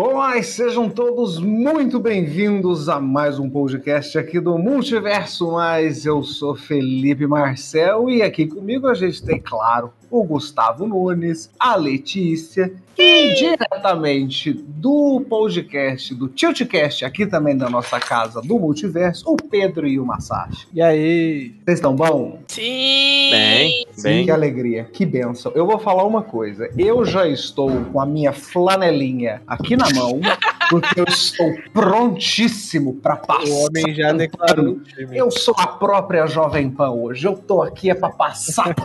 Olá, sejam todos muito bem-vindos a mais um podcast aqui do Multiverso Mais. Eu sou Felipe Marcel e aqui comigo a gente tem, claro, o Gustavo Nunes, a Letícia e diretamente do podcast, do Tiltcast, aqui também da nossa casa do Multiverso, o Pedro e o Masashi. E aí? Vocês estão bom? Sim! Bem, Sim, bem. que alegria, que benção. Eu vou falar uma coisa. Eu já estou com a minha flanelinha aqui na mão, porque eu estou prontíssimo para passar. O homem já declarou. Eu sou a própria Jovem Pan hoje. Eu tô aqui é pra passar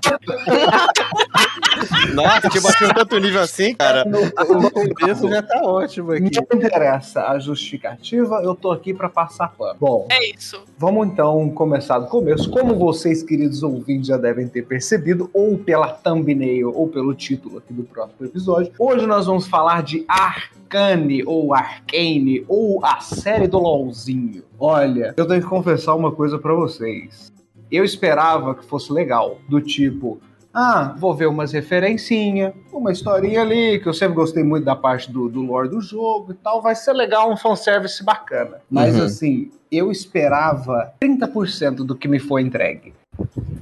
Nossa, te bateu tanto nível assim, cara. no O começo já tá ótimo aqui. Não interessa a justificativa, eu tô aqui pra passar pano. Bom, É isso. vamos então começar do começo. Como vocês, queridos ouvintes, já devem ter percebido, ou pela thumbnail, ou pelo título aqui do próximo episódio, hoje nós vamos falar de Arcane, ou Arcane, ou a série do LOLzinho. Olha, eu tenho que confessar uma coisa pra vocês. Eu esperava que fosse legal, do tipo, ah, vou ver umas referencinhas, uma historinha ali, que eu sempre gostei muito da parte do, do lore do jogo e tal. Vai ser legal, um fanservice bacana. Mas Uhum. assim, eu esperava 30% do que me foi entregue.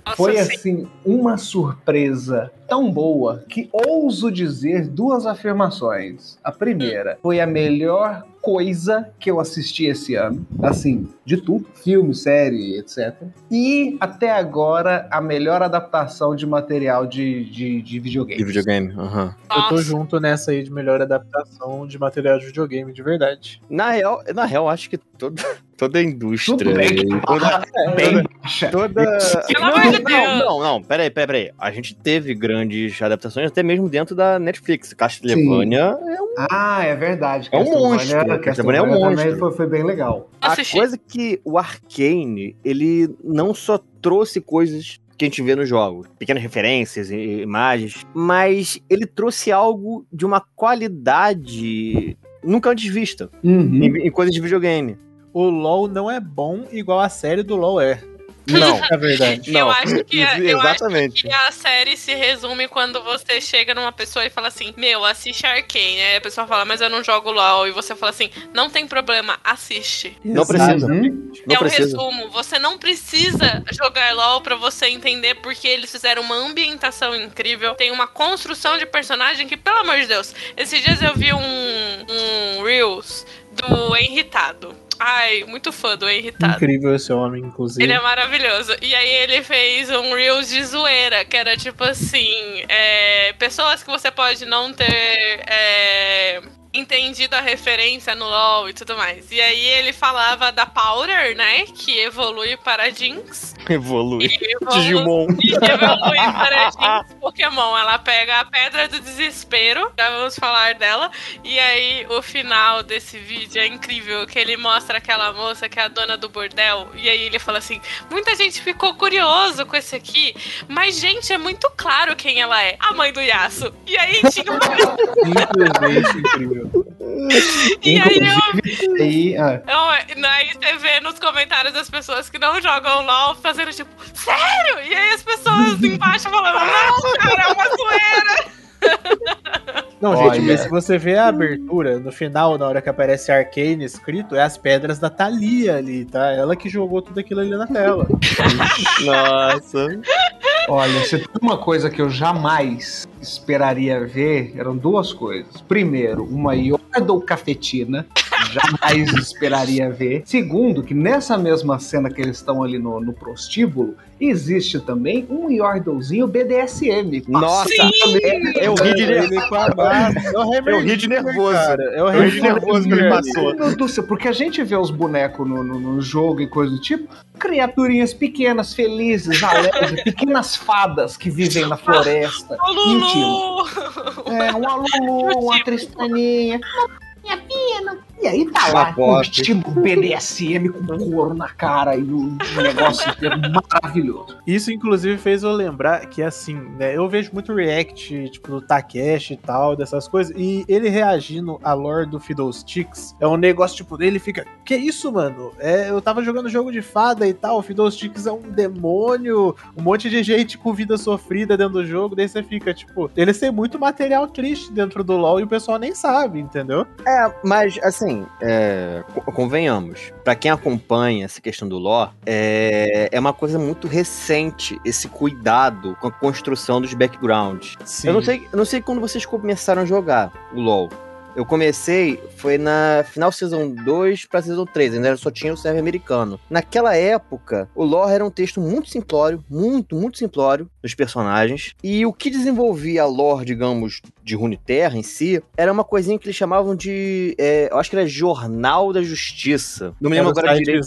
Nossa, Foi sim. assim, uma surpresa tão boa que ouso dizer duas afirmações. A primeira foi a melhor coisa que eu assisti esse ano, assim, de tudo, filme, série, etc. E até agora a melhor adaptação de material de, de, de videogame. De videogame, aham. Eu tô junto nessa aí de melhor adaptação de material de videogame, de verdade. Na real, na real, acho que toda, toda a indústria. Tudo bem toda, bem baixa. toda... Pelo amor de não, Deus. não, não, peraí, peraí, peraí. A gente teve grandes adaptações até mesmo dentro da Netflix. Castlevania é um... Ah, é verdade. É um monstro. Castlevania é um Castlevania também monstro. Foi, foi bem legal. A Assisti. coisa que o Arcane, ele não só trouxe coisas que a gente vê nos jogos, pequenas referências, e- imagens, mas ele trouxe algo de uma qualidade nunca antes vista Uhum. em, em coisas de videogame. O LoL não é bom igual a série do LoL é. Não, É verdade. não. Eu acho que a- eu acho exatamente. que a série se resume quando você chega numa pessoa e fala assim: Meu, assiste Arcane. Aí a pessoa fala, mas eu não jogo LOL. E você fala assim: Não tem problema, assiste. Não precisa. Não é precisa. resumo. Você não precisa jogar LOL pra você entender porque eles fizeram uma ambientação incrível. Tem uma construção de personagem que, pelo amor de Deus, esses dias eu vi um, um Reels do Henritado. Ai, muito fã do Henritado. Incrível esse homem, inclusive. Ele é maravilhoso. E aí ele fez um Reels de zoeira, que era tipo assim: é, pessoas que você pode não ter é, entendido a referência no LOL e tudo mais. E aí ele falava da Powder, né? Que evolui para Jinx. Evolui. Evolui, Digimon. e evolui para Jinx Pokémon. Ela pega a Pedra do Desespero, já vamos falar dela. E aí o final desse vídeo é incrível, que ele mostra aquela moça que é a dona do bordel. E aí ele fala assim, muita gente ficou curioso com esse aqui, mas gente, é muito claro quem ela é. A mãe do Yasuo. E aí tinha uma... Simplesmente incrível. E aí eu aí, ah, Eu, aí você vê nos comentários das pessoas que não jogam LOL fazendo tipo, sério? E aí as pessoas embaixo falando, não, cara, é uma zoeira. Não, Olha. gente, mas se você vê a abertura, no final, na hora que aparece Arcane escrito, é as pedras da Thalia ali, tá? Ela que jogou tudo aquilo ali na tela. Nossa. olha, se tem uma coisa que eu jamais esperaria ver, eram duas coisas. Primeiro, uma Yordle cafetina. Jamais esperaria ver. Segundo, que nessa mesma cena que eles estão ali no, no prostíbulo, existe também um Yordlezinho BDSM. Nossa. É, Eu ri de nervoso. Ele com a massa. É o Eu ri de nervoso. É Eu ri de nervoso que ele passou. Meu Deus do céu, porque a gente vê os bonecos no, no- no jogo e coisa do tipo, criaturinhas pequenas, felizes, alegres, pequenas fadas que vivem na floresta. Mentira. É, uma Lulu, uma Tristaninha. Minha filha, E aí tá lá, curtindo BDSM com couro na cara e o negócio inteiro maravilhoso. Isso, inclusive, fez eu lembrar que, assim, né, eu vejo muito react, tipo, do Takeshi e tal, dessas coisas, e ele reagindo à lore do Fiddlesticks, é um negócio, tipo, ele fica, que isso, mano? É, eu tava jogando jogo de fada e tal, o Fiddlesticks é um demônio, um monte de gente com vida sofrida dentro do jogo, daí você fica, tipo, eles têm muito material triste dentro do LoL e o pessoal nem sabe, entendeu? É, mas assim, é, co- convenhamos, pra quem acompanha essa questão do lore, é, é uma coisa muito recente esse cuidado com a construção dos backgrounds. Sim. Eu não sei, eu não sei quando vocês começaram a jogar o LoL. Eu comecei, foi na final Season 2 pra Season 3, ainda só tinha o server americano. Naquela época, o lore era um texto muito simplório, muito, muito simplório dos personagens. E o que desenvolvia a lore, digamos, de Runeterra em si, era uma coisinha que eles chamavam de. é, eu acho que era Jornal da Justiça. Não me lembro agora direito.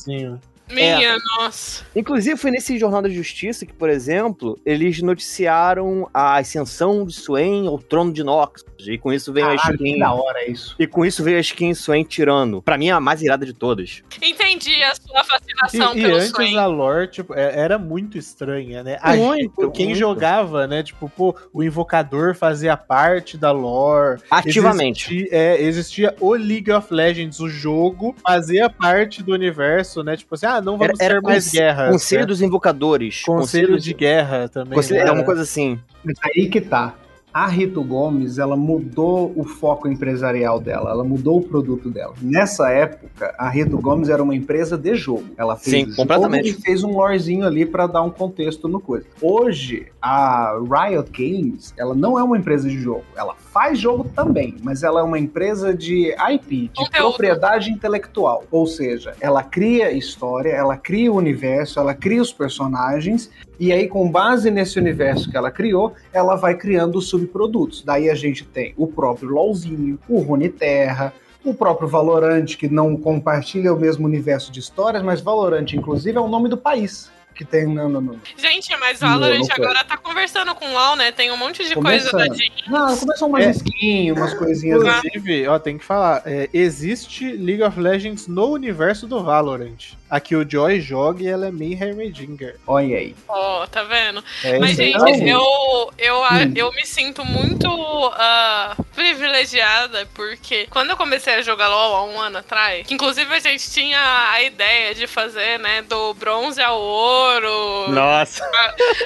Sitezinho. Minha, nossa. Inclusive, foi nesse Jornal da Justiça que, por exemplo, eles noticiaram a ascensão de Swain ao trono de Nox. E com isso veio a Caralho, que skin. da hora isso. E com isso veio a skin Swain tirando. Pra mim, é a mais irada de todas. Entendi a sua fascinação E, e pelo antes Swain. a lore, tipo, é- era muito estranha, né? A Muito, gente- quem muito. jogava, né? Tipo, pô, o invocador fazia parte da lore. Ativamente. Existia, é, existia o League of Legends, o jogo, fazia parte do universo, né? Tipo assim, ah, não vamos Era- era ter mais guerra. Conselho né? dos Invocadores. Conselho de guerra também. Conselho- né? É uma coisa assim. Mas aí que tá. A Rito Gomes, ela mudou o foco empresarial dela, ela mudou o produto dela. Nessa época, a Rito Gomes era uma empresa de jogo. Ela fez Sim, jogo completamente. e fez um lorezinho ali pra dar um contexto no coisa. Hoje, a Riot Games, ela não é uma empresa de jogo. Ela faz jogo também, mas ela é uma empresa de IP, de Conteúdo. propriedade intelectual. Ou seja, ela cria história, ela cria o universo, ela cria os personagens e aí, com base nesse universo que ela criou, ela vai criando os subprodutos. Daí a gente tem o próprio LOLzinho, o Runeterra, o próprio Valorant, que não compartilha o mesmo universo de histórias, mas Valorant, inclusive, é o nome do país que tem no. no, no. Gente, mas Não, Valorant não agora tá conversando com o LoL, né? Tem um monte de coisa Começando. da Jean. Não, começou umas É. skins, umas coisinhas assim. Inclusive, ó, tem que falar, é, existe League of Legends no universo do Valorant. Aqui o Joy joga e ela é meio Heimerdinger. Olha aí. Ó, tá vendo? É, Mas, gente, Não. eu, eu, Hum. eu me sinto muito ah, privilegiada, porque quando eu comecei a jogar LOL há um ano atrás, que inclusive a gente tinha a ideia de fazer, né, do bronze ao ouro. Nossa.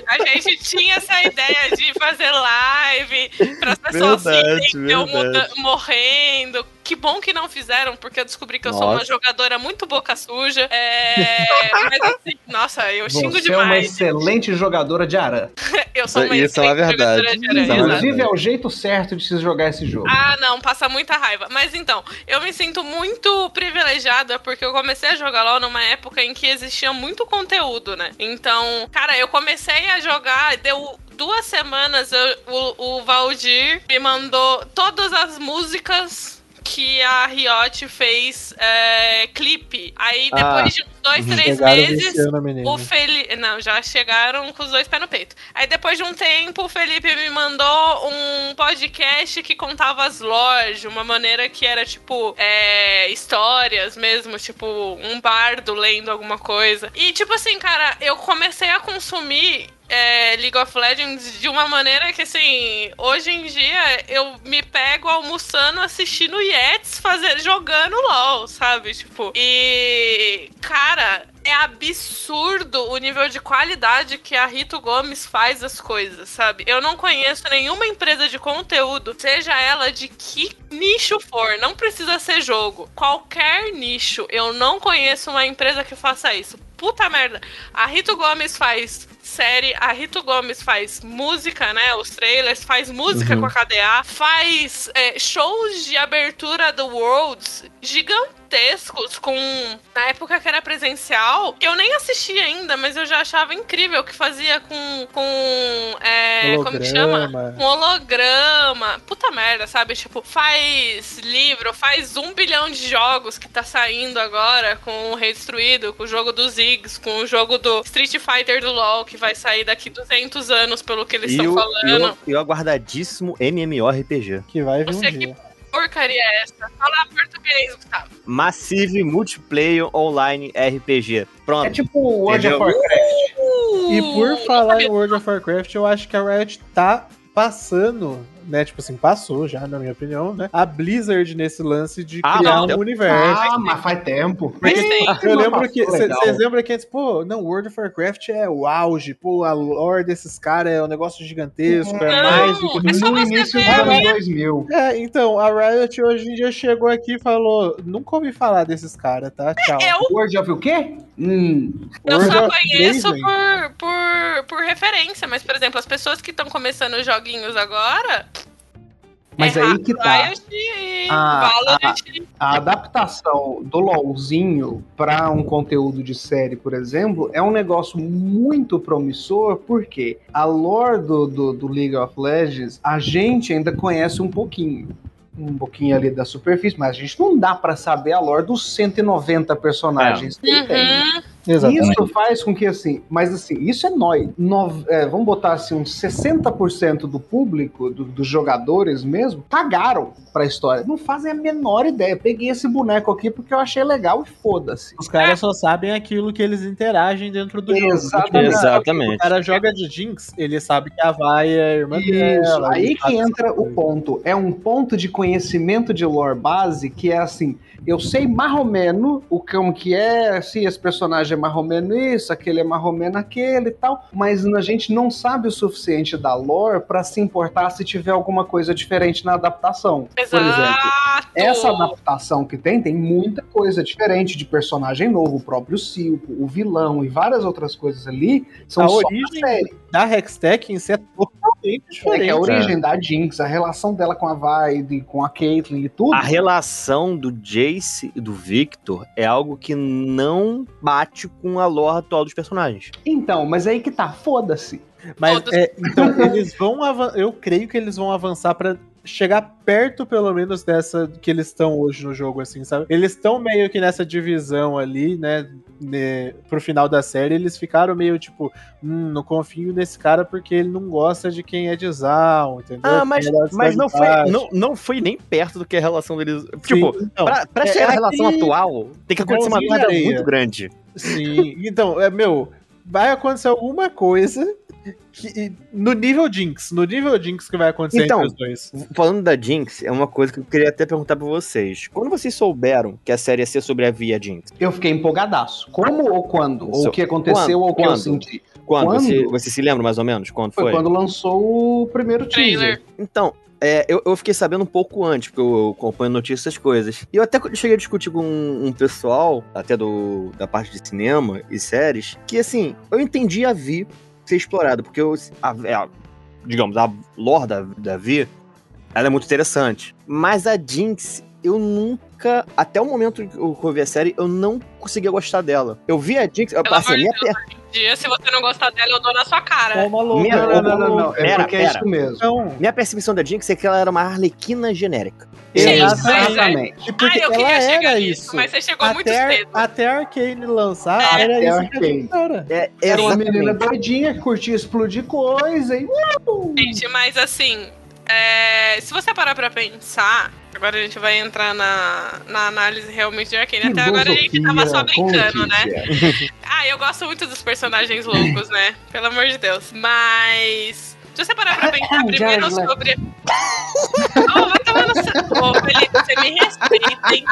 A gente tinha essa ideia de fazer live para as pessoas Verdade, verdade. muda- morrendo. Que bom que não fizeram, porque eu descobri que eu sou uma Nossa. jogadora muito boca suja. É, mas assim, nossa, eu xingo Você é uma demais. excelente jogadora de Aran. Eu sou uma Isso é uma excelente verdade. jogadora de é uma exato. Inclusive, é o jeito certo de se jogar esse jogo. Ah, não, passa muita raiva. Mas então, eu me sinto muito privilegiada porque eu comecei a jogar LOL numa época em que existia muito conteúdo, né? Então, cara, eu comecei a jogar, deu duas semanas, eu- o, o Valdir me mandou todas as músicas que a Riot fez é, clipe. Aí, depois Ah, de uns dois, três Chegaram meses, o Felipe. Não, já chegaram com os dois pés no peito. Aí depois de um tempo, o Felipe me mandou um podcast que contava as lojas, de uma maneira que era tipo é, histórias mesmo, tipo um bardo lendo alguma coisa. E tipo assim, cara, eu comecei a consumir. É, League of Legends de uma maneira que, assim, hoje em dia eu me pego almoçando, assistindo Yetis, fazer, jogando LOL, sabe? Tipo, e. Cara, é absurdo o nível de qualidade que a Rito Gomes faz as coisas, sabe? Eu não conheço nenhuma empresa de conteúdo, seja ela de que nicho for, não precisa ser jogo. Qualquer nicho, eu não conheço uma empresa que faça isso. Puta merda. A Rito Gomes faz série, a Rito Gomes faz música, né? Os trailers, faz música Uhum. com a KDA, faz é, shows de abertura do Worlds gigantescos com na época que era presencial. Eu nem assisti ainda, mas eu já achava incrível o que fazia com com é, como que chama? Holograma. Com holograma. Puta merda, sabe? Tipo, faz livro, faz um bilhão de jogos que tá saindo agora com o Rei Destruído, com o jogo dos Ziggs, com o jogo do Street Fighter do LoL, que vai sair daqui 200 anos, pelo que eles estão falando. e, o, e o aguardadíssimo MMORPG. Que vai vir um Você dia. Por porcaria é essa? Fala português, Gustavo. Massive Multiplayer Online RPG. É Pronto. tipo o World of? Warcraft. E por Uh, falar em World of Warcraft, eu acho que a Riot tá passando, né? Tipo assim, passou já, na minha opinião, né? A Blizzard nesse lance de Ah, criar não, um deu- universo. Ah, mas faz tempo. Mas tem. Eu lembro que. Vocês lembram que antes, pô, não, World of Warcraft é o auge, pô, a lore desses caras é um negócio gigantesco, é Não, mais do que. é no você início dos anos aí. 2000. É, então, a Riot hoje em dia chegou aqui e falou: nunca ouvi falar desses caras, tá? Tchau. Eu, World of o quê? Hum, eu World só of conheço por, por, por referência, mas, por exemplo, as pessoas que estão começando os joguinhos agora. Mas é aí que tá. Ah, Valorant. A adaptação do LoLzinho para um conteúdo de série, por exemplo, é um negócio muito promissor, porque a lore do, do, do League of Legends a gente ainda conhece um pouquinho. Um pouquinho ali da superfície, mas a gente não dá para saber a lore dos 190 personagens que ele tem. Exatamente. Isso faz com que, assim, mas assim, isso é nóis. No- é, vamos botar assim, uns 60% do público, do- dos jogadores mesmo, cagaram pra história. Não fazem a menor ideia. Peguei esse boneco aqui porque eu achei legal e foda-se. Os caras só sabem aquilo que eles interagem dentro do jogo. Exatamente. Tipo, O Exatamente. cara joga de Jinx, ele sabe que a Vai é a irmã Isso, dela. aí que entra o ponto. É um ponto de conhecimento de lore base que é assim. Eu sei menos o como que é, se esse personagem é menos isso, aquele é menos aquele e tal, mas a gente não sabe o suficiente da lore pra se importar se tiver alguma coisa diferente na adaptação. Por exemplo, Exato. essa adaptação que tem, tem muita coisa diferente de personagem novo, o próprio Silco, o vilão e várias outras coisas ali são A só origem da série. Da Hextech em si é É que a origem da Jinx, a relação dela com a Vaide, com a Caitlyn e tudo. A relação do Jace e do Victor é algo que não bate com a lore atual dos personagens. Então, mas aí que tá, foda-se. Mas é, então eles vão eu creio que eles vão avançar pra chegar perto pelo menos dessa que eles estão hoje no jogo assim, sabe? Eles estão meio que nessa divisão ali, né, né, pro final da série, eles ficaram meio tipo, hum, não confio nesse cara porque ele não gosta de quem é de Zaun, entendeu? Ah, mas, é mas não, foi, não, não foi nem perto do que a relação deles. Sim, Tipo, então, pra, pra é- chegar é na relação aquele atual, tem que acontecer uma areia. muito grande. Sim, então, é meu, vai acontecer alguma coisa que, no nível Jinx, no nível Jinx que vai acontecer Então, entre os dois. Falando da Jinx, é uma coisa que eu queria até perguntar pra vocês. Quando vocês souberam que a série ia ser sobre a Via Jinx? Eu fiquei empolgadaço. Como ou quando? Ou So- o que aconteceu quando? ou o que eu Quando? senti? Quando? Quando? Você, você se lembra mais ou menos? Quando Foi, foi? quando lançou o primeiro Trailer. teaser. Então, é, eu, eu fiquei sabendo um pouco antes, porque eu acompanho notícias essas coisas. E eu até cheguei a discutir com um, um pessoal, até do, da parte de cinema e séries, que assim, eu entendi a Vi ser explorada, porque eu, a, a- digamos, a lore da, da Vi, ela é muito interessante. Mas a Jinx, eu até o momento que eu vi a série, eu não conseguia gostar dela. Eu vi a Jinx, amor de minha, Deus, per- hoje em dia, se você não gostar dela, eu dou na sua cara. Toma louco. Minha- Não, não, não, não, não. É Pera, porque é isso mesmo. Então, minha percepção da Jinx é que ela era uma arlequina genérica. Gente, Exatamente. Porque Ai, eu ela queria era chegar nisso, isso. mas você chegou muito cedo. até a Arcane lançar, É, era até isso a que a Arcane. gente era. É, Era uma menina doidinha que curtia explodir coisa e. Gente, mas assim, é, se você parar pra pensar, agora a gente vai entrar na, na análise realmente de Arcane. Até agora a gente tava só brincando, né? Ah, eu gosto muito dos personagens loucos, né? Pelo amor de Deus. Mas. Se você parar pra pensar primeiro Jared Leto. sobre. Oh, vai tomar no seu. Ô, Felipe, você me respeita, hein?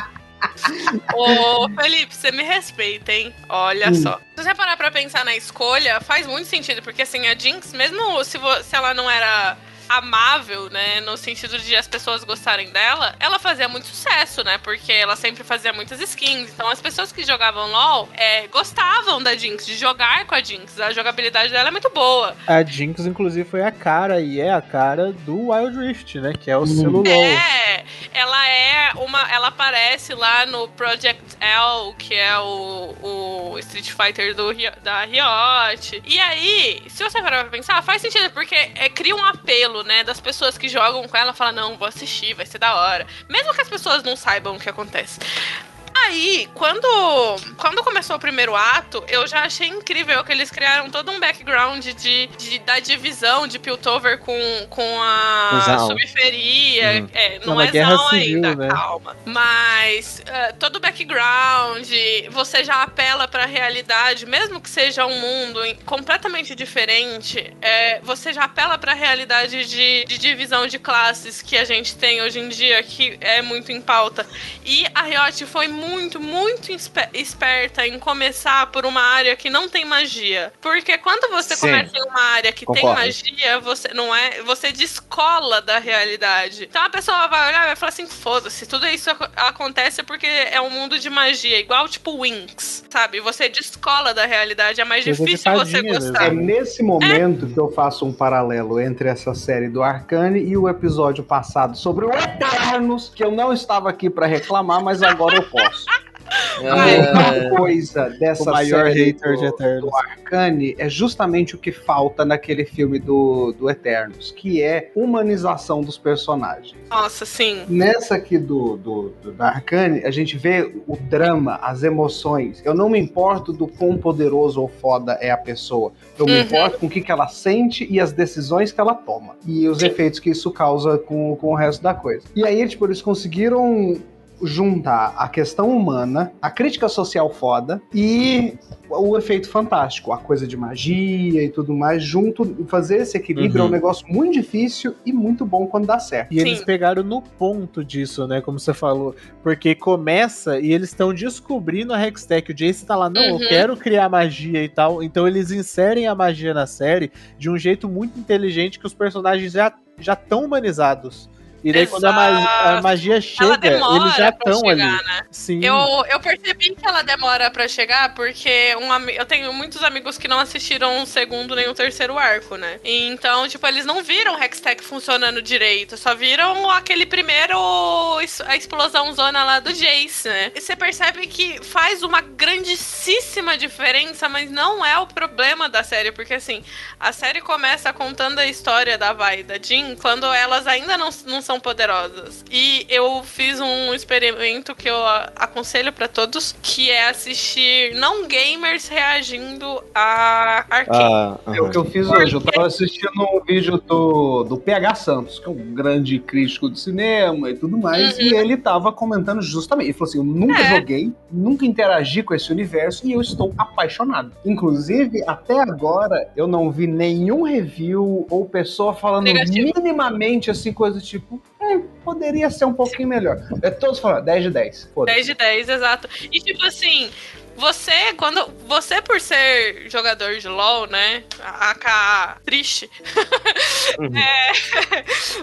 Ô, Felipe, você me respeita, hein? Olha Hum. só. Se você parar pra pensar na escolha, faz muito sentido, porque assim, a Jinx, mesmo se, se ela não era amável, né, no sentido de as pessoas gostarem dela, ela fazia muito sucesso, né, porque ela sempre fazia muitas skins, então as pessoas que jogavam LoL é, gostavam da Jinx, de jogar com a Jinx, a jogabilidade dela é muito boa. A Jinx, inclusive, foi a cara e é a cara do Wild Rift, né? Que é o LOL. É, ela é uma. Ela aparece lá no Project L, que é o, o Street Fighter do, da Riot. E aí, se você parar pra pensar, faz sentido, porque é, cria um apelo, né? Das pessoas que jogam com ela, fala, não, vou assistir, vai ser da hora. Mesmo que as pessoas não saibam o que acontece. Aí, quando, quando começou o primeiro ato, eu já achei incrível que eles criaram todo um background de, de da divisão de Piltover com, com a subferia. Uhum. É, não é Civil, ainda, né? calma. Mas eh, todo o background, você já apela pra realidade, mesmo que seja um mundo completamente diferente, é, você já apela pra realidade de, de divisão de classes que a gente tem hoje em dia, que é muito em pauta. E a Riot foi muito, muito inspe- esperta em começar por uma área que não tem magia. Porque quando você Sim. começa em uma área que tem Concordo. magia, você não é. Você descola da realidade. Então a pessoa vai olhar e vai falar assim: foda-se, tudo isso ac- acontece porque é um mundo de magia, igual tipo Winx, sabe? Você descola da realidade, é mais de difícil você fadinha gostar. É nesse momento que eu faço um paralelo entre essa série do Arcane e o episódio passado sobre o Eternos, que eu não estava aqui pra reclamar, mas agora eu posso. Ai. Uma coisa dessa O maior série hater do, de Eternos. do Arcane é justamente o que falta naquele filme do, do Eternos, que é humanização dos personagens. Nossa, sim. Nessa aqui do, do, do da Arcane, a gente vê o drama, as emoções. Eu não me importo do quão poderoso ou foda é a pessoa. Eu me Uhum. importo com o que, que ela sente e as decisões que ela toma. E os Sim. efeitos que isso causa com, com o resto da coisa. E aí, tipo, eles conseguiram juntar a questão humana, a crítica social foda e o efeito fantástico, a coisa de magia e tudo mais, junto, fazer esse equilíbrio é um Uhum. negócio muito difícil e muito bom quando dá certo. E eles Sim. pegaram no ponto disso, né? Como você falou. Porque começa e eles estão descobrindo a Hextech. O Jace tá lá, não, Uhum. eu quero criar magia e tal. Então eles inserem a magia na série de um jeito muito inteligente que os personagens já já estão humanizados. E daí quando a, ma- a magia chega, eles já estão ali. né? Sim. Eu, eu percebi que ela demora pra chegar porque um, eu tenho muitos amigos que não assistiram o segundo nem o terceiro arco, né? Então, tipo, eles não viram o Hextech funcionando direito, só viram aquele primeiro a explosão zona lá do Jace, né? E você percebe que faz uma grandíssima diferença, mas não é o problema da série, porque assim, a série começa contando a história da Vi e da Jean quando elas ainda não, não são poderosas. E eu fiz um experimento que eu aconselho pra todos, que é assistir não gamers reagindo a Arcane. Ah, É o que eu fiz hoje. Eu tava assistindo um vídeo do, do PH Santos, que é um grande crítico de cinema e tudo mais, e ele tava comentando justamente. Ele falou assim: Eu nunca É. joguei, nunca interagi com esse universo e eu estou apaixonado. Inclusive, até agora, eu não vi nenhum review ou pessoa falando Negativo. minimamente assim, coisa tipo. "É, poderia ser um pouquinho melhor. É, todos falando 10 de 10. Foda-se. 10 de 10, exato. E tipo assim, você, quando. Você, por ser jogador de LOL, né? AK triste. Uhum. é,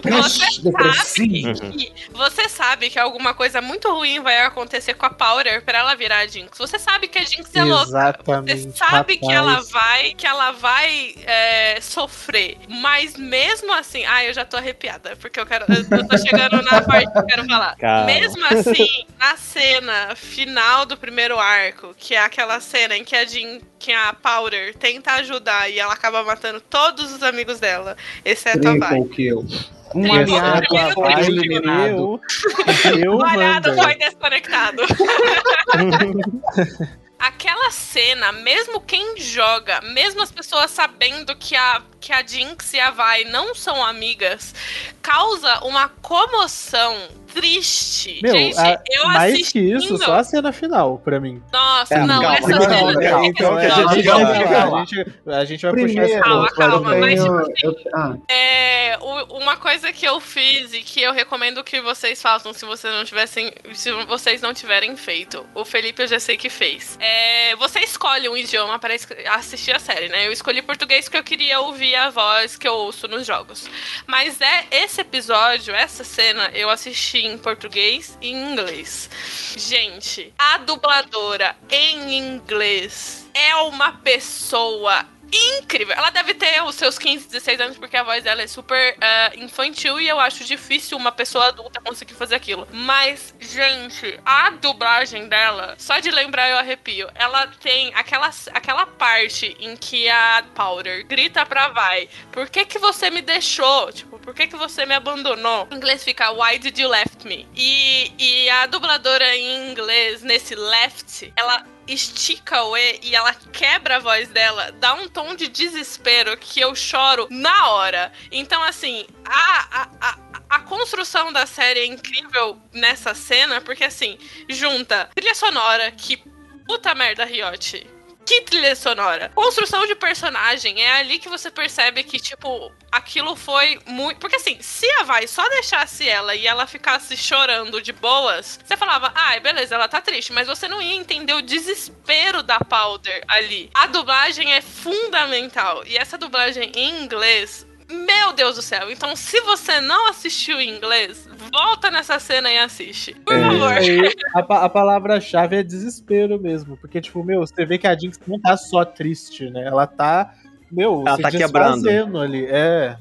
você depressivo. sabe que, você sabe que alguma coisa muito ruim vai acontecer com a Powder pra ela virar a Jinx. Você sabe que a Jinx é louca. Exatamente. Você sabe que rapaz. ela vai, que ela vai é, sofrer. Mas mesmo assim, ai, eu já tô arrepiada, porque eu quero. Eu tô chegando na parte que eu quero falar. Calma. Mesmo assim, na cena final do primeiro arco, que é aquela cena em que a Jean, que a Powder tenta ajudar e ela acaba matando todos os amigos dela, exceto a Vi. Triple kill. Um Triple aliado kill. foi Vai, eliminado. eu, O aliado foi desconectado. Aquela cena, mesmo quem joga, mesmo as pessoas sabendo que a, que a Jinx e a Vi não são amigas, causa uma comoção triste. Meu, Gente, a- eu mais assistindo... que isso, só a cena final, pra mim. Nossa, É, não, calma, essa calma, cena... calma, então, a gente, calma, vai, a gente, a gente vai Primeiro, puxar essa Calma, calma, mas, tipo eu- ah, É, uma coisa que eu fiz e que eu recomendo que vocês façam se vocês não tivessem, se vocês não tiverem feito. O Felipe eu já sei que fez. É, você escolhe um idioma para assistir a série, né? Eu escolhi português porque eu queria ouvir a voz que eu ouço nos jogos. Mas é esse episódio, essa cena, eu assisti em português e em inglês. Gente, a dubladora em inglês é uma pessoa incrível. Ela deve ter os seus 15, 16 anos, porque a voz dela é super uh, infantil e eu acho difícil uma pessoa adulta conseguir fazer aquilo. Mas, gente, a dublagem dela, só de lembrar eu arrepio. Ela tem aquela, aquela parte em que a Powder grita pra Vai: Por que que você me deixou? Tipo, por que que você me abandonou? Em inglês fica Why did you left me? E, e a dubladora em inglês, nesse left, ela estica o E e ela quebra a voz dela, dá um tom de desespero que eu choro na hora. Então, assim, a, a, a, a construção da série é incrível nessa cena, porque, assim, junta trilha sonora, que puta merda, Riot que trilha sonora. Construção de personagem, é ali que você percebe que, tipo, aquilo foi muito. Porque assim, se a Vai só deixasse ela e ela ficasse chorando de boas, você falava, ai, ah, beleza, ela tá triste, mas você não ia entender o desespero da Powder ali. A dublagem é fundamental. E essa dublagem em inglês meu Deus do céu. Então, se você não assistiu em inglês, volta nessa cena e assiste. Por É. favor. Aí, a, a palavra-chave é desespero mesmo. Porque, tipo, meu, você vê que a Jinx não tá só triste, né? Ela tá, meu, Ela tá quebrando. ali. É.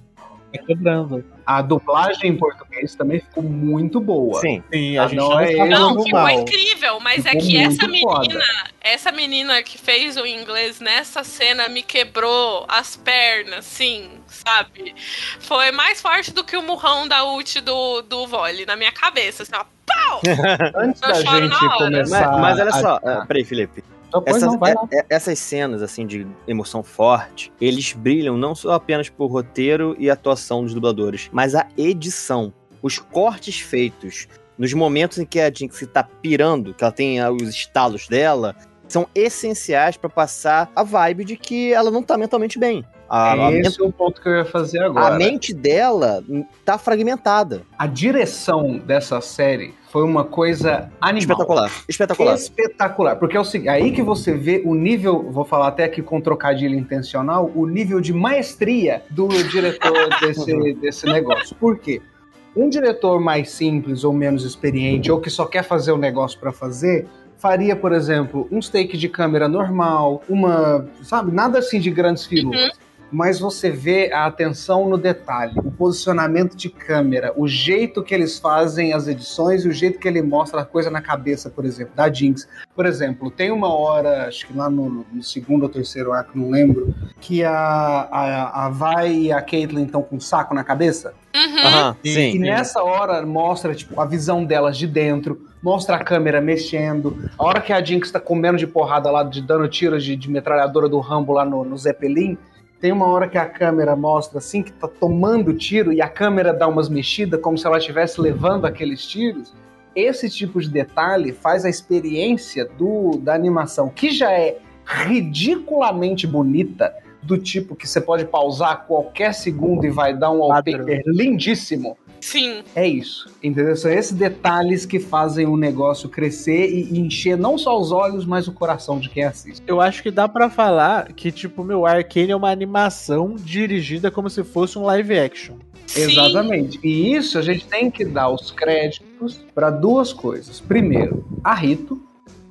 Tá quebrando. A dublagem em português também ficou muito boa. Sim. Sim, a Ah, gente não, não, é. Não, ficou mal. incrível, mas é Ficou que essa muito foda. menina, essa menina que fez o inglês nessa cena me quebrou as pernas, sim, sabe? Foi mais forte do que o murrão da ult do, do vôlei na minha cabeça, assim, ó. Pau! Antes Eu da choro gente na hora. começar. Mas, mas olha a- só, ah, peraí, Felipe. Então, Essas, não, é- é- essas cenas, assim, de emoção forte, eles brilham não só apenas por roteiro e atuação dos dubladores, mas a edição. Os cortes feitos nos momentos em que a Jinx tá pirando, que ela tem ah, os estalos dela, são essenciais pra passar a vibe de que ela não tá mentalmente bem. A, a, Esse é o ponto que eu ia fazer a agora. mente dela tá fragmentada. A direção dessa série foi uma coisa animal. Espetacular. Espetacular. Espetacular. Porque é o seguinte, aí que você vê o nível, vou falar até aqui com trocadilho intencional, o nível de maestria do diretor desse, desse negócio. Por quê? Um diretor mais simples ou menos experiente, ou que só quer fazer o negócio pra fazer, faria, por exemplo, um take de câmera normal, uma, sabe, nada assim de grandes firulas. Mas você vê a atenção no detalhe, o posicionamento de câmera, o jeito que eles fazem as edições e o jeito que ele mostra a coisa na cabeça, por exemplo, da Jinx. Por exemplo, tem uma hora, acho que lá no, no segundo ou terceiro arco, não lembro, que a, a, a Vai e a Caitlyn estão com um saco na cabeça. Uhum. Aham, Sim. sim. E nessa hora mostra tipo, a visão delas de dentro, mostra a câmera mexendo. A hora que a Jinx tá comendo de porrada lá, de dando tiros de, de metralhadora do Rambo lá no, no Zeppelin, tem uma hora que a câmera mostra assim, que tá tomando tiro e a câmera dá umas mexidas, como se ela estivesse levando aqueles tiros. Esse tipo de detalhe faz a experiência do, da animação, que já é ridiculamente bonita, do tipo que você pode pausar a qualquer segundo e vai dar um wallpaper lindíssimo. Sim. É isso, entendeu? São esses detalhes que fazem o negócio crescer e encher não só os olhos, mas o coração de quem assiste. Eu acho que dá pra falar que, tipo, meu, Arcane é uma animação dirigida como se fosse um live action. Sim. Exatamente. E isso a gente tem que dar os créditos para duas coisas. Primeiro, a Rito,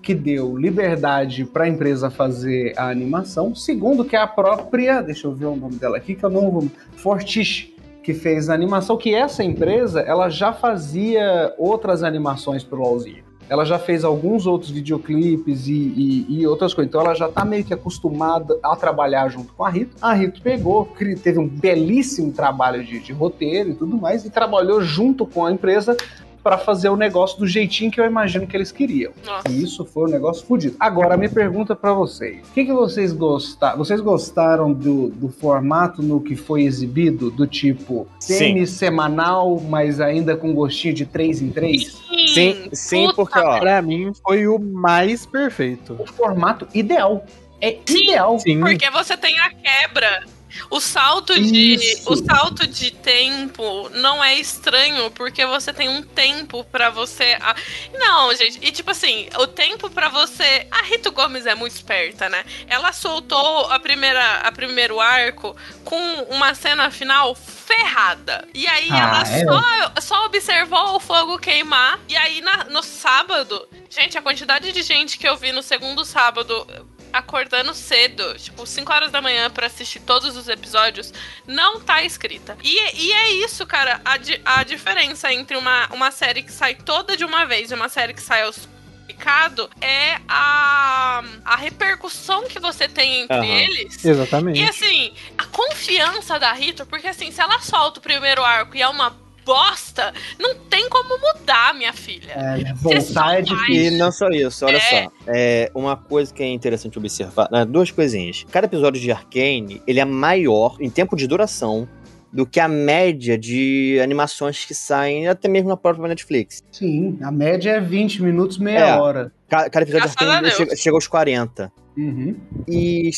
que deu liberdade para a empresa fazer a animação. Segundo, que é a própria, deixa eu ver o nome dela aqui, que eu não vou. Fortiche, que fez a animação, que essa empresa ela já fazia outras animações pro LoLzinho. Ela já fez alguns outros videoclipes e, e- e outras coisas. Então ela já tá meio que acostumada a trabalhar junto com a Rito. A Rito pegou, teve um belíssimo trabalho de, de roteiro e tudo mais, e trabalhou junto com a empresa para fazer o negócio do jeitinho que eu imagino que eles queriam. Nossa. E isso foi um negócio fodido. Agora, minha pergunta para vocês: o que, que vocês gostaram? Vocês gostaram do, do formato no que foi exibido? Do tipo Sim. semi-semanal, mas ainda com gostinho de 3 em 3? Sim, sim, Puta porque, ó, Pra mim, foi o mais perfeito. O formato ideal. É ideal. Sim. Porque você tem a quebra. O salto de Isso. o salto de tempo não é estranho porque você tem um tempo pra você. a- Não, gente. E tipo assim, o tempo pra você. A Rito Gomes é muito esperta, né? Ela soltou a primeira a primeiro arco com uma cena final ferrada. E aí Ah, ela é? só, só observou o fogo queimar. E aí na- no sábado, gente, a quantidade de gente que eu vi no segundo sábado acordando cedo, tipo 5 horas da manhã pra assistir todos os episódios, não tá escrita. E, e é isso, cara, a, di- a diferença entre uma, uma série que sai toda de uma vez e uma série que sai aos picado é a, a repercussão que você tem entre Aham. eles. Exatamente. E assim, a confiança da Rita, porque assim, se ela solta o primeiro arco e é uma bosta, não tem como mudar, minha filha. É, voltar é E difícil. não só isso, olha É. só. É uma coisa que é interessante observar. né, duas coisinhas. Cada episódio de Arcane, ele é maior em tempo de duração do que a média de animações que saem até mesmo na própria Netflix. Sim, a média é 20 minutos, meia É. hora. Ca- Cada episódio de Arcane chega, chega aos 40. Uhum. E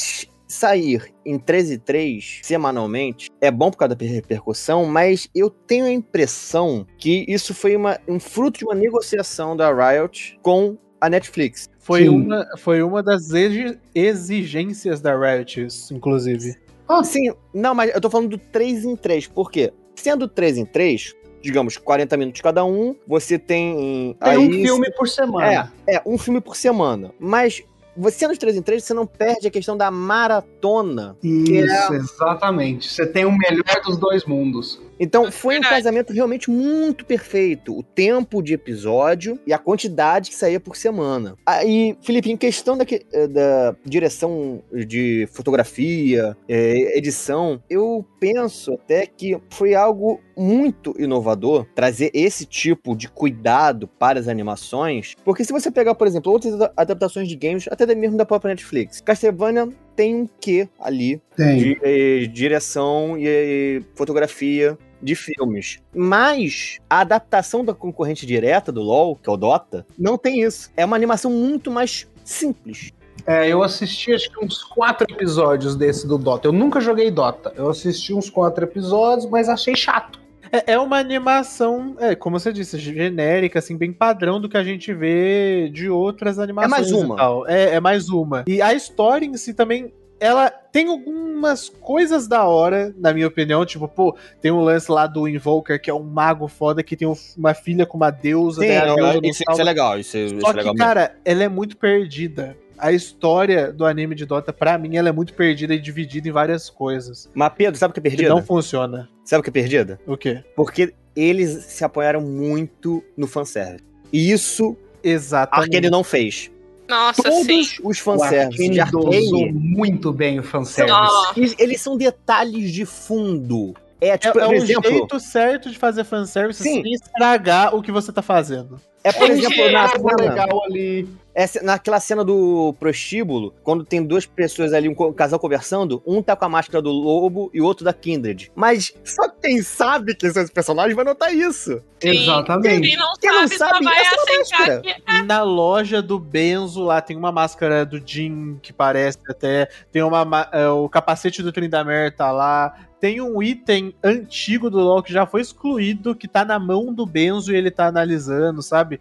sair em 13 e 3 semanalmente é bom por causa da repercussão, mas eu tenho a impressão que isso foi uma, um fruto de uma negociação da Riot com a Netflix. Foi Sim. uma, foi uma das exi- exigências da Riot, inclusive. Sim, não, mas eu tô falando do 3 em 3, por quê? Sendo 3 em 3, digamos, 40 minutos cada um, você tem. Tem aí, um filme por semana. É, é, um filme por semana. Mas você nos 3 em 3, você não perde a questão da maratona. Isso, exatamente. Você tem o melhor dos dois mundos. Então foi um casamento realmente muito perfeito. O tempo de episódio e a quantidade que saía por semana. Aí, Felipe, em questão da, eh, da direção de fotografia, eh, edição, eu penso até que foi algo muito inovador trazer esse tipo de cuidado para as animações. Porque se você pegar, por exemplo, outras ada- adaptações de games, até mesmo da própria Netflix, Castlevania tem um quê ali Tem. de eh, direção e eh, fotografia de filmes. Mas a adaptação da concorrente direta do LoL, que é o Dota, não tem isso. É uma animação muito mais simples. É, eu assisti acho que uns quatro episódios desse do Dota. Eu nunca joguei Dota. Eu assisti uns quatro episódios, mas achei chato. É, é uma animação, é, como você disse, genérica, assim, bem padrão do que a gente vê de outras animações. mais e uma. tal. É, é mais uma. E a história em si também. Ela tem algumas coisas da hora, na minha opinião. Tipo, pô, tem um lance lá do Invoker, que é um mago foda, que tem um- uma filha com uma deusa. Sim, a não, deusa isso, isso é legal. Isso, isso Só é legal que, mesmo. cara, ela é muito perdida. A história do anime de Dota, pra mim, ela é muito perdida e dividida em várias coisas. Mas Pedro, sabe o que é Que perdida? não funciona. Sabe o que é perdida? O quê? Porque eles se apoiaram muito no fanservice. E isso a Exatamente. Arcane não fez. Nossa, sim. Todos os O fanservices de Arcane, muito bem o fanservice. Nossa. eles, eles são detalhes de fundo. É, É, tipo, é por um exemplo, jeito certo de fazer fanservice Sim. sem estragar o que você tá fazendo. é por É exemplo, na cena, legal ali. É naquela cena do prostíbulo, quando tem duas pessoas ali, um casal conversando, um tá com a máscara do lobo e o outro da Kindred. Mas só quem sabe que são esses personagens vai notar isso. Sim. Exatamente. Quem não Quem não sabe, sabe, só vai é aceitar máscara. que Na loja do Benzo lá tem uma máscara do Jin que parece até. Tem uma, ma- é, o capacete do Trindamer tá lá. Tem um item antigo do LoL que já foi excluído, que tá na mão do Benzo e ele tá analisando, sabe?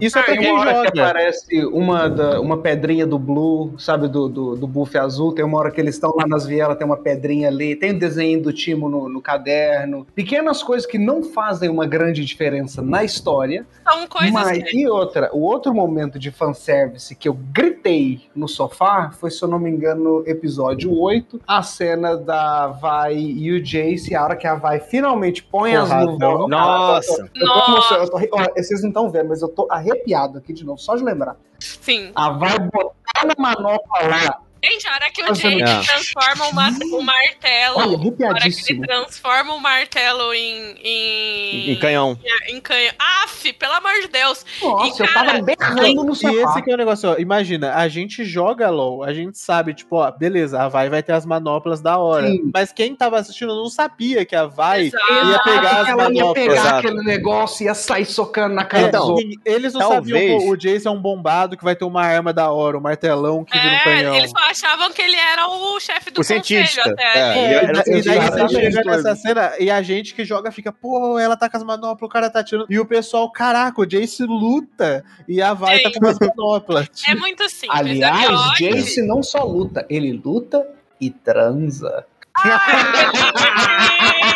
Isso é pra Tem quem uma hora que joga. aparece uma, da- uma pedrinha do Blue, sabe, do, do, do buff azul. Tem uma hora que eles estão lá nas vielas, tem uma pedrinha ali. Tem o desenho do Timo no, no caderno. Pequenas coisas que não fazem uma grande diferença na história. são coisas Mas, que e outra, o outro momento de fanservice que eu gritei no sofá foi, se eu não me engano, no episódio 8, a cena da Vai e o Jace, a hora que a Vai finalmente põe as Porradão. luvas. Nossa. Eu tô eu tô, arre- ó, vocês não estão vendo, mas eu tô arrepiado aqui de novo, só de lembrar. sim. A Vai botar na manopla lá, Gente, a hora que o Jake transforma o, o martelo. olha, a hora que ele transforma o martelo em. em, Em canhão. em canhão. Aff, pelo amor de Deus! Nossa, E, eu tava cara, berrando no E sofá. esse que é o negócio, ó. Imagina, a gente joga LOL, a gente sabe, tipo, ó, beleza, a Vai vai ter as manoplas da hora. Sim. Mas quem tava assistindo não sabia que a Vai Exato. ia pegar as ela ia manoplas. pegar Exato. aquele negócio e ia sair socando na cara Então, dos. E Eles não talvez- sabiam, pô, o Jason é um bombado que vai ter uma arma da hora, um martelão que vira um É, canhão. eles achavam que ele era o chefe do O cientista. conselho até. É, É, e e daí você chega nessa cena e a gente que joga fica, pô, ela tá com as manoplas, o cara tá tirando. E o pessoal, caraca, o Jace luta e a Vai tá Sim. com as manoplas. É muito simples. Aliás, é ótimo. Jace não só luta, ele luta e transa. Ai,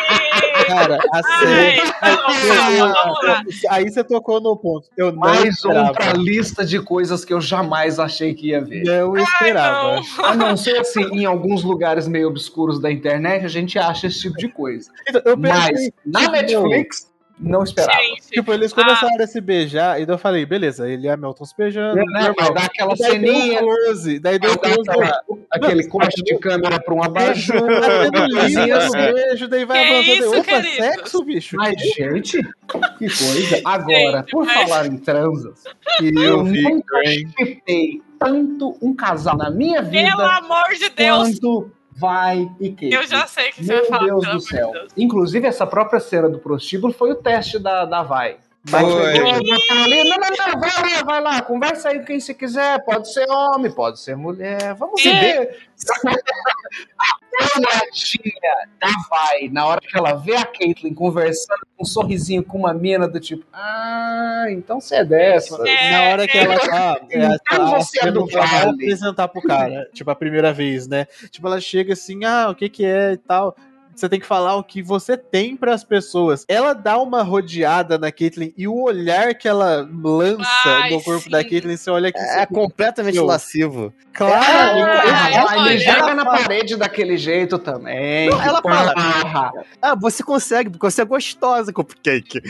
Cara, a Ai, série. vamos lá, vamos lá. Aí você tocou no ponto. Eu não Mais um pra lista de coisas que eu jamais achei que ia ver. Não Ai, esperava. não. A não ser assim, em alguns lugares meio obscuros da internet, a gente acha esse tipo de coisa. Então, eu Mas na tipo, Netflix, não esperava. Gente, Tipo, eles começaram a se beijar, e daí eu falei, beleza, ele e a Melton se beijando. Né? normal. Vai dar aquela Daí deu ceninha, um close, daí deu um close. aquela- aquele corte de câmera pra um coisinha linha no assim. beijo, daí vai Que avançando. isso, Opa, queridos? sexo, bicho? Ai, gente, que coisa. Agora, Gente, por mas- falar em transas, eu vi, nunca chipei tanto um casal na minha vida pelo amor de Deus. quanto vai e que. Eu já sei que você Meu vai falar. Deus pelo do céu. de Deus. Inclusive, essa própria cena do prostíbulo foi o teste da, da Vai. Vai ali, não, não, não, vai lá, vai lá, conversa aí com quem você quiser, pode ser homem, pode ser mulher, vamos E- ver. A olhadinha da Vai, na hora que ela vê a Caitlyn conversando com um sorrisinho com uma mina do tipo, ah, então você é dessa. É, Na hora que ela tá. É, Então você é do Vale. apresentar pro cara, tipo, a primeira vez, né? Tipo, ela chega assim, ah, o que que é e tal. Você tem que falar o que você tem pras pessoas. Ela dá uma rodeada na Caitlyn e o olhar que ela lança Ai, no corpo sim. da Caitlyn, você olha aqui. É completamente Meu. lascivo. Claro! Ele joga ela na fala- parede daquele jeito também. Não, ela fala-. Ah, você consegue, porque você é gostosa, cupcake.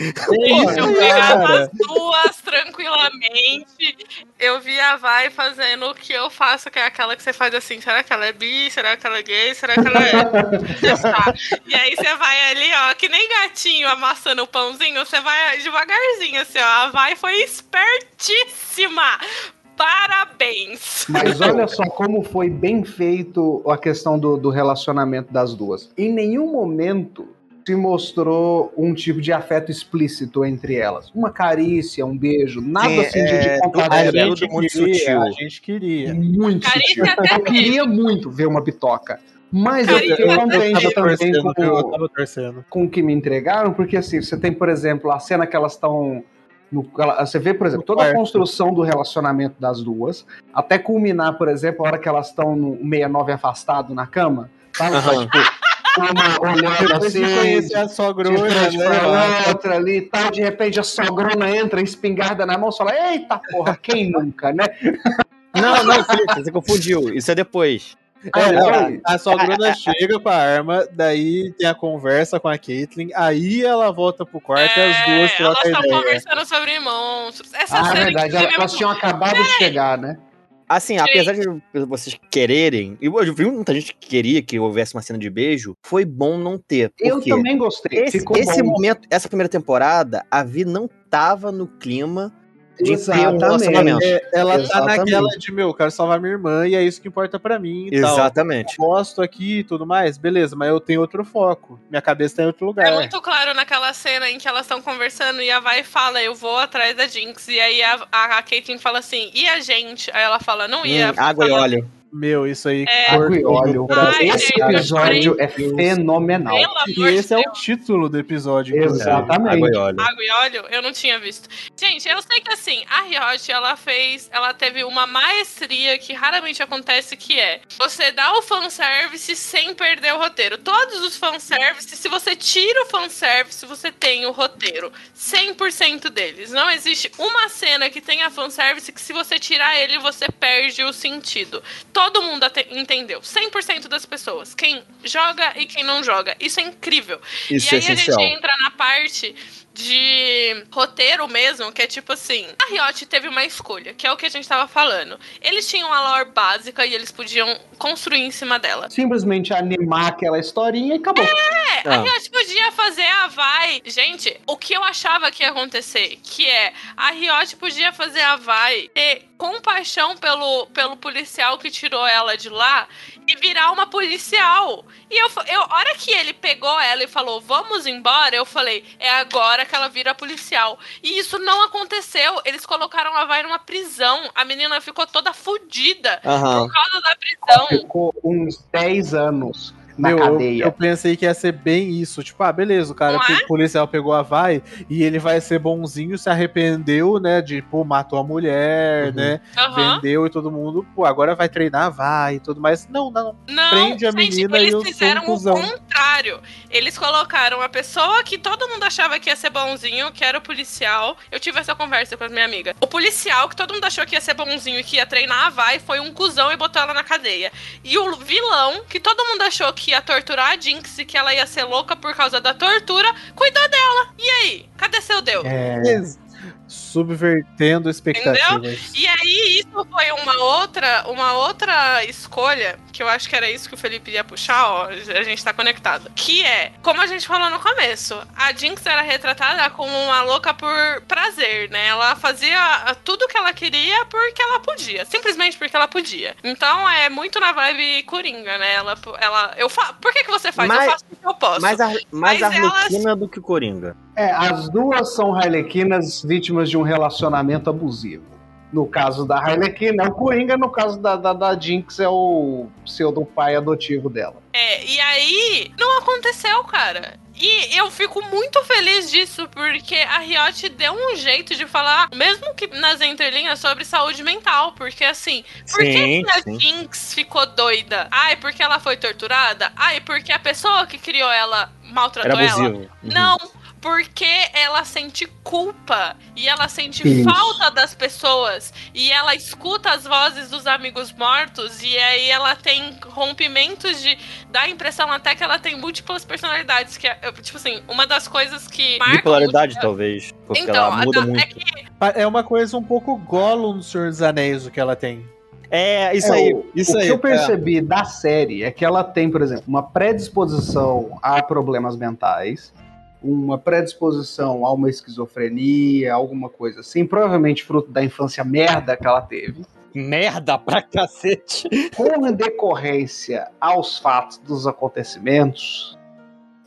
Eu pegava as duas tranquilamente. Eu vi a Vai fazendo o que eu faço, que é aquela que você faz assim: será que ela é bi? Será que ela é gay? Será que ela é. Testar. E aí você vai ali, ó, que nem gatinho amassando o pãozinho, você vai devagarzinho, assim, ó. A Vai foi espertíssima! Parabéns! Mas olha só como foi bem feito a questão do, do relacionamento das duas. Em nenhum momento se mostrou um tipo de afeto explícito entre elas. Uma carícia, um beijo, nada Sim, assim de, de é, tudo muito queria, sutil. a gente queria. Muito Carícia sutil. Eu queria muito ver uma bitoca. Mas eu, eu Eu contente também torcendo, com, torcendo. com o que me entregaram, porque assim, você tem, por exemplo, a cena que elas estão. Você vê, por exemplo, toda a construção do relacionamento das duas, até culminar, por exemplo, a hora que elas estão no 69 afastado na cama, sabe? Aham. Tipo, uma de assim, conhecer a sogrona, né? outra ali e tal, de repente a sogrona entra, espingarda na mão, você fala, eita porra, quem nunca, né? Não, não, Felipe, você confundiu. Isso é depois. É, É, não, é. a sogrona chega com a arma, daí tem a conversa com a Caitlyn, aí ela volta pro quarto e as duas É, elas trocam estão ideia. conversando sobre monstros. Essa Ah, cena é verdade, é elas muito tinham acabado de chegar, né? Assim, Gente. apesar de vocês quererem, e eu vi muita gente que queria que houvesse uma cena de beijo, foi bom não ter. Eu também gostei, Esse, ficou esse bom. momento, essa primeira temporada, a Vi não tava no clima de ter um Exatamente. relacionamento. É, ela tá Exatamente. naquela de, meu, eu quero salvar minha irmã e é isso que importa pra mim e tal. Exatamente. Gosto aqui e tudo mais, beleza, mas eu tenho outro foco. Minha cabeça tá em outro lugar. É muito claro naquela cena em que elas estão conversando e a Vai fala, eu vou atrás da Jinx. E aí a, a, a Caitlyn fala assim, e a gente? Aí ela fala, não ia. Hum, água e Fala, óleo. Meu, isso aí. É. cortou e. Ai, Esse gente, episódio é fenomenal. E esse é o título do episódio. Exatamente. Água e óleo. Água e óleo, eu não tinha visto. Gente, eu sei que assim, a Riot, ela fez, ela teve uma maestria que raramente acontece, que é você dá o fanservice sem perder o roteiro. Todos os fanservices, se você tira o fanservice, você tem o roteiro. 100% deles. Não existe uma cena que tenha fanservice que se você tirar ele, você perde o sentido. Todo mundo ate- entendeu. 100% das pessoas. Quem joga e quem não joga. Isso é incrível Isso e é aí a essencial. gente entra na parte de roteiro mesmo, que é tipo assim, a Riot teve uma escolha, que é o que a gente tava falando. Eles tinham a lore básica e eles podiam construir em cima dela. Simplesmente animar aquela historinha e acabou. É, a Ah. Riot podia fazer a vai. Gente, o que eu achava que ia acontecer, que é a Riot podia fazer a vai ter compaixão pelo, pelo policial que tirou ela de lá e virar uma policial. E eu, eu, a hora que ele pegou ela e falou, vamos embora, eu falei, é agora que ela vira policial. E isso não aconteceu. Eles colocaram a vai numa prisão. A menina ficou toda fodida Aham. por causa da prisão. Ficou uns 10 anos na Meu, eu, cadeia. eu pensei que ia ser bem isso. Tipo, ah, beleza, o cara, é? o policial pegou a vai e ele vai ser bonzinho, se arrependeu, né? De, pô, matou a mulher, Uhum. né? Aham. Vendeu e todo mundo, pô, agora vai treinar, vai e tudo mais. Não, não. Não, Prende a gente, menina eles e eu sou um fizeram o contrário. Eles colocaram a pessoa que todo mundo achava que ia ser bonzinho, que era o policial. Eu tive essa conversa com a minha amiga. O policial, que todo mundo achou que ia ser bonzinho e que ia treinar a vai, foi um cuzão e botou ela na cadeia. E o vilão, que todo mundo achou que ia torturar a Jinx e que ela ia ser louca por causa da tortura, cuidou dela. E aí? Cadê seu Deus? É, Subvertendo expectativas. E aí, isso foi uma outra, uma outra escolha, que eu acho que era isso que o Felipe ia puxar, ó, a gente tá conectado. Que é, como a gente falou no começo, a Jinx era retratada como uma louca por prazer, né? Ela fazia tudo que ela queria porque ela podia, simplesmente porque ela podia. Então é muito na vibe coringa, né? Ela, ela eu fa... Por que, que você faz? Mas- eu faço porque eu posso. Mais, ar, mais Mas Arlequina do que Coringa. É, as duas são Harlequinas vítimas de um relacionamento abusivo. No caso da Harlequina é o Coringa, no caso da, da, da Jinx é o pseudo pai adotivo dela. É, e aí não aconteceu, cara. E eu fico muito feliz disso, porque a Riot deu um jeito de falar, mesmo que nas entrelinhas, sobre saúde mental. Porque assim, por que, Sim, que a sim. Jinx ficou doida? Ai, porque ela foi torturada? Ai, porque a pessoa que criou ela maltratou Era ela? abusivo. Uhum. Não, porque ela sente culpa e ela sente Isso. falta das pessoas e ela escuta as vozes dos amigos mortos e aí ela tem rompimentos de dá a impressão até que ela tem múltiplas personalidades, que é tipo assim, uma das coisas que Bipolaridade, talvez. Porque Então, ela muda a- muito. é que É uma coisa um pouco Gollum do Senhor dos Anéis, o que ela tem. É, isso É, aí. o- Isso o aí. que eu percebi da série é que ela tem, por exemplo, uma predisposição a problemas mentais, uma predisposição a uma esquizofrenia, alguma coisa assim, provavelmente fruto da infância merda que ela teve. É. Merda pra cacete. Com decorrência aos fatos dos acontecimentos,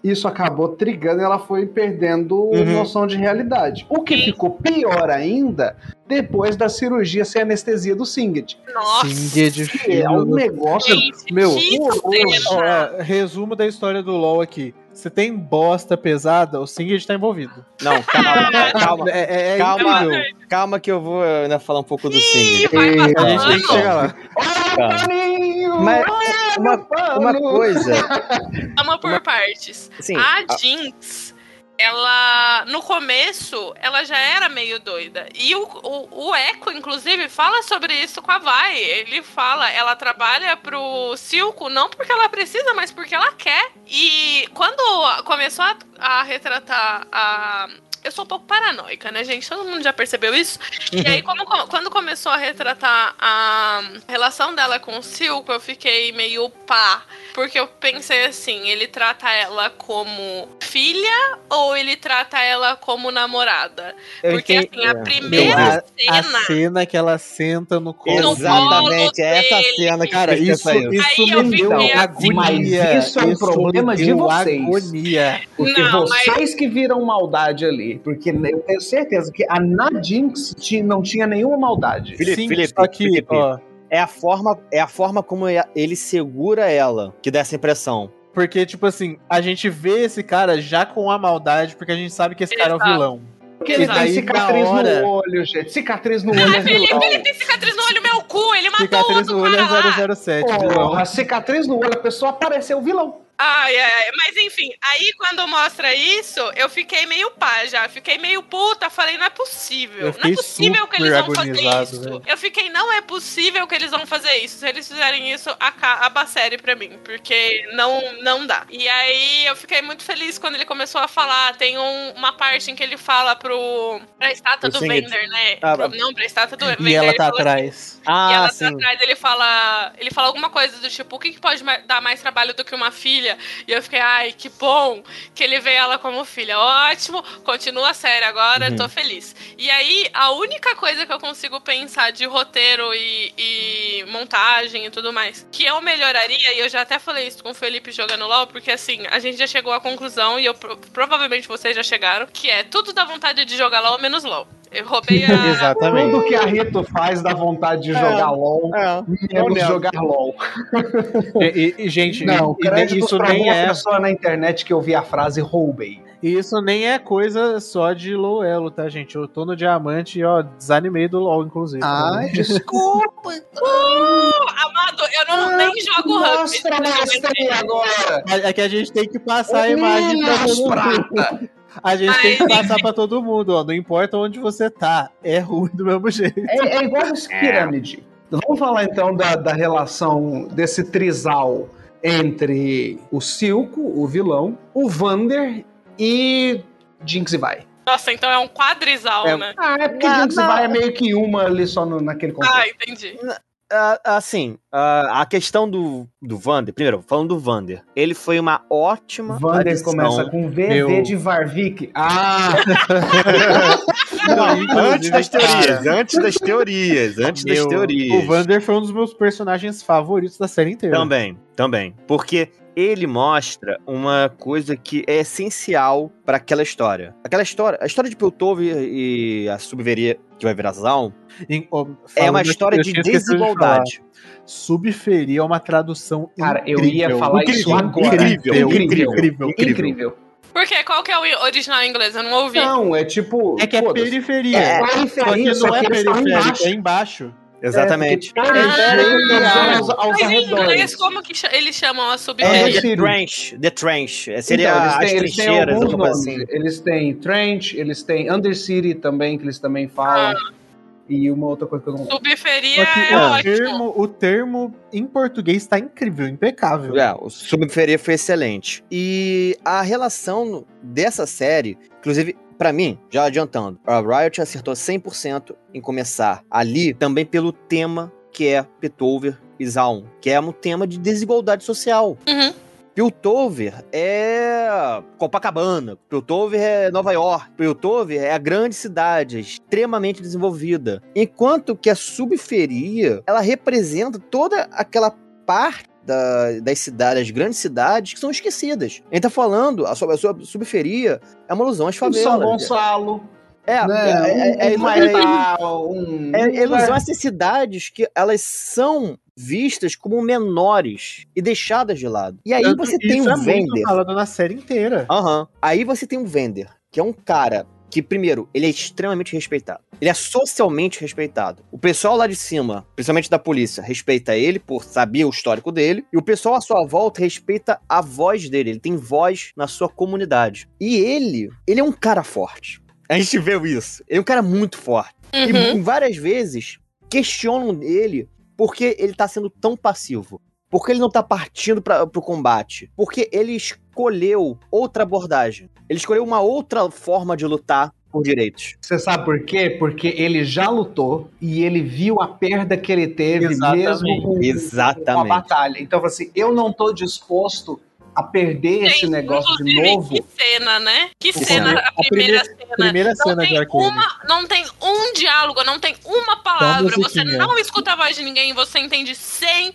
isso acabou trigando e ela foi perdendo Uhum. noção de realidade. O que ficou pior ainda depois da cirurgia sem anestesia do Singed. nossa, Singed, Que é um filho do- negócio gente, Meu, que horroroso. Ó, é, resumo da história do LoL aqui. Você tem bosta pesada, o Singed tá envolvido. Não, calma, calma. É, é, é Calma. incrível. Calma que eu vou ainda falar um pouco do Ih, Singed. A gente tem que chegar lá. Calma. Paninho, Mas olha uma-. Uma coisa, Vamos por Uma- partes. a a- Jinx, ela no começo, ela já era meio doida. E o, o, o inclusive, fala sobre isso com a Vai. Ele fala, ela trabalha pro Silco não porque ela precisa, mas porque ela quer. E quando começou a, a retratar a. Eu sou um pouco paranoica, né, gente? Todo mundo já percebeu isso. E aí, como- quando começou a retratar a relação dela com o Silco, eu fiquei meio pá. Porque eu pensei assim, ele trata ela como filha ou ele trata ela como namorada? Eu Porque entendi- assim, a primeira a cena. cena que ela senta no colo. Exatamente, é essa cena que Cara, isso, isso. Aí me deu assim, agonia. mas isso é um problema de vocês. agonia. Porque Não, mas- vocês que viram maldade ali. Porque eu tenho certeza que a Nadinx não tinha nenhuma maldade. Felipe, Sim, Felipe, só que, Felipe. ó, É a forma, é a forma como ele segura ela que dá essa impressão. porque, tipo assim, a gente vê esse cara já com a maldade, porque a gente sabe que esse cara é o Exato. vilão. Porque ele Exato. tem cicatriz hora- no olho, gente. Cicatriz no olho é Felipe, vilão. ele tem cicatriz no olho, meu cu, ele matou Cicatriz outro no olho cara lá. é 007, vilão. Porra, cicatriz no olho, a pessoa apareceu vilão. Ai, ai. Mas enfim, aí quando mostra isso, eu fiquei meio pá já. Fiquei meio puta. Falei, não é possível. Não é possível que eles vão fazer isso. velho. Eu fiquei, não é possível que eles vão fazer isso. Se eles fizerem isso, acaba a série pra mim. Porque não, não dá. E aí eu fiquei muito feliz quando ele começou a falar. Tem um- uma parte em que ele fala pro. pra estátua do. Vender, né? Ah, Pro- não, pra estátua do Vender. E ela ele tá falou assim, atrás. e Ah, ela sim. tá atrás, ele fala. Ele fala alguma coisa do tipo, o que, que pode dar mais trabalho do que uma filha? E eu fiquei, ai, que bom que ele vê ela como filha. Ótimo, continua a série agora, Uhum. tô feliz. E aí, a única coisa que eu consigo pensar de roteiro e, e montagem e tudo mais, que eu melhoraria, e eu já até falei isso com o Felipe jogando LOL, porque assim, a gente já chegou à conclusão, e eu pro- provavelmente vocês já chegaram, que é tudo dá vontade de jogar LOL menos LOL. Eu roubei a. Exatamente. Tudo que a Rito faz dá vontade de jogar LOL, É. menos jogar LOL. E, e- gente, Não, e- créditos isso pra nem é. pessoa na internet que eu vi a frase roubei. E isso nem é coisa só de low elo, tá, gente? Eu tô no diamante e, ó, desanimei do LoL, inclusive. Ai, desculpa. Uh, Amado, eu não, nem jogo rugby. Mostra mim agora! É que a gente tem que passar a imagem pra todo mundo. A gente tem que Ai, passar pra todo mundo, ó. Não importa onde você tá. É ruim do mesmo jeito. É, é igual esse pirâmide. Vamos falar então da, da relação desse trisal entre o Silco, o vilão, o Vander e Jinx e Vai. Nossa, então é um quadrisal, É, né? Ah, é porque Não, Jinx e não. Vai é meio que uma ali só no- naquele contexto. Ah, entendi. Ah, assim, ah, a questão do, do Vander, primeiro, falando do Vander, ele foi uma ótima Vander adição. começa com VV Meu- de Varvik. Ah! Não, antes das teorias, antes das teorias, antes das meu, teorias. O Vander foi um dos meus personagens favoritos da série inteira. Também, também. Porque ele mostra uma coisa que é essencial para aquela história. Aquela história, a história de Piltover e a subveria que vai virar Zaun Em- ó, é uma história de desigualdade. Subferir é uma tradução Cara, eu ia falar isso agora. Incrível, Incrível. incrível, incrível. Incrível. Por quê? Qual que é o original em inglês? Eu não ouvi. Não, é tipo. É que é periferia. É, só que periferia, não é periférica, embaixo. é embaixo. Exatamente. É, porque periférico genial. aos, aos Mas em inglês, como que eles chamam a É, subferia? the. Trench, The Trench. É, Seria Então, eles as têm, eles têm trincheiras, alguma coisa assim. Eles têm Trench, eles têm Undercity também, que eles também falam. E uma outra coisa que eu não. Subferia é o, ótimo. termo, o termo em português tá incrível, impecável. É, o Subferia foi excelente. E a relação dessa série, inclusive, pra mim, já adiantando, a Riot acertou 100% em começar ali também pelo tema que é Piltover e Zaun, que é um tema de desigualdade social. Uhum. Piltover é Copacabana, Piltover é Nova York, Piltover é a grande cidade, extremamente desenvolvida. Enquanto que a subferia, ela representa toda aquela parte da- das cidades, das grandes cidades que são esquecidas. A gente tá falando, a, sub- a sub- subferia é uma alusão às favelas. São Gonçalo, É, né? é, é, é, é- é ilusão a essas cidades que elas são vistas como menores e deixadas de lado. E aí Tanto você tem um é vender. falado na série inteira. Aham. Aí você tem um vender, que é um cara que, primeiro, ele é extremamente respeitado. Ele é socialmente respeitado. O pessoal lá de cima, principalmente da polícia, respeita ele por saber o histórico dele. E o pessoal à sua volta respeita a voz dele. Ele tem voz na sua comunidade. E ele, ele é um cara forte. A gente vê isso. Ele é um cara muito forte. Uhum. E várias vezes questionam ele porque ele tá sendo tão passivo. Porque ele não tá partindo para pro combate. Porque ele escolheu outra abordagem. Ele escolheu uma outra forma de lutar por direitos. Você sabe por quê? Porque ele já lutou e ele viu a perda que ele teve Exatamente. mesmo com, com a Exatamente. batalha. Então, assim, eu não tô disposto a perder esse Gente, negócio de novo. Que cena, né? Que cena, a A primeira cena. Primeira Não cena de tem, uma, não tem um diálogo, não tem uma palavra. Você não escuta a voz de ninguém, você entende 100%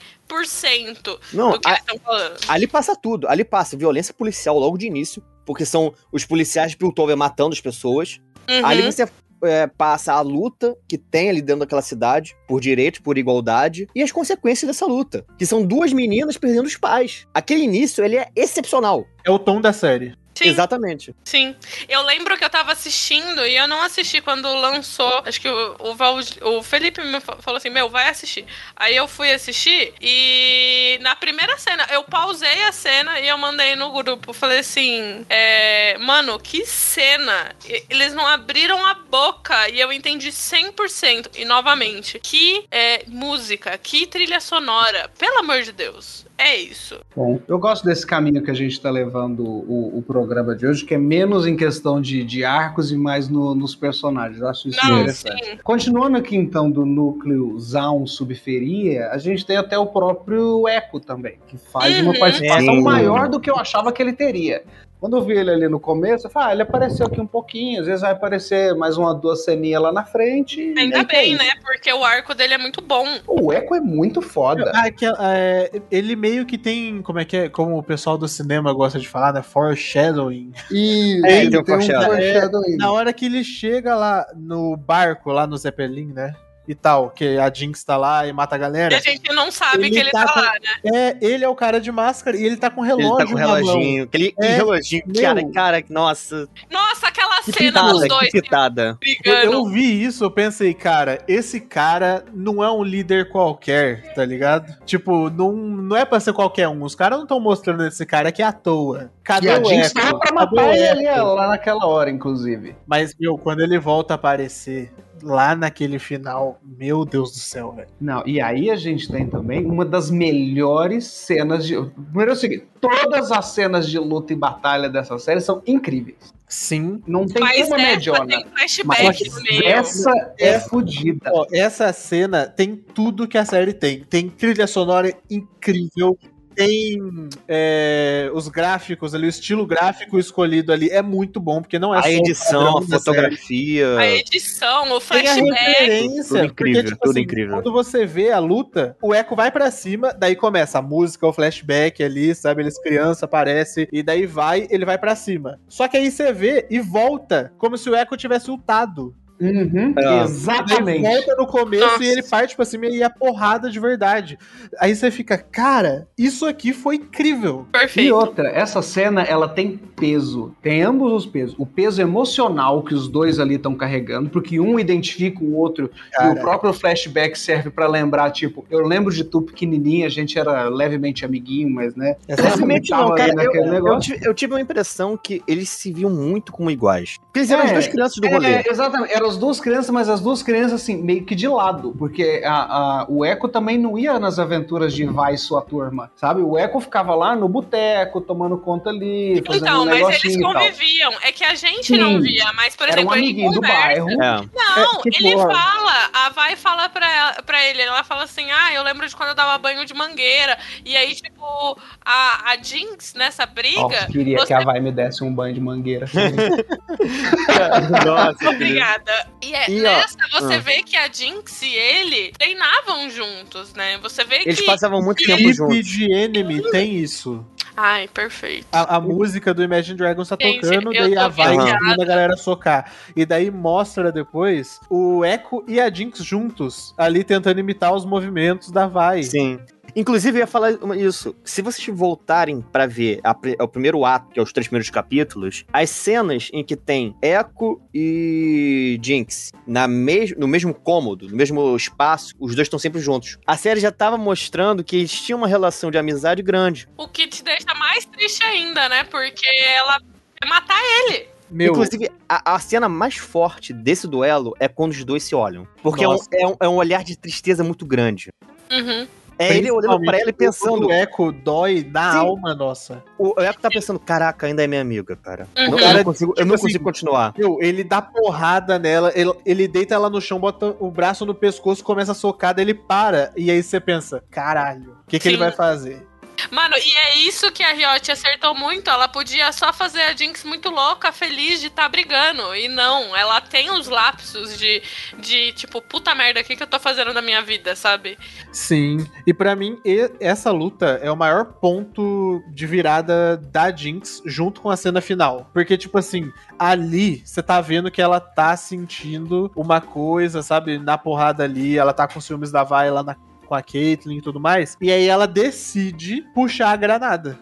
Não, do que a- eles estão falando. ali passa tudo. Ali passa violência policial logo de início. Porque são os policiais de Piltover matando as pessoas. Uhum. Ali você é, passa a luta que tem ali dentro daquela cidade, por direitos, por igualdade, e as consequências dessa luta, que são duas meninas perdendo os pais. Aquele início, ele é excepcional. É o tom da série. Sim, Exatamente. sim. Eu lembro que eu tava assistindo e eu não assisti quando lançou. Acho que o, o, Val- o Felipe me fa- falou assim: Meu, vai assistir. Aí eu fui assistir e na primeira cena, eu pausei a cena e eu mandei no grupo. Falei assim: é, Mano, que cena! Eles não abriram a boca e eu entendi 100%. E novamente, que é, música, que trilha sonora. Pelo amor de Deus. É isso. Bom, eu gosto desse caminho que a gente está levando o, o programa de hoje, que é menos em questão de, de arcos e mais no- nos personagens. Eu acho isso Não, interessante. sim. Continuando aqui então do núcleo Zaun Subferia, a gente tem até o próprio Echo também, que faz uma Uhum. participação Sim. maior do que eu achava que ele teria. Quando eu vi ele ali no começo, eu falei, ah, ele apareceu aqui um pouquinho, às vezes vai aparecer mais uma duas ceninhas lá na frente. Ainda é bem, isso. né? Porque o arco dele é muito bom. O Echo é muito foda. Ah, que, é, ele meio que tem, como é que é, como o pessoal do cinema gosta de falar, né? Foreshadowing. E É, ele tem um tem um foreshadowing. foreshadowing. Na hora que ele chega lá no barco, lá no Zeppelin, né? E tal, que a Jinx tá lá e mata a E galera. a gente não sabe Ele que ele tá tá, com- lá, né? É, ele é o cara de máscara e ele tá com relógio Ele tá com reloginho. Aquele É, reloginho, meu. cara, cara, nossa. Nossa, aquela Que cena dos pitada, dois que pitada. Eu, brigando. eu vi isso, eu pensei, cara, esse cara não é um líder qualquer, tá ligado? Tipo, não, não é pra ser qualquer um. Os caras não estão mostrando esse cara aqui à toa. Cadê E a o Jinx tava pra matar ele lá naquela hora, inclusive. Mas, meu, quando ele volta a aparecer lá naquele final, meu Deus do céu, velho. Não, e aí a gente tem também uma das melhores cenas de. Primeiro é o seguinte: todas as cenas de luta e batalha dessa série são incríveis. Sim. Não tem Mas uma essa mediona. tem Mas flashback essa é fodida. Essa cena tem tudo que a série tem. Tem trilha sonora incrível. Tem é, os gráficos ali, o estilo gráfico escolhido ali é muito bom, porque não é A só edição, a fotografia. A edição, o Tem a flashback. referência. Tudo incrível, porque, tipo tudo assim, incrível. Quando você vê a luta, o Echo vai pra cima, daí começa a música, o flashback ali, sabe? Eles criança aparece, e daí vai, ele vai pra cima. Só que aí você vê e volta, como se o Echo tivesse lutado. Uhum, É. Exatamente. volta no começo Nossa. e ele parte pra cima e é porrada de verdade. Aí você fica, cara, isso aqui foi incrível. E Perfeito. outra, essa cena ela tem peso, tem ambos os pesos. O peso emocional que os dois ali estão carregando, porque um identifica o outro e Cara. o próprio flashback serve pra lembrar, tipo, eu lembro de tu pequenininha, a gente era levemente amiguinho, mas né. Exatamente Tava não, cara. Eu, eu tive, eu tive uma impressão que eles se viam muito como iguais. Porque eles eram É, as duas crianças do rolê. É, exatamente. Eram as duas crianças, mas as duas crianças, assim, meio que de lado. Porque a, a- o Eco também não ia nas aventuras de vai e sua turma, sabe? O Eco ficava lá no boteco, tomando conta ali, fazendo Então, um mas eles conviviam. É que a gente Sim. não via, mas, por Era um exemplo, ele amiguinho do conversa. bairro. É. Não, É, tipo, ele ó. fala, a Vai fala pra, ela- pra ele, ela fala assim, ah, eu lembro de quando eu dava banho de mangueira, e aí, tipo, a, a Jinx, nessa briga, Nossa, queria você- que a Vai me desse um banho de mangueira. Nossa, obrigada. E é, E, ó, nessa, você ah. vê que a Jinx e ele treinavam juntos, né? Você vê Eles que... passavam muito tempo Clipe juntos. de Enemy tem isso. Ai, perfeito. A, a música do Imagine Dragons tá Gente, tocando, daí a vai ensina a galera socar. E daí mostra depois o Echo e a Jinx juntos, ali tentando imitar os movimentos da Vai. Sim. Inclusive, eu ia falar isso. Se vocês voltarem pra ver a pri- o primeiro ato, que é os três primeiros capítulos, as cenas em que tem Echo e Jinx na mes no mesmo cômodo, no mesmo espaço, os dois estão sempre juntos. A série já tava mostrando que eles tinham uma relação de amizade grande. O que te deixa mais triste ainda, né? Porque ela quer matar ele. Meu, Inclusive, a, a cena mais forte desse duelo é quando os dois se olham. Porque é um, é, um, é um olhar de tristeza muito grande. Uhum. É ele olhando pra ela e pensando. O Echo dói na Sim. alma nossa. O Echo tá pensando, caraca, ainda é minha amiga, cara. Uhum. Não, eu não consigo, eu tipo não assim, consigo continuar. Meu, ele dá porrada nela, ele, ele deita ela no chão, bota o braço no pescoço, começa a socar, daí ele para. E aí você pensa, caralho, o que, que ele vai fazer? Mano, e é isso que a Riot acertou muito. Ela podia só fazer a Jinx muito louca, feliz de estar brigando. E não, ela tem os lapsos de, de tipo, puta merda, o que, que eu tô fazendo na minha vida, sabe? Sim, e pra mim essa luta é o maior ponto de virada da Jinx junto com a cena final. Porque, tipo assim, ali você tá vendo que ela tá sentindo uma coisa, sabe, na porrada ali, ela tá com ciúmes da Vai lá na- com a Caitlyn e tudo mais. E aí ela decide puxar a granada.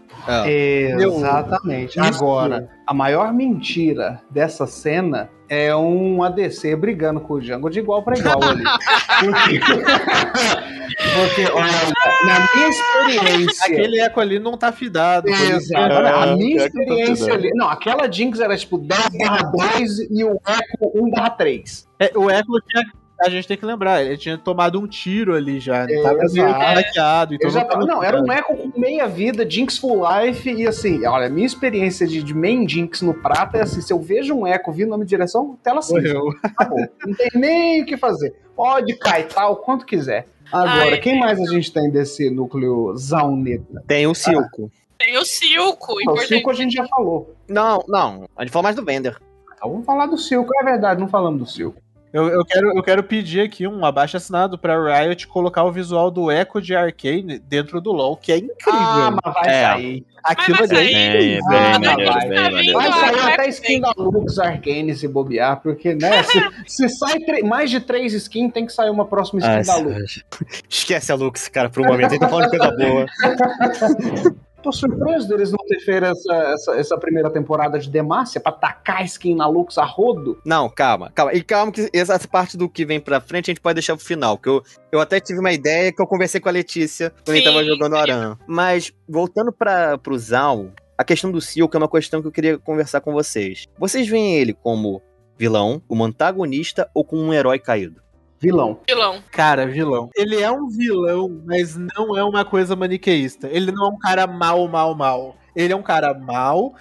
Exatamente. Isso. Agora, a maior mentira dessa cena é um ADC brigando com o Django de igual para igual ali. Porque, porque, olha, na minha experiência. Aquele eco ali não tá fidado. que- Exatamente. A minha é tô experiência ali. Não, aquela Jinx era tipo 10 barra 2 e o Echo 1 barra 3. É, o Echo tinha. A gente tem que lembrar, ele tinha tomado um tiro ali já. Ele tava meio Exato. hackeado. Então Eu já não tava tava, não, era um. Echo com meia vida, Jinx full life, e assim, olha, minha experiência de, de main Jinx no prata é assim: se eu vejo um Echo vindo na minha direção, tela cinza. Acabou. Não tem nem o que fazer. Pode kaitar o quanto quiser. Agora, Ai. quem mais a gente tem desse núcleo Zauneta? Tem o Silco. Tem o Silco, O importante. Silco a gente já falou. Não, não. A gente fala mais do Vender. Então vamos falar do Silco, é verdade, não falamos do Silco. Eu, eu quero, eu quero pedir aqui um abaixo assinado pra Riot colocar o visual do Echo de Arcane dentro do LoL, que é incrível. Ah, mas vai É. sair. Aquilo vai ali é sair. incrível. bem Ah, maneiro, mas bem tá Vai a sair até skin da Lux Arcane se bobear, porque, né, se, se sai mais de três skins, tem que sair uma próxima skin Ah, da Lux. Esquece a Lux, cara, por um momento. A gente tá falando coisa boa. Tô surpreso deles não ter feito essa, essa, essa primeira temporada de Demacia pra tacar skin na Lux a rodo. Não, calma, calma. E calma que essa parte do que vem pra frente a gente pode deixar pro final, porque eu, eu até tive uma ideia que eu conversei com a Letícia quando a gente Sim, tava jogando sim. Aran. Mas, voltando pra, pro Zal, a questão do Silk é uma questão que eu queria conversar com vocês. Vocês veem ele como vilão, como antagonista ou como um herói caído? Vilão. Vilão. Cara, vilão. Ele é um vilão, mas não é uma coisa maniqueísta. Ele não é um cara mal, mal, mal. Ele é um cara mal,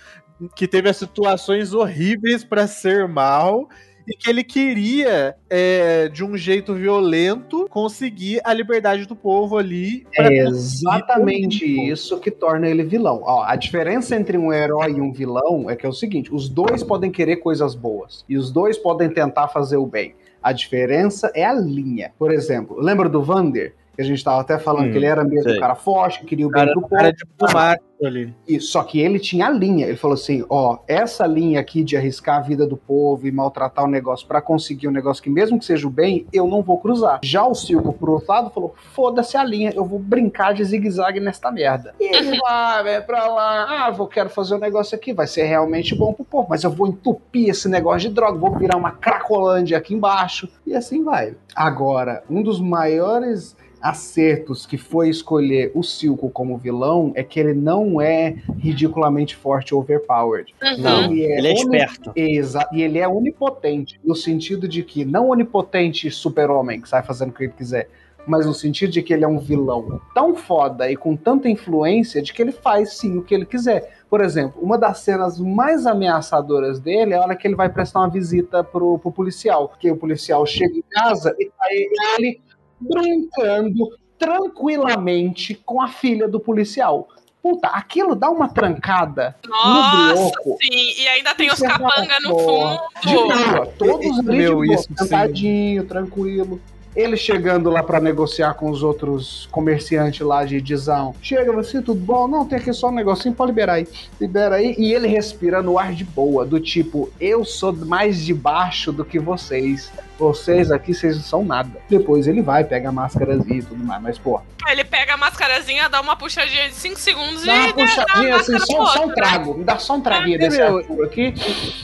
que teve as situações horríveis pra ser mal. E que ele queria, é, de um jeito violento, conseguir a liberdade do povo ali. É exatamente isso que torna ele vilão. Ó, a diferença entre um herói e um vilão é que é o seguinte: os dois podem querer coisas boas e os dois podem tentar fazer o bem. A diferença é a linha. Por exemplo, lembra do Vander? Que a gente estava até falando Hum, que ele era mesmo sei. um cara forte, que queria o bem Cara, pro povo. cara diplomático ali. E, só que ele tinha a linha. Ele falou assim: ó, essa linha aqui de arriscar a vida do povo e maltratar o negócio pra conseguir um negócio que, mesmo que seja o bem, eu não vou cruzar. Já o Silco, por outro lado, falou: foda-se a linha, eu vou brincar de zigue-zague nesta merda. E ele vai, vai pra lá, ah, vou quero fazer um negócio aqui, vai ser realmente bom pro povo, mas eu vou entupir esse negócio de droga, vou virar uma cracolândia aqui embaixo. E assim vai. Agora, um dos maiores acertos que foi escolher o Silco como vilão é que ele não é ridiculamente forte ou overpowered. Uhum. Não, Ele é ele é esperto. Exa e ele é onipotente, no sentido de que, não onipotente super-homem, que sai fazendo o que ele quiser, mas no sentido de que ele é um vilão tão foda e com tanta influência de que ele faz sim o que ele quiser. Por exemplo, uma das cenas mais ameaçadoras dele é a hora que ele vai prestar uma visita pro, pro policial. Porque o policial chega em casa e tá ele brincando tranquilamente com a filha do policial. Puta, aquilo dá uma trancada Nossa, no brioco. sim. E ainda tem os fala, capanga no "Porra, De fundo. boa, todos ali Meu, de boa, isso, sim. sentadinho, tranquilo. Ele chegando lá pra negociar com os outros comerciantes lá de Dizão. Chega, você, tudo bom? Não, tem aqui só um negocinho, pode liberar aí. Libera aí. E ele respirando ar de boa, do tipo, eu sou mais de baixo do que vocês. Vocês aqui, vocês não são nada. Depois ele vai, pega a máscarazinha e tudo mais. Mas, pô, Ele pega a mascarazinha, dá uma puxadinha de 5 segundos dá uma e puxadinha dá a assim, só, pro só um outro, né? trago. Me dá só um traguinho desse meu, aqui.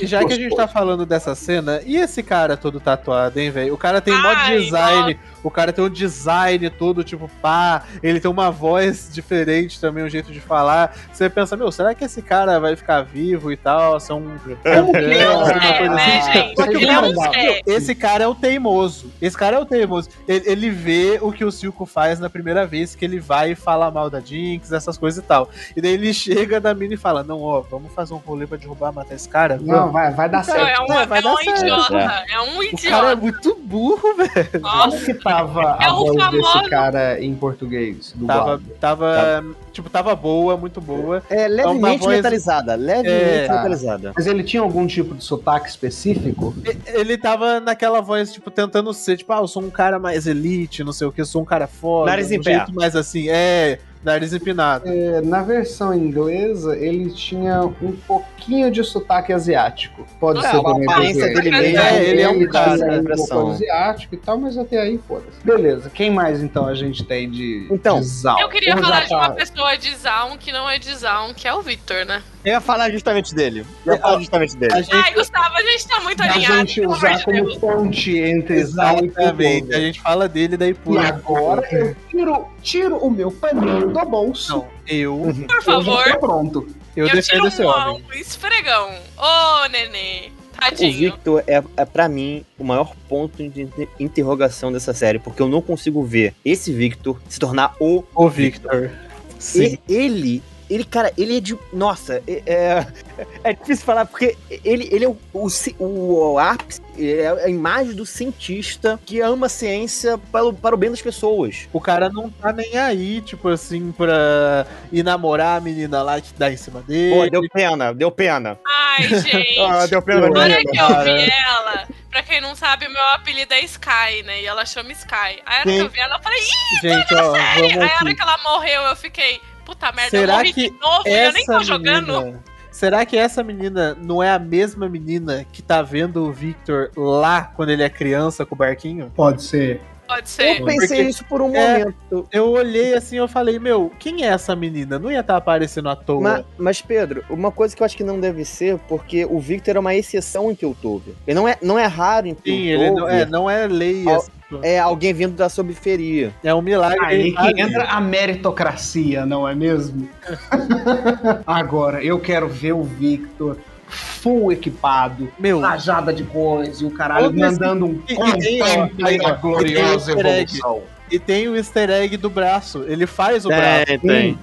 E já que a gente tá falando dessa cena, e esse cara todo tatuado, hein, velho? O cara tem mod Ai, design, o cara tem um design todo, tipo, pá, ele tem uma voz diferente também, um jeito de falar. Você pensa, meu, será que esse cara vai ficar vivo e tal? Ser um. Como que Ele é um coisa né, assim? é. Esse cara é o teimoso. Esse cara é o teimoso. Ele, ele vê o que o Silco faz na primeira vez que ele vai e fala mal da Jinx, essas coisas e tal. E daí ele chega da mina e fala: Não, ó, vamos fazer um rolê pra derrubar, matar esse cara? Não, Vamos." vai, vai dar Não, certo. é um, É, vai é dar um certo, idiota. É um O idiota. cara é muito burro, velho. Nossa. que tava É a voz famoso- desse cara em português? Do Tava, Bob? tava, tipo, tava boa, muito boa. É uma levemente voz- metalizada, levemente É. metalizada. Mas ele tinha algum tipo de sotaque específico? Ele tava naquela voz, tipo, tentando ser, tipo, ah, eu sou um cara mais elite, não sei o que, eu sou um cara foda. Nariz em um pé. jeito mais assim, é, nariz empinado. É, na versão inglesa, ele tinha um pouquinho de sotaque asiático. Pode É, ser a também aparência porque- dele mesmo, é, ele é um tinha cara, um impressão. pouco asiático e tal, mas até aí, foda-se. Beleza, quem mais então a gente tem de, Então, de Zal? Eu queria já falar de uma pessoa de Zaun que não é de Zaun, que é o Victor, né? Eu ia falar justamente dele. Eu ia falar justamente A dele. gente, Ai, Gustavo, a gente tá muito A alinhado. gente pelo amor usar de como Deus. ponte entre Zal e exatamente, a gente fala dele, daí E pula. agora eu tiro, tiro o meu paninho do bolso. Não, eu, Por Eu favor, tô pronto. eu, eu defendo tiro esse um, homem. um esfregão. Ô, nenê. O Tadinho. Victor é, é para mim, o maior ponto de inter- interrogação dessa série, porque eu não consigo ver esse Victor se tornar o O Victor. Sim. E- ele, ele, cara, ele é de. Nossa, é, é, é difícil falar, porque ele, ele é o, o, o ápice, é a imagem do cientista que ama a ciência para o, para o bem das pessoas. O cara não tá nem aí, tipo assim, pra ir namorar a menina lá que dá em cima dele. Pô, deu pena, deu pena. Ai, gente. Ah, deu pena menina. que eu cara. vi ela, pra quem não sabe, o meu apelido é Sky, né? E ela chama Sky. Aí a hora que eu vi ela, eu falei, ih, Gente, ó, aí vamos a hora que ela morreu, eu fiquei, puta merda, Será eu morri que de novo e eu nem Essa tô jogando. menina. Será que essa menina não é a mesma menina que tá vendo o Victor lá quando ele é criança com o barquinho? Pode ser. Pode ser. Eu pensei Porque- isso por um É. momento. Eu olhei assim, eu falei, meu, quem é essa menina? Não ia estar aparecendo à toa. Ma- Mas, Pedro, uma coisa que eu acho que não deve ser, porque o Victor é uma exceção em Piltover. Ele não é, não é raro em Sim, Piltover. ele não é, não é lei, Al- assim, É alguém vindo da subferia. é um milagre. Aí tá que ali. entra a meritocracia, não é mesmo? Agora, eu quero ver o Victor full equipado, Meu, rajada de coisa e o caralho Todo esse- mandando um tem, contemple a e tem gloriosa evolução. e tem o easter egg do braço. Ele faz o braço. Tem, Tem, E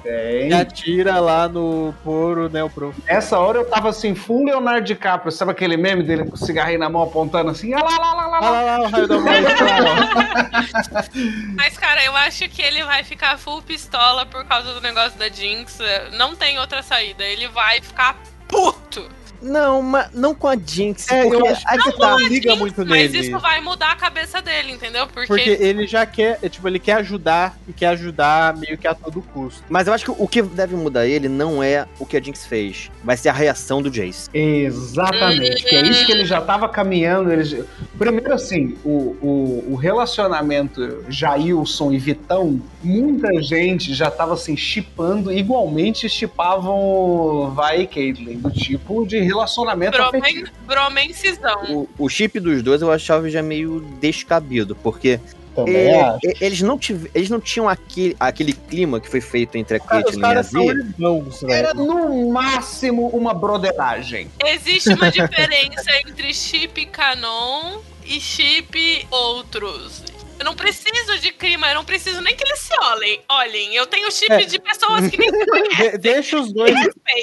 tem. atira lá no poro, né, o prof. Essa hora eu tava assim, full Leonardo DiCaprio. Sabe aquele meme dele com o cigarrinho na mão apontando assim? Ah lá, lá, lá, lá, Olha lá. lá, lá, o raio da lá, Mas, cara, eu acho que ele vai ficar full pistola por causa do negócio da Jinx. Não tem outra saída. Ele vai ficar puto. Não, mas não com a Jinx. É, porque eu acho que ó. tá. Não liga muito Mas nele. isso vai mudar a cabeça dele, entendeu? Porque, Porque ele já quer, é, tipo, ele quer ajudar e quer ajudar meio que a todo custo. Mas eu acho que o que deve mudar ele não é o que a Jinx fez. Vai ser a reação do Jace. Exatamente, que é isso que ele já tava caminhando. Ele... Primeiro, assim, o, o, o relacionamento Jailson e Vitão, muita gente já tava assim, chipando, igualmente chipavam Vai e Caitlyn, do tipo de relacionamento afetivo. bromen, bromensizão. O, o chip dos dois eu achava já meio descabido, porque Também é, é, eles, não tive, eles não tinham aquele, aquele clima que foi feito entre a Cara, Caitlyn e a caras são Z. irmãos, Era no máximo uma broderagem. Existe uma diferença entre chip canon e chip outros. Eu não preciso de clima, eu não preciso nem que eles se olhem. Olhem, eu tenho chip É. de pessoas que nem se conhecem. De- deixa os dois.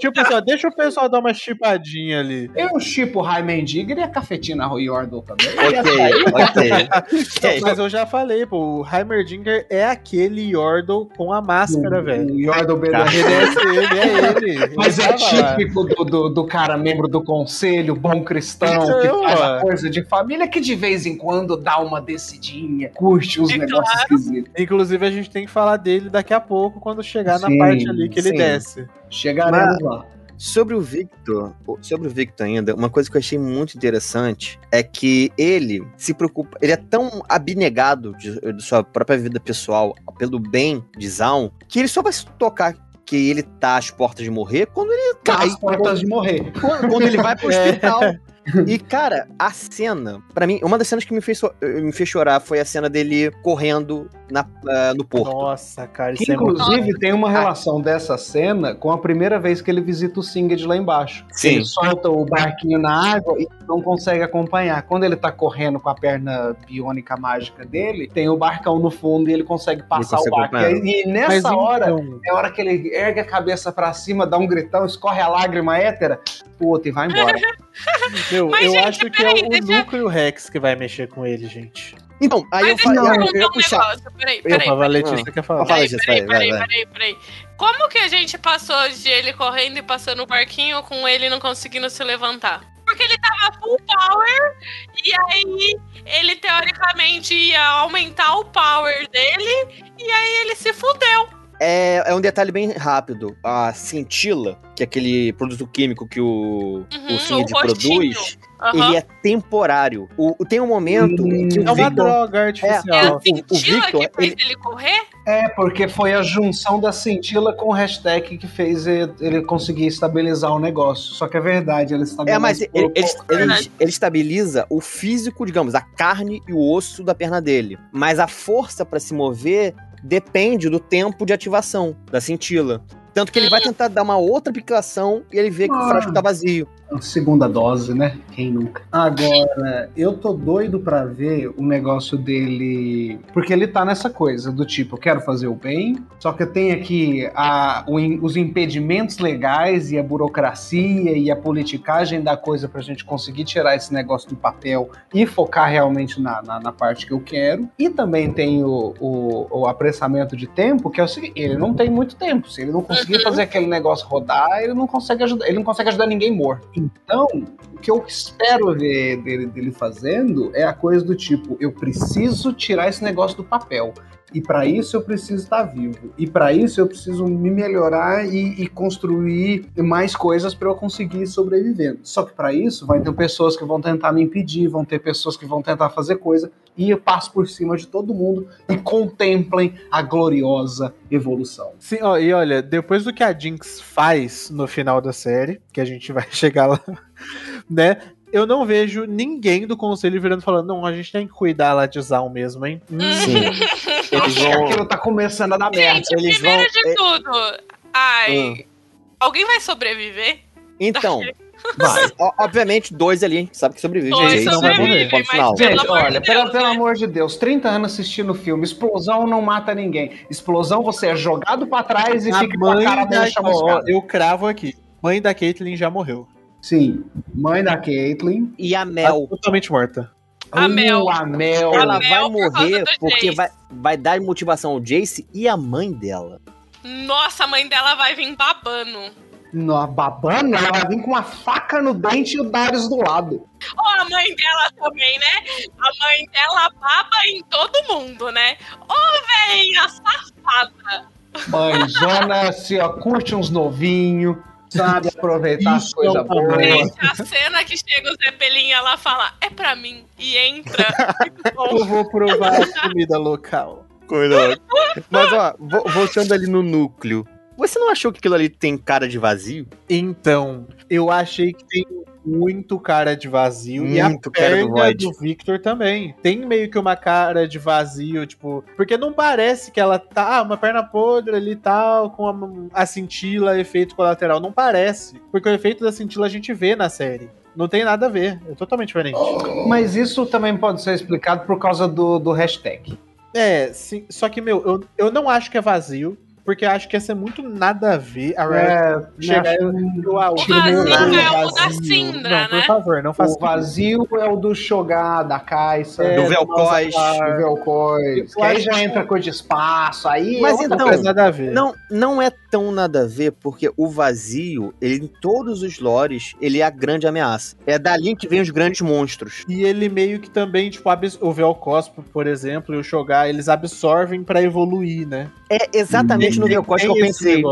Tipo assim, deixa o pessoal dar uma chipadinha ali. Eu chipo Raimen Digger e a cafetina Yordle também. Ok, ok. Mas eu já falei, pô, o Heimerdinger é aquele Yordle com a máscara, velho. O Yordle Tá. Ele é ele é ele. Mas Ele é típico do, do, do cara membro do conselho, bom cristão, que Não, faz a coisa de família, que de vez em quando dá uma decidinha, curte os É negócios claro. esquisitos. Inclusive, a gente tem que falar dele daqui a pouco, quando chegar na Sim, parte ali que ele sim. desce. Chegaremos lá. Sobre o Victor, sobre o Victor ainda, uma coisa que eu achei muito interessante é que ele se preocupa, ele é tão abnegado de, de sua própria vida pessoal pelo bem de Zaun, que ele só vai se tocar que ele tá às portas de morrer quando ele Tá cai, às portas de morrer. quando, quando ele vai pro É. E, cara, a cena, pra mim, uma das cenas que me fez, me fez chorar foi a cena dele correndo na, ah, no porto. Nossa, cara, Que, isso é muito. inclusive, tem uma relação dessa cena com a primeira vez que ele visita o Singed lá embaixo. Sim. Ele solta o barquinho na água e não consegue acompanhar. Quando ele tá correndo com a perna biônica mágica dele, tem o barcão no fundo e ele consegue passar consegue o barco. acompanhar. E, e Mas nessa hora, então, é a hora que ele ergue a cabeça pra cima, dá um gritão, escorre a lágrima hétera, puta, e vai embora. meu, Mas, eu gente, acho que é peraí, o deixa- Nuco e o Rex que vai mexer com ele, gente. Então, aí Mas eu deixa eu falei, eu, perguntar eu ia um negócio. Peraí, Eu, peraí. a peraí. Letícia quer falar. Fala, Peraí, peraí, peraí, vai. peraí, peraí. Como que a gente passou de ele correndo e passando o barquinho com ele não conseguindo se levantar? Porque ele tava full power e aí ele teoricamente ia aumentar o power dele e aí ele se fudeu. É, é um detalhe bem rápido. A cintila, que é aquele produto químico que o, Uhum, o roxinho. produz, Aham. ele é temporário. O, o- tem um momento em que o É uma Victor... droga É artificial. a cintila Victor, que fez ele- ele correr? É, porque foi a junção da cintila com o hashtag que fez ele ele conseguir estabilizar o negócio. Só que é verdade, ele estabelece. É, mas ele, ele, ele- ele estabiliza o físico, digamos, a carne e o osso da perna dele. Mas a força pra se mover depende do tempo de ativação da cintila. Tanto que ele vai tentar dar uma outra aplicação e ele vê que o Ah. frasco tá vazio. Segunda dose, né? Quem nunca? Agora, eu tô doido pra ver o negócio dele. Porque ele tá nessa coisa do tipo, eu quero fazer o bem, só que eu tenho aqui a, o os impedimentos legais e a burocracia e a politicagem da coisa pra gente conseguir tirar esse negócio do papel e focar realmente na, na, na parte que eu quero. E também tem o, o, o apressamento de tempo, que é o seguinte: ele não tem muito tempo. Se ele não conseguir fazer aquele negócio rodar, ele não consegue ajudar, ele não consegue ajudar ninguém morto. Então, o que eu espero ver dele, dele fazendo é a coisa do tipo: eu preciso tirar esse negócio do papel. E para isso eu preciso estar vivo. E para isso eu preciso me melhorar e, e construir mais coisas para eu conseguir sobreviver. Só que para isso vai ter pessoas que vão tentar me impedir, vão ter pessoas que vão tentar fazer coisa e eu passo por cima de todo mundo e contemplem a gloriosa evolução. Sim, ó, e olha, depois do que a Jinx faz no final da série, que a gente vai chegar lá, né? Eu não vejo ninguém do conselho virando e falando, não, a gente tem que cuidar lá de Zal mesmo, hein? Sim. Eles acho que vão. aquilo tá começando a dar merda. Gente, eles primeiro vão- de é- tudo. Ai. Alguém vai sobreviver? Então, Vai. obviamente, dois ali, a gente sabe que sobrevive. Dois Jace não vai morrer. mas- final. Gente, de olha, Deus, pelo, pelo né? amor de Deus, 30 anos assistindo o filme, explosão não mata ninguém. Explosão você é jogado pra trás e A fica com a mãe cara da, ó, eu cravo aqui. Mãe da Caitlyn já morreu. Sim, mãe da Caitlyn. E a Tá Mel, totalmente morta. A Uh, Mel. A Mel. A ela Mel vai por morrer porque vai, vai dar motivação ao Jace e a mãe dela. Nossa, a mãe dela vai vir babando. Na babana, ela vai vir com uma faca no dente e o Darius do lado. Ó, a mãe dela também, né? A mãe dela baba em todo mundo, né? Ô, velha safada. Mãezona, assim, ó, curte uns novinhos, sabe? Aproveitar as coisas é uma boas. Gente, a cena que chega o Zeppelin, ela fala, é pra mim. E entra. Eu vou provar a comida local. Coisa Mas, ó, vo- voltando ali no núcleo. Você não achou que aquilo ali tem cara de vazio? Então, eu achei que tem muito cara de vazio. e a Muito cara do perna Void. do Victor também. Tem meio que uma cara de vazio, tipo. Porque não parece que ela tá. Ah, uma perna podre ali e tal, com a, a cintila, efeito colateral. Não parece. Porque o efeito da cintila a gente vê na série. Não tem nada a ver. É totalmente diferente. Mas isso também pode ser explicado por causa do, do hashtag. É, sim. Só que, meu, eu, eu não acho que é vazio. Porque eu acho que ia ser muito nada a ver a Riot É, chegar acho- eu, ah, O vazio é o da vazio. Syndra, Não, por né? favor, não faça o vazio é o do Shogar, da Caixa, É, do. Malzahar. do Vel'Koz. Que aí já entra coisa de espaço, aí Mas é outra então- Não coisa. nada a ver. Não, não é tão nada a ver, porque o vazio, ele, em todos os lores, ele é a grande ameaça. É dali que vem os grandes monstros. E ele meio que também, tipo, o Vel'Koz, por exemplo, e o Shogar, eles absorvem pra evoluir, né? É exatamente no Vel'Koz que eu pensei.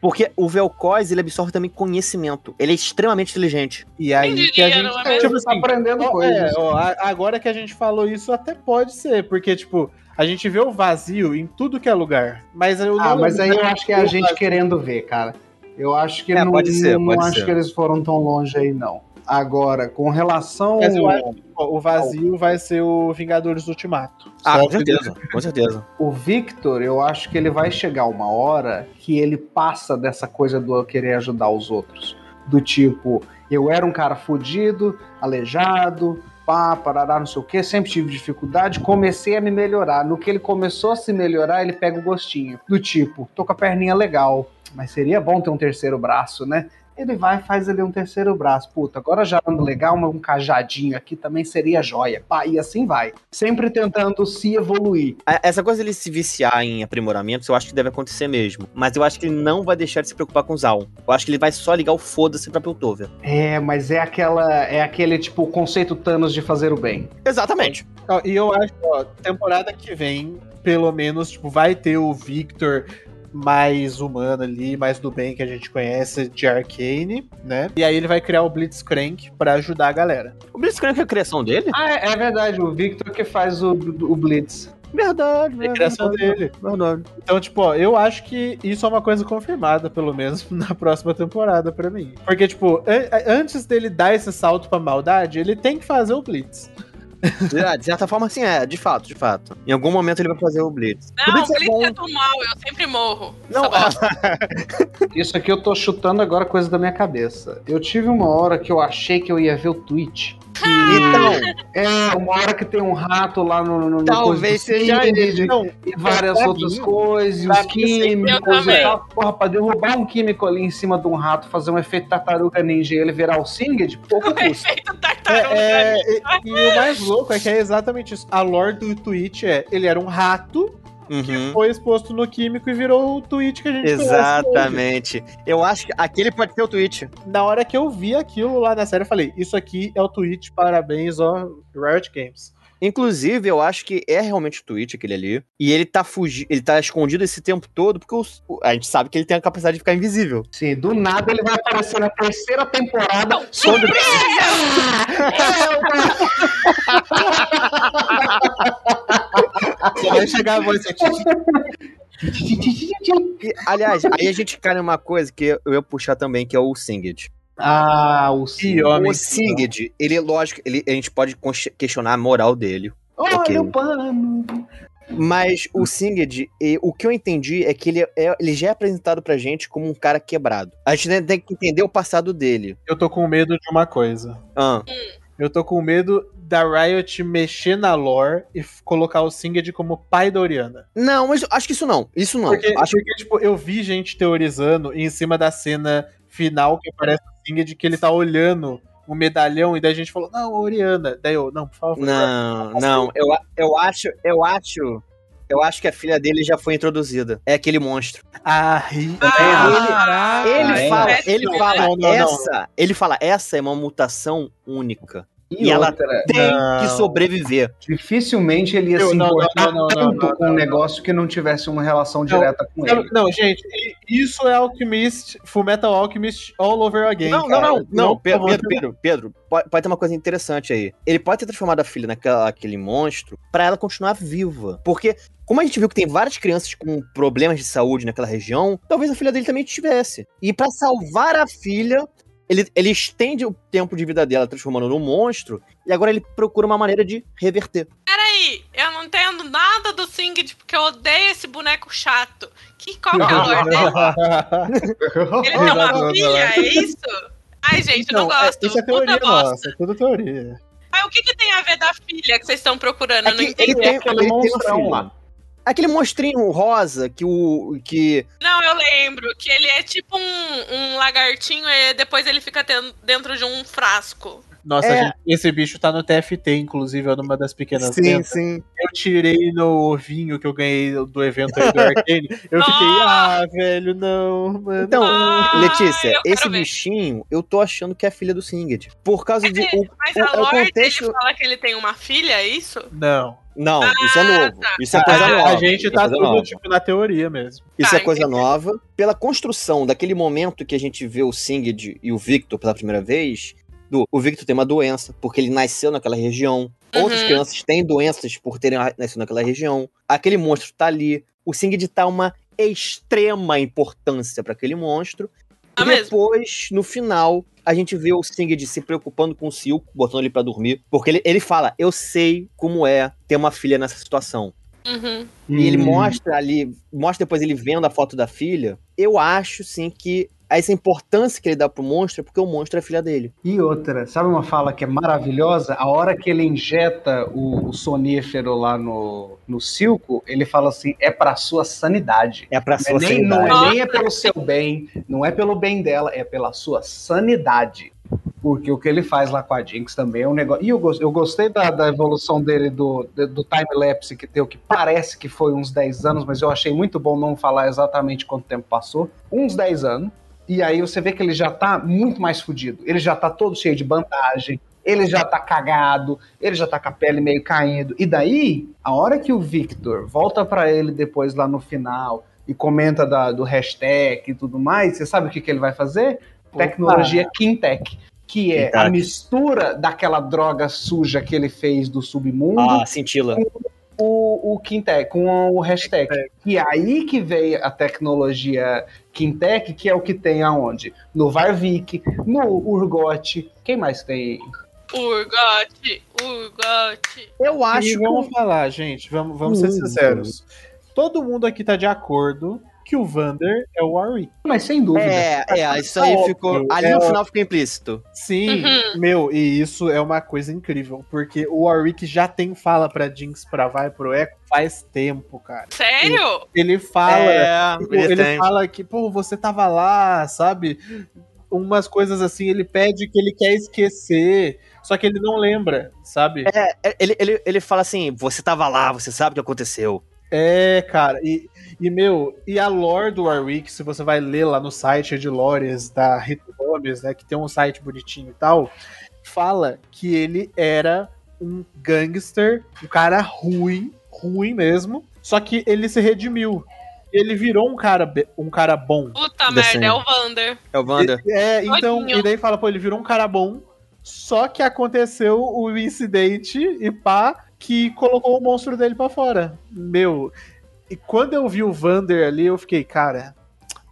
Porque o Vel'Koz, ele absorve também conhecimento. Ele é extremamente inteligente. E aí que a gente, é É, tipo você tá assim, aprendendo ó, coisas. é, ó, a- agora que a gente falou isso, até pode ser, porque, tipo, a gente vê o vazio em tudo que é lugar, mas eu Ah, mas aí eu acho que é a gente vazio. querendo ver, cara. Eu acho que É, não, pode ser, não pode acho ser. que eles foram tão longe aí, não. Agora, com relação. Mas eu acho que o vazio vai ser o Vingadores Ultimato. Ah, com que- certeza, com certeza. O Victor, eu acho que ele vai chegar uma hora que ele passa dessa coisa do eu querer ajudar os outros. Do tipo, eu era um cara fudido, aleijado, pá, parará, não sei o quê, sempre tive dificuldade, comecei a me melhorar. No que ele começou a se melhorar, ele pega o gostinho. Do tipo, tô com a perninha legal, mas seria bom ter um terceiro braço, né? Ele vai e faz ali um terceiro braço. Puta, agora já ando legal, mas um cajadinho aqui também seria joia. Pá, e assim vai. Sempre tentando se evoluir. A- Essa coisa dele se viciar em aprimoramentos, eu acho que deve acontecer mesmo. Mas eu acho que ele não vai deixar de se preocupar com o Zaun. Eu acho que ele vai só ligar o foda-se pra Piltover. É, mas é aquela. É aquele tipo conceito Thanos de fazer o bem. Exatamente. E eu acho, ó, temporada que vem, pelo menos, tipo, vai ter o Victor mais humano ali, mais do bem que a gente conhece de Arcane, né? E aí ele vai criar o Blitzcrank pra ajudar a galera. O Blitzcrank é a criação dele? Ah, é, é verdade, o Victor que faz o, o Blitz. Verdade, É a criação dele. Verdade. Então, tipo, ó, eu acho que isso é uma coisa confirmada, pelo menos, na próxima temporada pra mim. Porque, tipo, an- antes dele dar esse salto pra maldade, ele tem que fazer o Blitz. Ah, De certa forma, sim, é. De fato, de fato. Em algum momento ele vai fazer o Blitz. o Não, Blitz o é Blitz bom. é do mal, eu sempre morro. Não. Isso aqui eu tô chutando agora coisa da minha cabeça. Eu tive uma hora que eu achei que eu ia ver o tweet. Então, É, uma hora que tem um rato lá no. no Talvez seja ele. Não, E várias outras mim- coisas, e pra os químicos e tal. Porra, pra derrubar um químico ali em cima de um rato, fazer um efeito tartaruga ninja e ele virar o Singed, pouco O custa. efeito tartaruga. É, é, e, e o mais louco é que é exatamente isso. A lore do Twitch é, ele era um rato que uhum. foi exposto no químico e virou o Twitch que a gente. Exatamente. Eu acho que aquele pode ser o tweet. Na hora que eu vi aquilo lá na série, eu falei, isso aqui é o Twitch, parabéns, ó, Riot Games. Inclusive, eu acho que é realmente o Twitch aquele ali. E ele tá fugindo, ele tá escondido esse tempo todo, porque os- a gente sabe que ele tem a capacidade de ficar invisível. Sim, do nada ele vai aparecer na terceira temporada. Quando... Só vai chegar a voz aliás, aí a gente cai numa coisa que eu ia puxar também, que é o Singed. Ah, o homem. O Singed, ele, lógico, ele, a gente pode questionar a moral dele. Olha o pano. Mas o Singed, e o que eu entendi é que ele, é, ele já é apresentado pra gente como um cara quebrado. A gente tem que entender o passado dele. Eu tô com medo de uma coisa. Ah, Eu tô com medo da Riot mexer na lore e colocar o Singed como pai da Oriana. não, mas eu acho que isso não. Isso não. Porque, acho porque, tipo, eu vi gente teorizando em cima da cena final que aparece o Singed que ele tá olhando o medalhão e daí a gente falou, não, Oriana. Daí eu, não, por favor. Não, não. Eu, a- eu acho, eu acho. Eu acho que a filha dele já foi introduzida. É aquele monstro. Ah, Ah, Ele é? fala, ele fala, Não, não, não. essa, ele fala, essa é uma mutação única. E, E ela Tem Não. que sobreviver. dificilmente ele ia Eu- se não, não, importar não, não, tanto não, não, com um não. negócio que não tivesse uma relação Não, direta com Não, ele. não, gente, isso é Alchemist, Fullmetal Alchemist all over again. Não, não, cara. não, não, por Pedro. Pedro, Pedro, Pedro, pode, pode ter uma coisa interessante aí. Ele pode ter transformado a filha naquela aquele monstro pra ela continuar viva. Porque, como a gente viu que tem várias crianças com problemas de saúde naquela região, talvez a filha dele também tivesse. E pra salvar a filha, ele, ele estende o tempo de vida dela transformando num monstro, e agora ele procura uma maneira de reverter. Peraí, eu não entendo nada do Singed porque eu odeio esse boneco chato. Que, qual que é a lore dele? Ele tem uma Não, não, filha, é isso? Ai, gente, eu não Então, é- gosto. isso é Puta teoria bosta. nossa, é tudo teoria. Mas o que, que tem a ver da filha que vocês estão procurando? É Eu não que entendi. ele tem, aquele ele tem uma filha. lá. Aquele monstrinho rosa que o. que. Não, eu lembro que ele é tipo um, um lagartinho e depois ele fica dentro de um frasco. Nossa, É. gente, esse bicho tá no TFT, inclusive, é numa das pequenas vendas. sim. Eu tirei no ovinho que eu ganhei do evento aí do Arcane. Eu fiquei, Ah! ah, velho, não, mano. Então, Ah, Letícia, esse ver. bichinho, eu tô achando que é filha do Singed. Por causa de. o- Mas o- a o lore contexto- dele fala que ele tem uma filha, é isso? Não. Não, isso é novo. tá. Isso é A, coisa a nova. gente isso é tá tudo, nova. tipo, na teoria mesmo. Isso Tá, é coisa entendi. nova. Pela construção daquele momento que a gente vê o Singed e o Victor pela primeira vez, do, o Victor tem uma doença, porque ele nasceu naquela região. Outras Uhum. crianças têm doenças por terem nascido naquela região. Aquele monstro tá ali. O Singed tá uma extrema importância para aquele monstro. Ah, e mesmo? depois, no final, a gente vê o Singed se preocupando com o Silco, botando ele pra dormir. Porque ele, ele fala: Eu sei como é ter uma filha nessa situação. Uhum. E ele Hum. mostra ali, mostra depois ele vendo a foto da filha. Eu acho, sim, que essa importância que ele dá pro monstro é porque o monstro é filha dele. E outra, sabe uma fala que é maravilhosa? A hora que ele injeta o, o sonífero lá no, no Silco, ele fala assim: é pra sua sanidade. É pra Não sua é, nem, não sanidade. é nem é pelo seu bem, não é pelo bem dela, é pela sua sanidade. Porque o que ele faz lá com a Jinx também é um negócio. E eu, eu gostei da, da evolução dele do, do time-lapse que deu, que parece que foi uns 10 anos, mas eu achei muito bom não falar exatamente quanto tempo passou. Uns 10 anos. E aí você vê que ele já tá muito mais fudido. Ele já tá todo cheio de bandagem, ele já tá cagado, ele já tá com a pele meio caindo. E daí, a hora que o Victor volta pra ele depois lá no final e comenta da- do hashtag e tudo mais, você sabe o que, que ele vai fazer? Tecnologia Quintec. Que é a mistura daquela droga suja que ele fez do submundo Ah, cintila. O, o Quintec, com o hashtag. E aí que veio a tecnologia Quintec, que é o que tem aonde? No Varvik, no Urgot. Quem mais tem? Urgote, Urgote. Eu acho E que vamos falar, gente, vamos, vamos ser Hum. sinceros. Todo mundo aqui tá de acordo que o Vander é o Warwick. Mas sem dúvida. É, é, isso aí óbvio, ficou. Ali é no final ficou implícito. Sim, Uhum. meu, e isso é uma coisa incrível, porque o Warwick já tem fala pra Jinx pra vai pro Echo faz tempo, cara. Sério? Ele fala, é, tipo, ele, ele fala que, pô, você tava lá, sabe? Umas coisas assim, ele pede que ele quer esquecer, só que ele não lembra, sabe? É, ele, ele, ele fala assim: você tava lá, você sabe o que aconteceu. É, cara, e, e meu, e a lore do Warwick, se você vai ler lá no site de lores da Rito Gomes, né, que tem um site bonitinho e tal, fala que ele era um gangster, um cara ruim, ruim mesmo. Só que ele se redimiu. Ele virou um cara, um cara bom. Puta merda, é o Vander. É o Wander. É, então, Todinho. e daí fala, pô, ele virou um cara bom, só que aconteceu o incidente e pá, que colocou o monstro dele pra fora. Meu, e quando eu vi o Vander ali, eu fiquei, cara,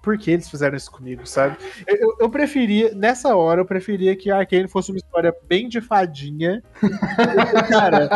por que eles fizeram isso comigo, sabe? Eu, eu- preferia, nessa hora, eu preferia que a Arcane fosse uma história bem de fadinha. Cara,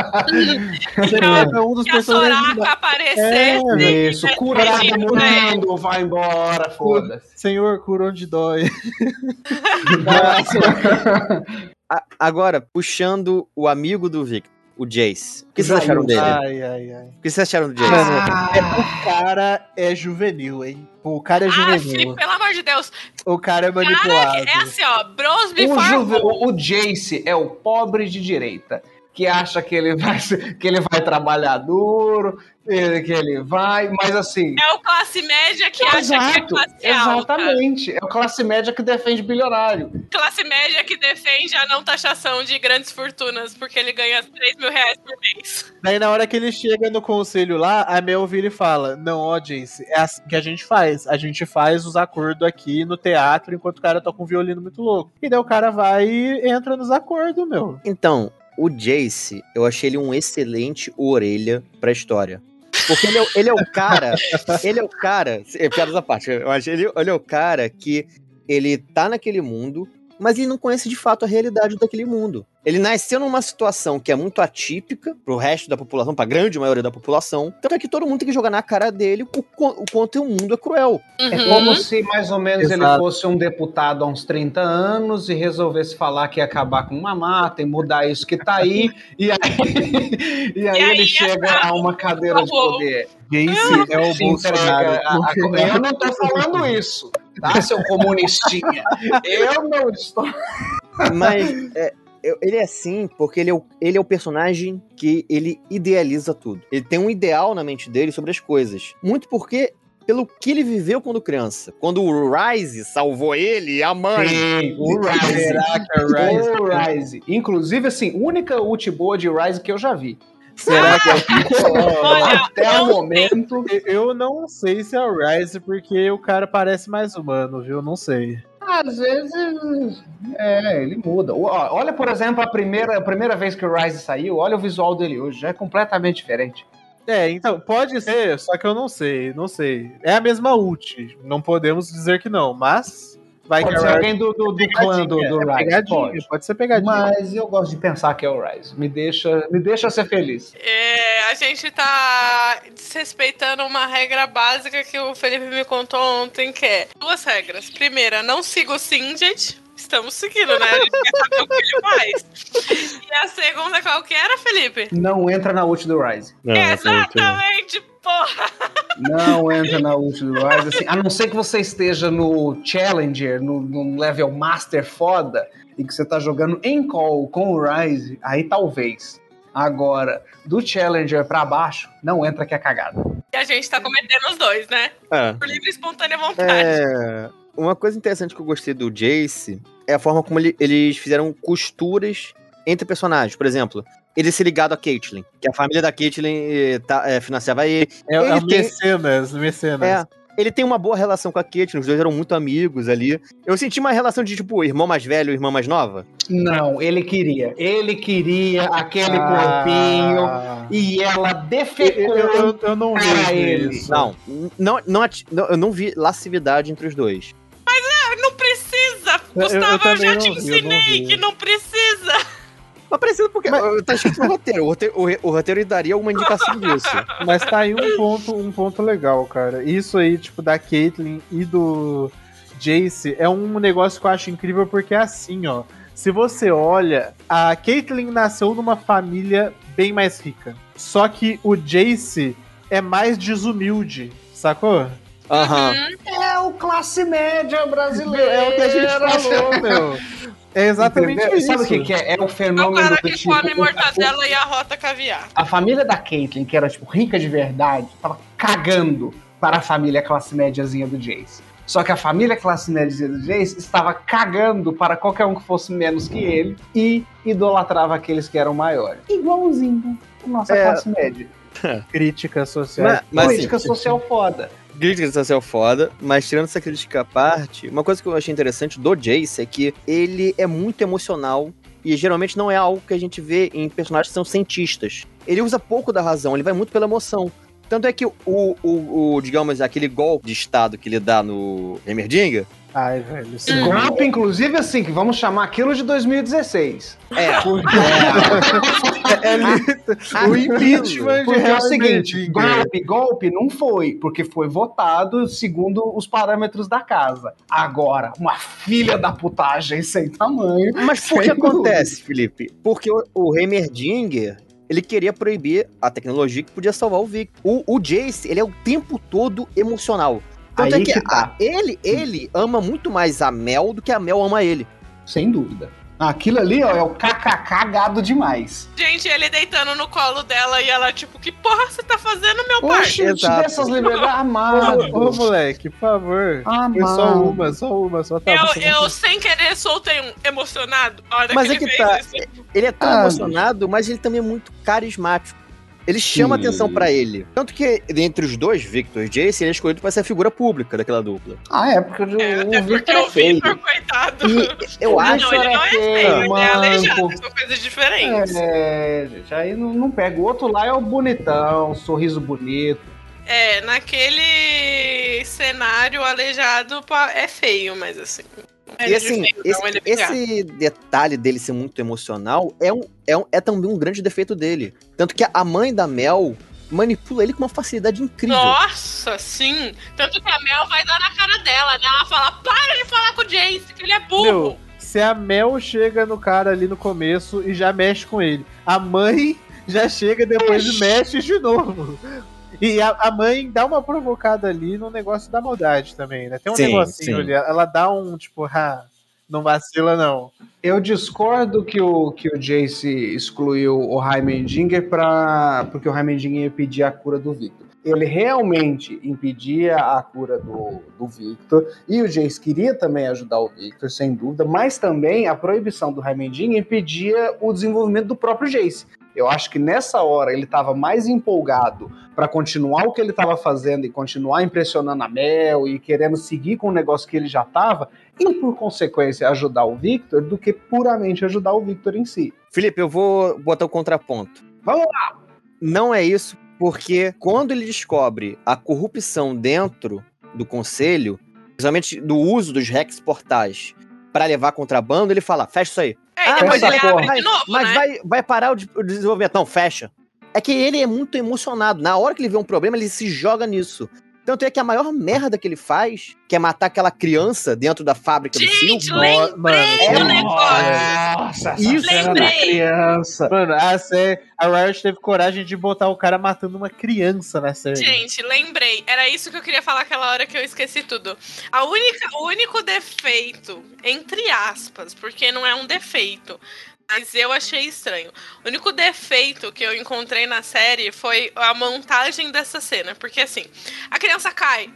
pega um dos Que a personagens. Soraka aparecesse. É, Isso, acredito, né? mundo, vai embora, foda-se. Senhor, cura onde dói. A- Agora, puxando o amigo do Victor, o Jace. O que vocês acharam dele? Ai, ai, ai. O que vocês acharam do Jace? Ah. é, o cara é juvenil, hein? O cara é Ah, juvenil. Felipe, pelo amor de Deus. O cara é manipulado. É assim, ó. Bros O, Juve- o- o Jace é o pobre de direita, que acha que ele vai, que ele vai trabalhar duro, que ele vai, mas assim. É o classe média que acha que é Exato, classe alta. exatamente. É o classe média que defende bilionário. Classe média que defende a não taxação de grandes fortunas, porque ele ganha 3 mil reais por mês. Daí na hora que ele chega no conselho lá, a Mel vira e fala: Não, ó, Jace, é assim que a gente faz. A gente faz os acordos aqui no teatro enquanto o cara toca um violino muito louco. E daí o cara vai e entra nos acordos, meu. Então, o Jace, eu achei ele um excelente orelha pra história. Porque ele é, o- ele é o cara. ele é o cara. É, piadas à parte. Eu acho ele, ele é o cara que ele tá naquele mundo, mas ele não conhece de fato a realidade daquele mundo. Ele nasceu numa situação que é muito atípica pro resto da população, pra grande maioria da população. Tanto é que todo mundo tem que jogar na cara dele o, o quanto o mundo é cruel. É Uhum. como se mais ou menos ele Exato. fosse um deputado há uns 30 anos e resolvesse falar que ia acabar com uma mata e mudar isso que tá aí. e aí, e aí, E aí ele ia chega a uma cadeira de poder. Jace é o entrega Bolsonaro. a- a- eu não tô falando isso, tá, seu comunistinha? Eu não estou. Mas é, ele é assim porque ele é, o, ele é o personagem que ele idealiza tudo. Ele tem um ideal na mente dele sobre as coisas. Muito porque pelo que ele viveu quando criança. Quando o Rise salvou ele e a mãe. Sim, o Rise. Será que é o Rise? O Rise. Inclusive, assim, única ult boa de Rise que eu já vi. Será que é Olha, Até não o momento. Eu não sei se é o Rise, porque o cara parece mais humano, viu? Não sei. Às vezes. É, ele muda. Olha, por exemplo, a primeira, a primeira vez que o Rise saiu, olha o visual dele hoje. Já é completamente diferente. É, então, pode ser, só que eu não sei, não sei. É a mesma ult, não podemos dizer que não, mas vai Pode que ser é alguém do, do, do clã do, do é Rise. pegadinha, Pode. pode ser pegadinha. Mas eu gosto de pensar que é o Rise. Me deixa, me deixa ser feliz. É, a gente tá desrespeitando uma regra básica que o Felipe me contou ontem, que é duas regras. Primeira, não siga o Singed. Estamos seguindo, né? A gente quer saber o que ele faz. E a segunda, qual que era, Felipe? Não entra na ult do Rise. Não, Exatamente, porra! Não entra na ult do Rise. Assim, a não ser que você esteja no Challenger, no, no level Master foda, e que você tá jogando em call com o Rise, aí talvez. Agora, do Challenger pra baixo, não entra que é cagada. E a gente tá cometendo os dois, né? É. Por livre e espontânea vontade. É, uma coisa interessante que eu gostei do Jace é a forma como ele- eles fizeram costuras entre personagens. Por exemplo, ele se ligado a Caitlyn, que a família da Caitlyn eh, tá, eh, financiava ele. é, é ele o tem- Mecenas, Mecenas. É, ele tem uma boa relação com a Caitlyn, os dois eram muito amigos ali. Eu senti uma relação de, tipo, irmão mais velho e irmã mais nova. Não, ele queria. Ele queria aquele corpinho Ah, e ela defecou. eu, eu- eu não vejo ele. isso. Não, não, não, eu não vi lascividade entre os dois. Precisa! Eu- eu Gustavo, eu, já te vi, eu não ensinei que não precisa! Mas parecido porque Mas- tá escrito no roteiro. O roteiro, o, o roteiro daria uma indicação disso. Mas tá aí um ponto, um ponto legal, cara. Isso aí, tipo, da Caitlyn e do Jace é um negócio que eu acho incrível porque é assim, ó. Se você olha, a Caitlyn nasceu numa família bem mais rica. Só que o Jace é mais desumilde, sacou? Uhum. É o classe média brasileira. É o que a gente falou, meu. É exatamente Entendeu? isso. Sabe o que, que é? É o É o fenômeno cara do que tipo. come mortadela e arrota caviar. A família da Caitlyn, que era tipo rica de verdade, tava cagando para a família classe médiazinha do Jace. Só que a família classe média do Jace estava cagando para qualquer um que fosse menos que ele e idolatrava aqueles que eram maiores. Igualzinho a nossa É. classe média. Crítica social. Mas, mas, assim, Política social foda. Crítica social foda, mas tirando essa crítica à parte, uma coisa que eu achei interessante do Jace é que ele é muito emocional e geralmente não é algo que a gente vê em personagens que são cientistas. Ele usa pouco da razão, ele vai muito pela emoção. Tanto é que o, o, o, digamos, aquele golpe de estado que ele dá no Heimerdinger, Ai, velho. Hum. Golpe, inclusive, assim, que vamos chamar aquilo de 2016. é, Porque, é li- o impeachment de porque é o seguinte, golpe, golpe não foi, porque foi votado segundo os parâmetros da casa. Agora, uma filha da putagem sem tamanho. Mas por que acontece, Felipe? Porque o, o Heimerdinger, ele queria proibir a tecnologia que podia salvar o Victor. O, o Jace, ele é o tempo todo emocional. Tanto Aí é que, que tá. a- ele, ele ama muito mais a Mel do que a Mel ama ele. Sem dúvida. Aquilo ali, ó, é o kkk gado demais. Gente, ele deitando no colo dela e ela, tipo, que porra você tá fazendo, meu pai? Oxe, te exato. dessas liberdades. Amado. Ô, moleque, por favor. Foi só Amado. uma, só uma, só tá. Eu, você eu, sem querer, soltei um emocionado. Mas que é que tá. isso. Ele é tão Ah, emocionado, mas ele também é muito carismático. Ele chama Sim. atenção pra ele. Tanto que, entre os dois, Victor e Jace, ele é escolhido pra ser a figura pública daquela dupla. Ah, é, porque o, É, o Victor porque é o feio. Victor, coitado. E eu acho. não, ele não é feio, feio, ele é aleijado, são coisas diferentes. É, gente, aí não, não pega. O outro lá é o bonitão, sorriso bonito. É, naquele cenário aleijado é feio, mas assim. E assim, esse, é esse detalhe dele ser muito emocional é, um, é, um- é também um grande defeito dele. Tanto que a mãe da Mel manipula ele com uma facilidade incrível. Nossa, sim. Tanto que a Mel vai dar na cara dela, né? Ela fala, para de falar com o Jace, que ele é burro. Meu, se a Mel chega no cara ali no começo e já mexe com ele, a mãe já chega depois e mexe de novo. E a, a mãe dá uma provocada ali no negócio da maldade também, né? Tem um Sim, negocinho sim. ali, ela dá um tipo, ah, não vacila não. Eu discordo que o, que o Jace excluiu o Heimendinger pra, porque o Heimendinger ia pedir a cura do Victor. Ele realmente impedia a cura do, do Victor, e o Jace queria também ajudar o Victor, sem dúvida, mas também a proibição do Heimendinger impedia o desenvolvimento do próprio Jace. Eu acho que nessa hora ele estava mais empolgado para continuar o que ele estava fazendo e continuar impressionando a Mel e querendo seguir com o negócio que ele já estava, e por consequência ajudar o Victor, do que puramente ajudar o Victor em si. Felipe, eu vou botar o contraponto. Vamos lá! Não é isso, porque quando ele descobre a corrupção dentro do conselho, principalmente do uso dos Rex portais para levar contrabando, ele fala: fecha isso aí. É, Ah, depois ele abre de novo, mas né? vai, vai parar o, de- o desenvolvimento. Não, fecha. É que ele é muito emocionado. Na hora que ele vê um problema, ele se joga nisso. Tanto é que a maior merda que ele faz, que é matar aquela criança dentro da fábrica do Gente, Silvio. lembrei Mano, do é- negócio. Nossa, Isso, cena da criança. Mano, a, sé- a Riot teve coragem de botar o cara matando uma criança na série. Gente, lembrei. Era isso que eu queria falar aquela hora que eu esqueci tudo. A única, o único defeito, entre aspas, porque não é um defeito, mas eu achei estranho. O único defeito que eu encontrei na série foi a montagem dessa cena. Porque assim, a criança cai.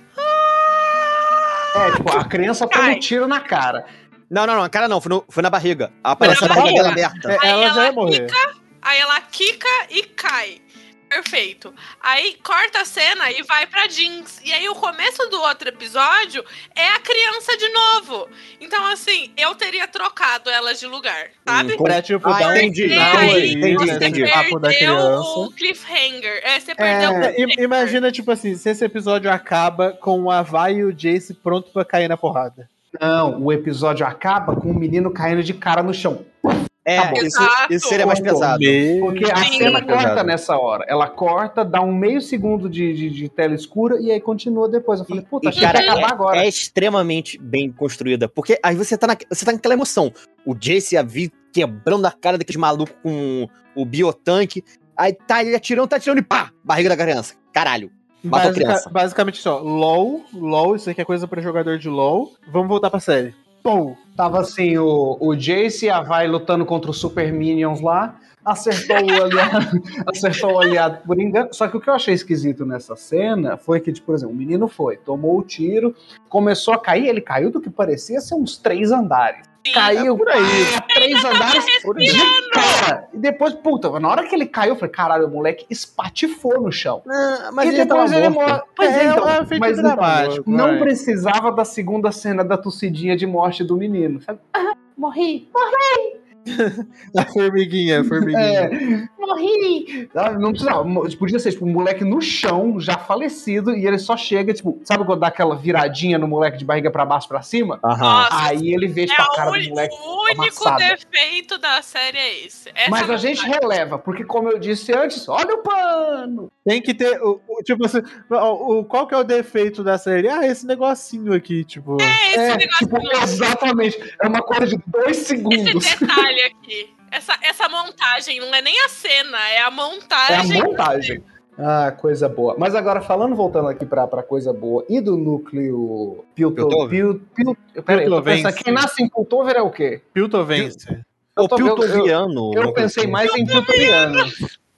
É, tipo, a criança toma um tiro na cara. Não, não, não, cara não, foi, no- foi na barriga. Aparece a na barriga dela aberta. É, Aí ela já ela ia morrer. Aí ela quica e cai. Perfeito. Aí corta a cena e vai pra Jinx. E aí o começo do outro episódio é a criança de novo. Então, assim, eu teria trocado ela de lugar, sabe? Hum, Pra, tipo, Ah, um entendi, entendi, aí, entendi, nesse entendi. papo da Perdeu criança. o cliffhanger. É, você perdeu o É, I- cliffhanger. Imagina, tipo assim, se esse episódio acaba com a Vai e o Jace pronto pra cair na porrada. Não, o episódio acaba com o menino caindo de cara no chão. É, Tá isso, isso seria mais pesado. Porque a Sim. cena corta Pesado. nessa hora. Ela corta, dá um meio segundo de, de, de tela escura e aí continua depois. Eu falei, puta, E, achei cara, que ia acabar agora. É extremamente bem construída. Porque aí você tá, na, você tá naquela emoção. O Jace e a Vi quebrando a cara daqueles malucos com o biotanque. Aí tá ele atirando, tá atirando e pá! Barriga da criança. Caralho. Matou Basica- criança. basicamente só, LOL, LOL, isso aqui é coisa pra jogador de LOL. Vamos voltar pra série. Pô, Tava assim, o, o Jace e a Vai lutando contra os Super Minions lá. acertou o aliado, acertou o aliado por engano. Só que o que eu achei esquisito nessa cena foi que, tipo, por exemplo, o menino foi, tomou o tiro, começou a cair, ele caiu do que parecia ser uns três andares. Caiu por aí, três andares de cara. E depois, puta, na hora que ele caiu, eu falei, caralho, o moleque espatifou no chão. Ah, mas e ele depois ele morre. Pois é, É, então, é um mas dramático, não vai. precisava da segunda cena da tossidinha de morte do menino. Sabe? Ah, morri, A formiguinha, a formiguinha. é, morri. Ah, Não precisava. Podia ser, tipo, um moleque no chão, já falecido, e ele só chega, tipo, sabe quando dá aquela viradinha no moleque de barriga pra baixo pra cima? Aham. Aí ele vê, tipo, é a cara o, do moleque. o único amassada. defeito da série é esse. Essa Mas a vontade. gente releva, porque como eu disse antes, olha o pano! Tem que ter. O, o- tipo assim, o, o- qual que é o defeito da série? Ah, esse negocinho aqui, tipo. É esse É, negócio tipo, exatamente. É uma coisa de dois esse segundos. detalhe aqui. Essa, essa montagem não é nem a cena, é a É a montagem. montagem. Ah, coisa boa. Mas agora, falando, voltando aqui pra, pra coisa boa, e do núcleo Pilto... Piltover? Pil, pil, peraí, eu tô Piltovense. pensando, quem nasce em Piltover é o quê? Piltovense. Eu O tô- eu- eu- Piltoviano. Eu coisa pensei assim. mais em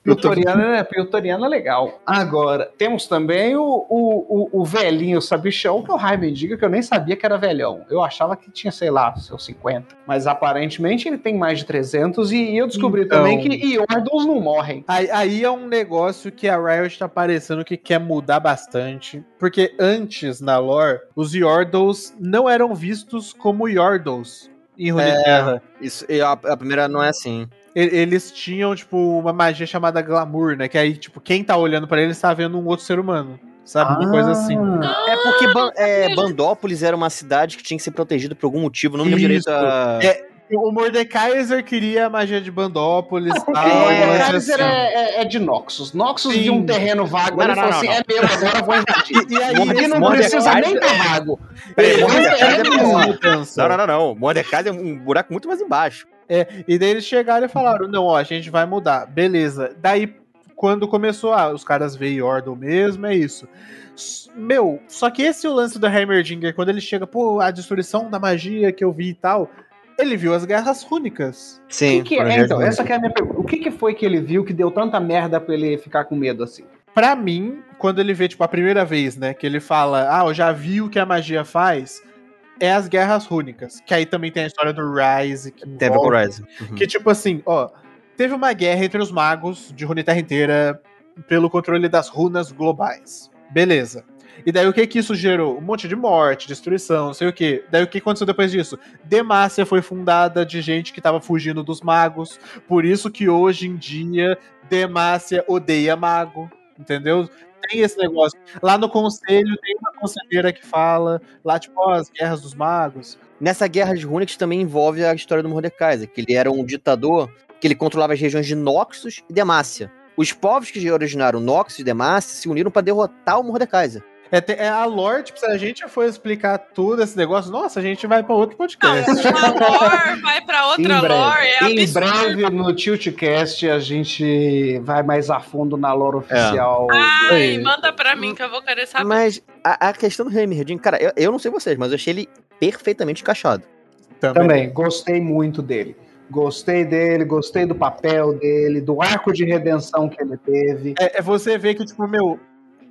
Piltoriano. Piltoriano é, Piltoriano é legal. Agora, temos também o, o, o, o velhinho sabichão, que é o Jaime Diga, que eu nem sabia que era velhão. Eu achava que tinha, sei lá, seus 50. Mas aparentemente ele tem mais de 300 e eu descobri Então. também que Yordles não morrem. Aí, aí é um negócio que a Riot tá parecendo que quer mudar bastante. Porque antes, na lore, os Yordles não eram vistos como Yordles em Runeterra. Isso, e a, a primeira não é assim. Eles tinham, tipo, uma magia chamada Glamour, né? Que aí, tipo, quem tá olhando pra eles tá vendo um outro ser humano. Sabe? Uma coisa assim. Ah, É porque Ban- é, Bandópolis era uma cidade que tinha que ser protegida por algum motivo. Não me direito a... É, O Mordekaiser queria a magia de Bandópolis Porque tal. o um Mordekaiser assim. é, é- é de Noxus. Noxus Sim. viu um terreno vago, Não, não, falou não, assim, não. é meu, agora eu vou invadir. E, e aí, Morde- não precisa nem estar vago. Peraí, Mordecai é é. Não, não, não, não. Mordecai é um buraco muito mais embaixo. E daí eles chegaram e falaram: não, ó, a gente vai mudar. Beleza. Daí, quando começou, ah, os caras veem Yordle mesmo, é isso. Meu, só que esse é o lance do Heimerdinger, quando ele chega, pô, a destruição da magia que eu vi e tal, ele viu as guerras rúnicas. Sim. que que é, então, essa que é a minha pergunta. O que, que foi que ele viu que deu tanta merda pra ele ficar com medo assim? Pra mim, quando ele vê, tipo, a primeira vez, né, que ele fala, ah, eu já vi o que a magia faz, é as guerras rúnicas. Que aí também tem a história do Rise, que envolve- o Rise. Uhum. Que, tipo assim, ó, teve uma guerra entre os magos de Runeterra inteira pelo controle das runas globais. Beleza. E daí o que que isso gerou? Um monte de morte, destruição, não sei o que. Daí o que aconteceu depois disso? Demacia foi fundada de gente que tava fugindo dos magos. Por isso que hoje em dia Demacia odeia mago, entendeu? Tem esse negócio. Lá no conselho tem uma conselheira que fala, lá tipo, ó, as guerras dos magos. Nessa guerra de Runics também envolve a história do Mordekaiser, que ele era um ditador que ele controlava as regiões de Noxus e Demacia. Os povos que originaram Noxus e Demacia se uniram para derrotar o Mordekaiser. É, te- é a lore, tipo, se a gente for explicar tudo esse negócio, nossa, a gente vai pra outro Não, podcast. uma lore vai pra outra em breve, lore, é em absurdo. breve no Tiltcast a gente vai mais a fundo na lore oficial. Ai, Aí. manda pra mim que eu vou querer saber. Mas a, a questão do Heimerdinger, cara, eu, eu não sei vocês, mas eu achei ele perfeitamente encaixado. Também, gostei muito dele. Gostei dele, gostei do papel dele, do arco de redenção que ele teve. É, é você ver que, tipo, meu,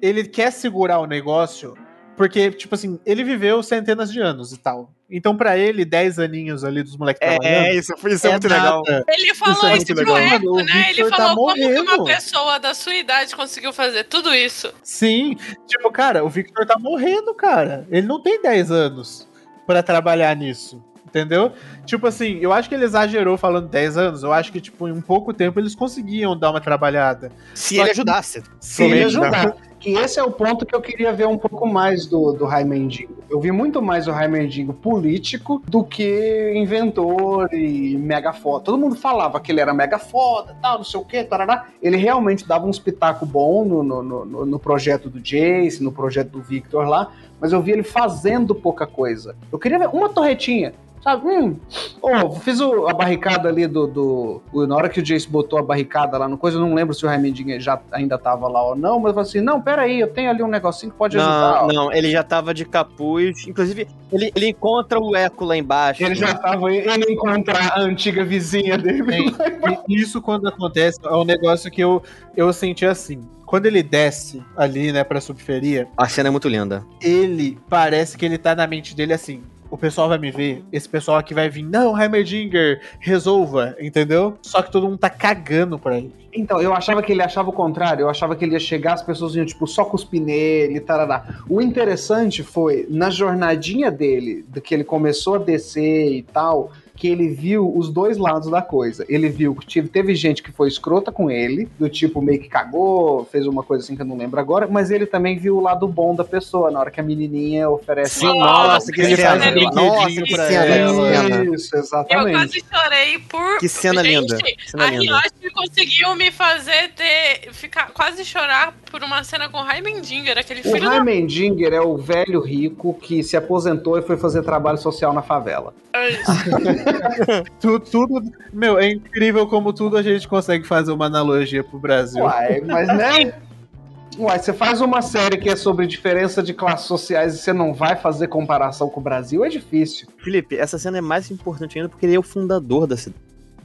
ele quer segurar o negócio, porque, tipo assim, ele viveu centenas de anos e tal. Então, pra ele, 10 aninhos ali dos moleques trabalhando. isso, é nada. Ele falou Isso é isso, muito pro legal. Eco, né? Ele tá falou como que uma morrendo. pessoa da sua idade conseguiu fazer tudo isso. Sim, tipo, cara, o Victor tá morrendo, cara. Ele não tem 10 anos pra trabalhar nisso. Entendeu? Tipo assim, eu acho que ele exagerou falando 10 anos. Eu acho que, tipo, em um pouco tempo eles conseguiam dar uma trabalhada. Se Só ele que- ajudasse. Se ele né? ajudar. Que esse é o ponto que eu queria ver um pouco mais do, do Raimendinho. Eu vi muito mais o Raimendinho político do que inventor e mega foda. Todo mundo falava que ele era mega foda, tal, não sei o que, tarará. Ele realmente dava uns pitaco bom no, no, no, no projeto do Jace, no projeto do Victor lá, mas eu vi ele fazendo pouca coisa. Eu queria ver uma torretinha. Sabe? Hum. Oh, fiz o- a barricada ali do, do. o- Na hora que o Jace botou a barricada lá no coisa, eu não lembro se o Raimundinho já ainda tava lá ou não, mas eu falei assim: não, peraí, eu tenho ali um negocinho que pode ajudar. Não, ó. não, ele já tava de capuz. Inclusive, ele, ele encontra o eco lá embaixo. Ele já tava indo encontrar a antiga vizinha dele. E isso quando acontece é um negócio que eu, eu senti assim. Quando ele desce ali, né, pra subferia, A cena é muito linda. ele parece que ele tá na mente dele assim. O pessoal vai me ver, esse pessoal aqui vai vir, não, Heimerdinger, resolva, entendeu? Só que todo mundo tá cagando pra ele. Então, eu achava que ele achava o contrário. Eu achava que ele ia chegar, as pessoas iam, tipo, só cuspir nele tarará. O interessante foi, na jornadinha dele, do que ele começou a descer e tal, que ele viu os dois lados da coisa. Ele viu que tive- teve gente que foi escrota com ele, do tipo, meio que cagou, fez uma coisa assim que eu não lembro agora, mas ele também viu o lado bom da pessoa, na hora que a menininha oferece... Sim, Nossa, nossa, que cena. um Nossa, que cena, cena. Isso, Eu exatamente. quase chorei por. Que cena Gente, linda. Que cena a linda. Ryoshi conseguiu me fazer ter, ficar, quase chorar por uma cena com Heimendinger, aquele O filho da Heimendinger é o velho rico que se aposentou e foi fazer trabalho social na favela. Tu- Tudo, meu, é incrível como tudo a gente consegue fazer uma analogia pro Brasil. Uai, mas né? Uai, você faz uma série que é sobre diferença de classes sociais e você não vai fazer comparação com o Brasil, é difícil. Felipe, essa cena é mais importante ainda porque ele é o fundador da cidade.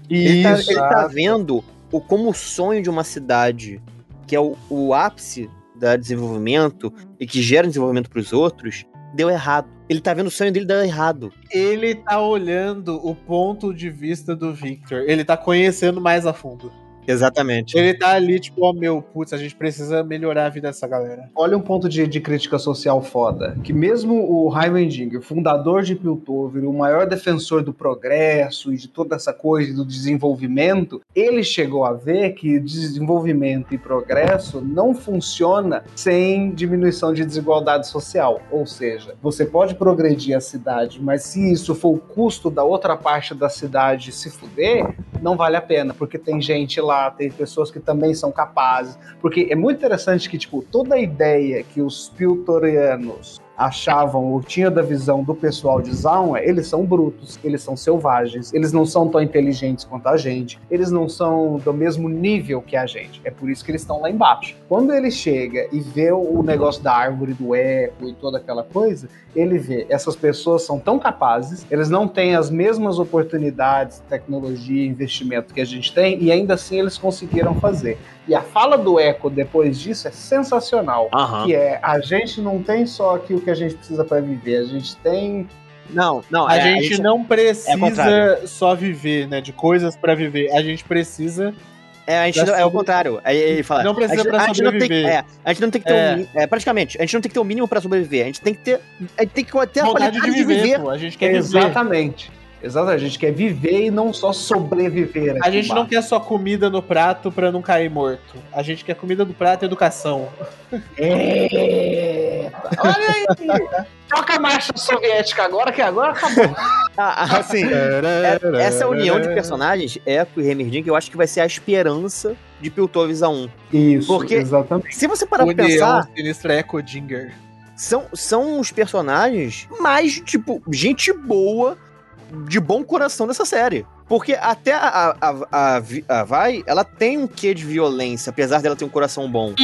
Ele tá, ele tá vendo o, como o sonho de uma cidade, que é o, o ápice da desenvolvimento e que gera desenvolvimento pros outros, deu errado. Ele tá vendo o sonho dele dar errado. Ele tá olhando o ponto de vista do Victor. Ele tá conhecendo mais a fundo. Exatamente. Ele tá ali, tipo, ó, meu, putz, a gente precisa melhorar a vida dessa galera. Olha um ponto de, de crítica social foda. Que mesmo o Heimendinger, fundador de Piltover, o maior defensor do progresso e de toda essa coisa do desenvolvimento, ele chegou a ver que desenvolvimento e progresso não funciona sem diminuição de desigualdade social. Ou seja, você pode progredir a cidade, mas se isso for o custo da outra parte da cidade se fuder, não vale a pena, porque tem gente lá, tem pessoas que também são capazes. Porque é muito interessante que, tipo, toda a ideia que os piltorianos achavam ou tinham da visão do pessoal de Zaun é eles são brutos, eles são selvagens, eles não são tão inteligentes quanto a gente, eles não são do mesmo nível que a gente. É por isso que eles estão lá embaixo. Quando ele chega e vê o negócio da árvore do eco e toda aquela coisa, ele vê essas pessoas são tão capazes, eles não têm as mesmas oportunidades, tecnologia, investimento que a gente tem e ainda assim eles conseguiram fazer. E a fala do Echo depois disso é sensacional. Aham. Que é, a gente não tem só aqui o que a gente precisa para viver, a gente tem Não, não. A, é, gente, não é precisa contrário. só viver, né? De coisas pra viver. A gente precisa. É, a gente não- é o contrário. Aí ele fala. Não precisa a gente, pra a gente não tem, sobreviver. é, a gente não tem que ter É. um é, praticamente, a gente não tem que ter o mínimo pra sobreviver. A gente tem que ter, a gente tem que ter a vontade qualidade de viver, pô. A gente quer viver. Exatamente. A gente quer viver e não só sobreviver. A gente não quer só comida no prato pra não cair morto. A gente quer comida no prato e educação. Eita, olha aí! Troca a marcha soviética agora, que agora acabou. Ah, ah, assim, é- essa união de personagens, Echo e Heimerdinger, eu acho que vai ser a esperança de Piltover a 1. Isso, Porque- exatamente. Se você parar pra pensar, Sinistra Dinger. são, são os personagens mais, tipo, gente boa, de bom coração dessa série. Porque até a, a, a, a Vai, ela tem um quê de violência, apesar dela ter um coração bom.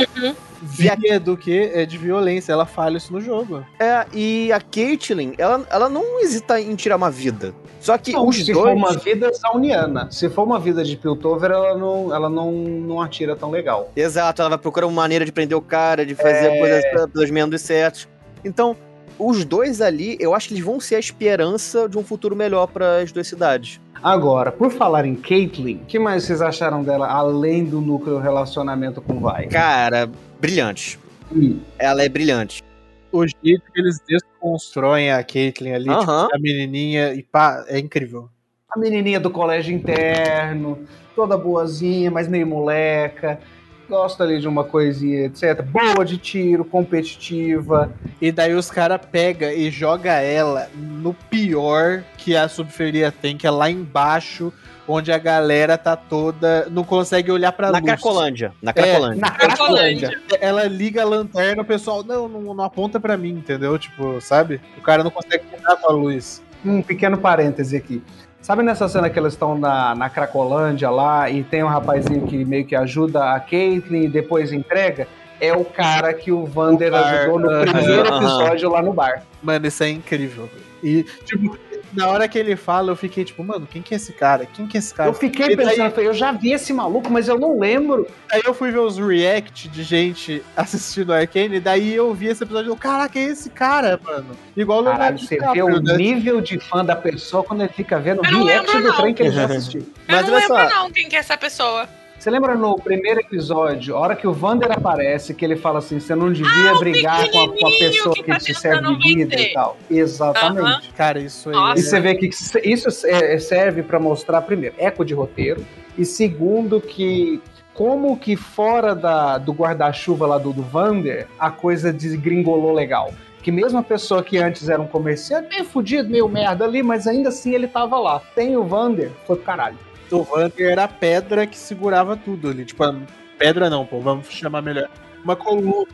Via do que é de violência. Ela fala isso no jogo. É, e a Caitlyn, ela, ela não hesita em tirar uma vida. Só que Não, os se dois. for uma vida sauniana, se for uma vida de Piltover, ela não, ela não, não atira tão legal. Exato, ela vai procurar uma maneira de prender o cara, de fazer É. coisas pe- pelos meandros certos. Então, os dois ali, eu acho que eles vão ser a esperança de um futuro melhor para as duas cidades. Agora, por falar em Caitlyn, o que mais vocês acharam dela, além do núcleo relacionamento com Vai? Cara, brilhante. Hum. Ela é brilhante. O jeito que eles desconstroem a Caitlyn ali, tipo, a menininha, e pá, é incrível. A menininha do colégio interno, toda boazinha, mas meio moleca, gosta ali de uma coisinha, etc. Boa de tiro, competitiva. E daí os caras pegam e joga ela no pior que a subferia tem, que é lá embaixo, onde a galera tá toda. não consegue olhar pra Na luz. Cracolândia. Na Cracolândia. Na Cracolândia. Cracolândia. Ela liga a lanterna, o pessoal, não, não, não aponta pra mim, entendeu? Tipo, sabe? O cara não consegue pegar com a luz. um pequeno parêntese aqui. Sabe nessa cena que elas estão na, na Cracolândia lá e tem um rapazinho que meio que ajuda a Caitlyn e depois entrega? É o cara que o Vander O ajudou no primeiro episódio lá no bar. Mano, isso é incrível. E, tipo, na hora que ele fala, eu fiquei tipo, mano, quem que é esse cara? Quem que é esse cara? Eu fiquei E daí- pensando, eu falei, eu já vi esse maluco, mas eu não lembro. Aí eu fui ver os react de gente assistindo Arcane, e daí eu vi esse episódio e eu, caraca, é esse cara, mano. Igual o Caralho, você vê o né? nível de fã da pessoa quando ele fica vendo Eu não react lembro, do não. trem que ele já assistiu. Eu Mas não olha lembro só. não quem que é essa pessoa. Você lembra no primeiro episódio, a hora que o Vander aparece, que ele fala assim, você não devia Ah, brigar com a, com a pessoa que que, tá te serve bebida vencer. e tal. Exatamente. Cara, isso aí. Nossa. E você vê que isso é- serve pra mostrar, primeiro, eco de roteiro, e segundo, que como que fora da- do guarda-chuva lá do, do Vander, a coisa desgringolou legal. Que mesmo a pessoa que antes era um comerciante, meio fudido, meio merda ali, mas ainda assim ele tava lá. Tem o Vander, foi pro caralho. O Vander era a pedra que segurava tudo ali. Tipo, a- pedra não, pô, vamos chamar melhor. Uma coluna.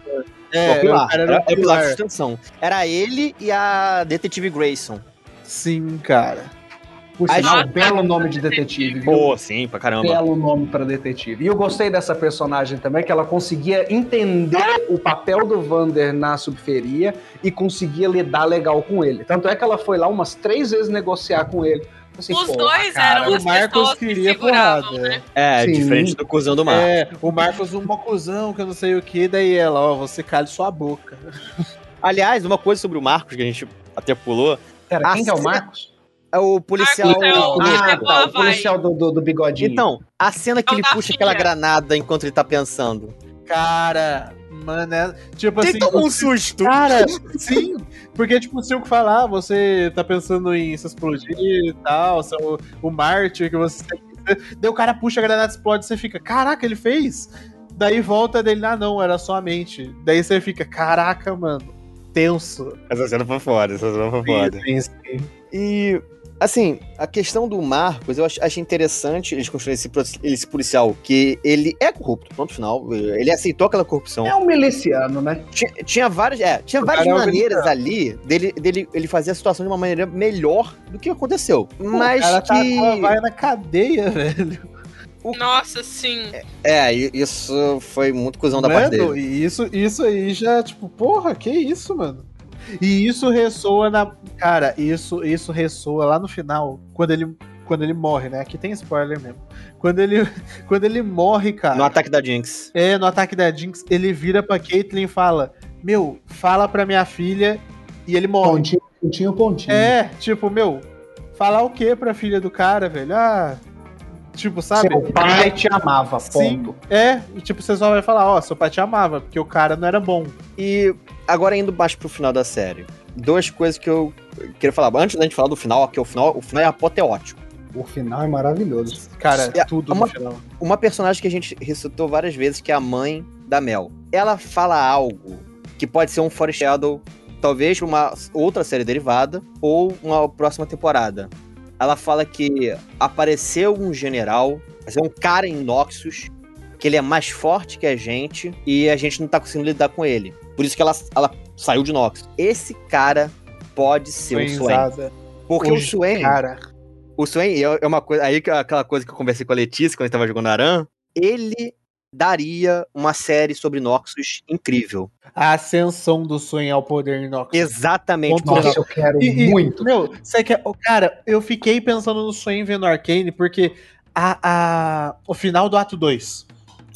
É, pilar. Era, era era pilar de sustentação. Era ele e a detetive Grayson. Sim, cara. Por sinal, belo nome de detetive, viu? Pô, sim, pra caramba. belo nome para detetive. E eu gostei dessa personagem também, que ela conseguia entender o papel do Vander na subferia e conseguia lidar legal com ele. Tanto é que ela foi lá umas três vezes negociar com ele. Assim, Os "Pô, dois cara, eram o Marcos pessoas que queria seguravam, porrada. né? É, Sim. diferente do cuzão do mar. É, o Marcos um mocuzão, que eu não sei o que, daí ela, ó, você cale sua boca. Aliás, uma coisa sobre o Marcos que a gente até pulou, Pera, quem que é o Marcos? é o policial. Marcos é o- Ah, tá, o policial do, do, do bigodinho. Então, a cena que É ele puxa filha. aquela granada enquanto ele tá pensando. Cara, mano, é, tipo Tem assim. um susto. Cara, sim, porque tipo, se eu falar, você tá pensando em se explodir e tal, se é o, o mártir que você. Daí o cara puxa a granada explode, você fica, caraca, ele fez? Daí volta dele, ah não, era só a mente. Daí você fica, caraca, mano, tenso. Essa cena foi foda, essa cena foi foda. Sim, sim. E, assim, a questão do Marcos, eu ach- achei interessante eles construírem esse, esse policial, que ele é corrupto, ponto final. Ele aceitou aquela corrupção. É um miliciano, né? Tinha, tinha várias, é, tinha O várias é maneiras ali dele, dele ele fazer a situação de uma maneira melhor do que aconteceu. Mas o cara tá, que. vai na cadeia, velho. Nossa, sim. É, e- isso foi muito cuzão da parte Mano, dele. e isso, isso aí já, tipo, porra, que isso, mano? E isso ressoa na. Cara, isso, isso ressoa lá no final, quando ele, quando ele morre, né? Aqui tem spoiler mesmo. Quando ele, quando ele morre, cara. No ataque da Jinx. É, no ataque da Jinx, ele vira pra Caitlyn e fala: Meu, fala pra minha filha. E ele morre. Pontinho, pontinho, pontinho. É, tipo, meu, falar o que pra filha do cara, velho? Ah. Tipo, sabe? Seu pai te amava, Sim, ponto. é, e, tipo, você só vai falar, ó, seu pai te amava, porque o cara não era bom. E agora indo mais pro final da série. Duas coisas que eu queria falar. Antes da gente falar do final, que o final, o final é apoteótico. O final é maravilhoso. Cara, É, tudo uma- no final. Uma personagem que a gente ressuscitou várias vezes, que é a mãe da Mel. Ela fala algo que pode ser um foreshadow, talvez uma outra série derivada, ou uma próxima temporada. Ela fala que apareceu um general, apareceu um cara em Noxus, que ele é mais forte que a gente, e a gente não tá conseguindo lidar com ele. Por isso que ela, ela saiu de Noxus. Esse cara pode ser o Swain. Porque o Hoje, Swain... Cara, O Swain é é uma coisa. Aí que- aquela coisa que eu conversei com a Letícia quando a gente tava jogando Aran. Ele daria uma série sobre Noxus incrível. a ascensão do sonho ao poder inox. Exatamente. Ponto Porque, Nossa, eu quero E- e, muito. Meu, você quer. Cara, eu fiquei pensando no sonho vendo Arcane, porque a, a, o final do ato 2.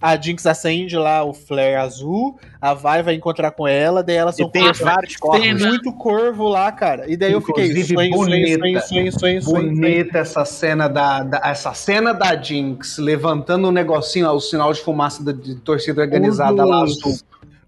A Jinx acende lá o flare azul, a Vai vai encontrar com ela, daí elas são tem vários Tem corpos. muito corvo lá, cara. E daí eu fiquei, Inclusive, sonho, sonho, bonita. sonho, sonho, sonho, sonho, sonho. Bonita essa cena da, da- essa cena da Jinx levantando um negocinho, o sinal de fumaça da- de torcida organizada lá azul.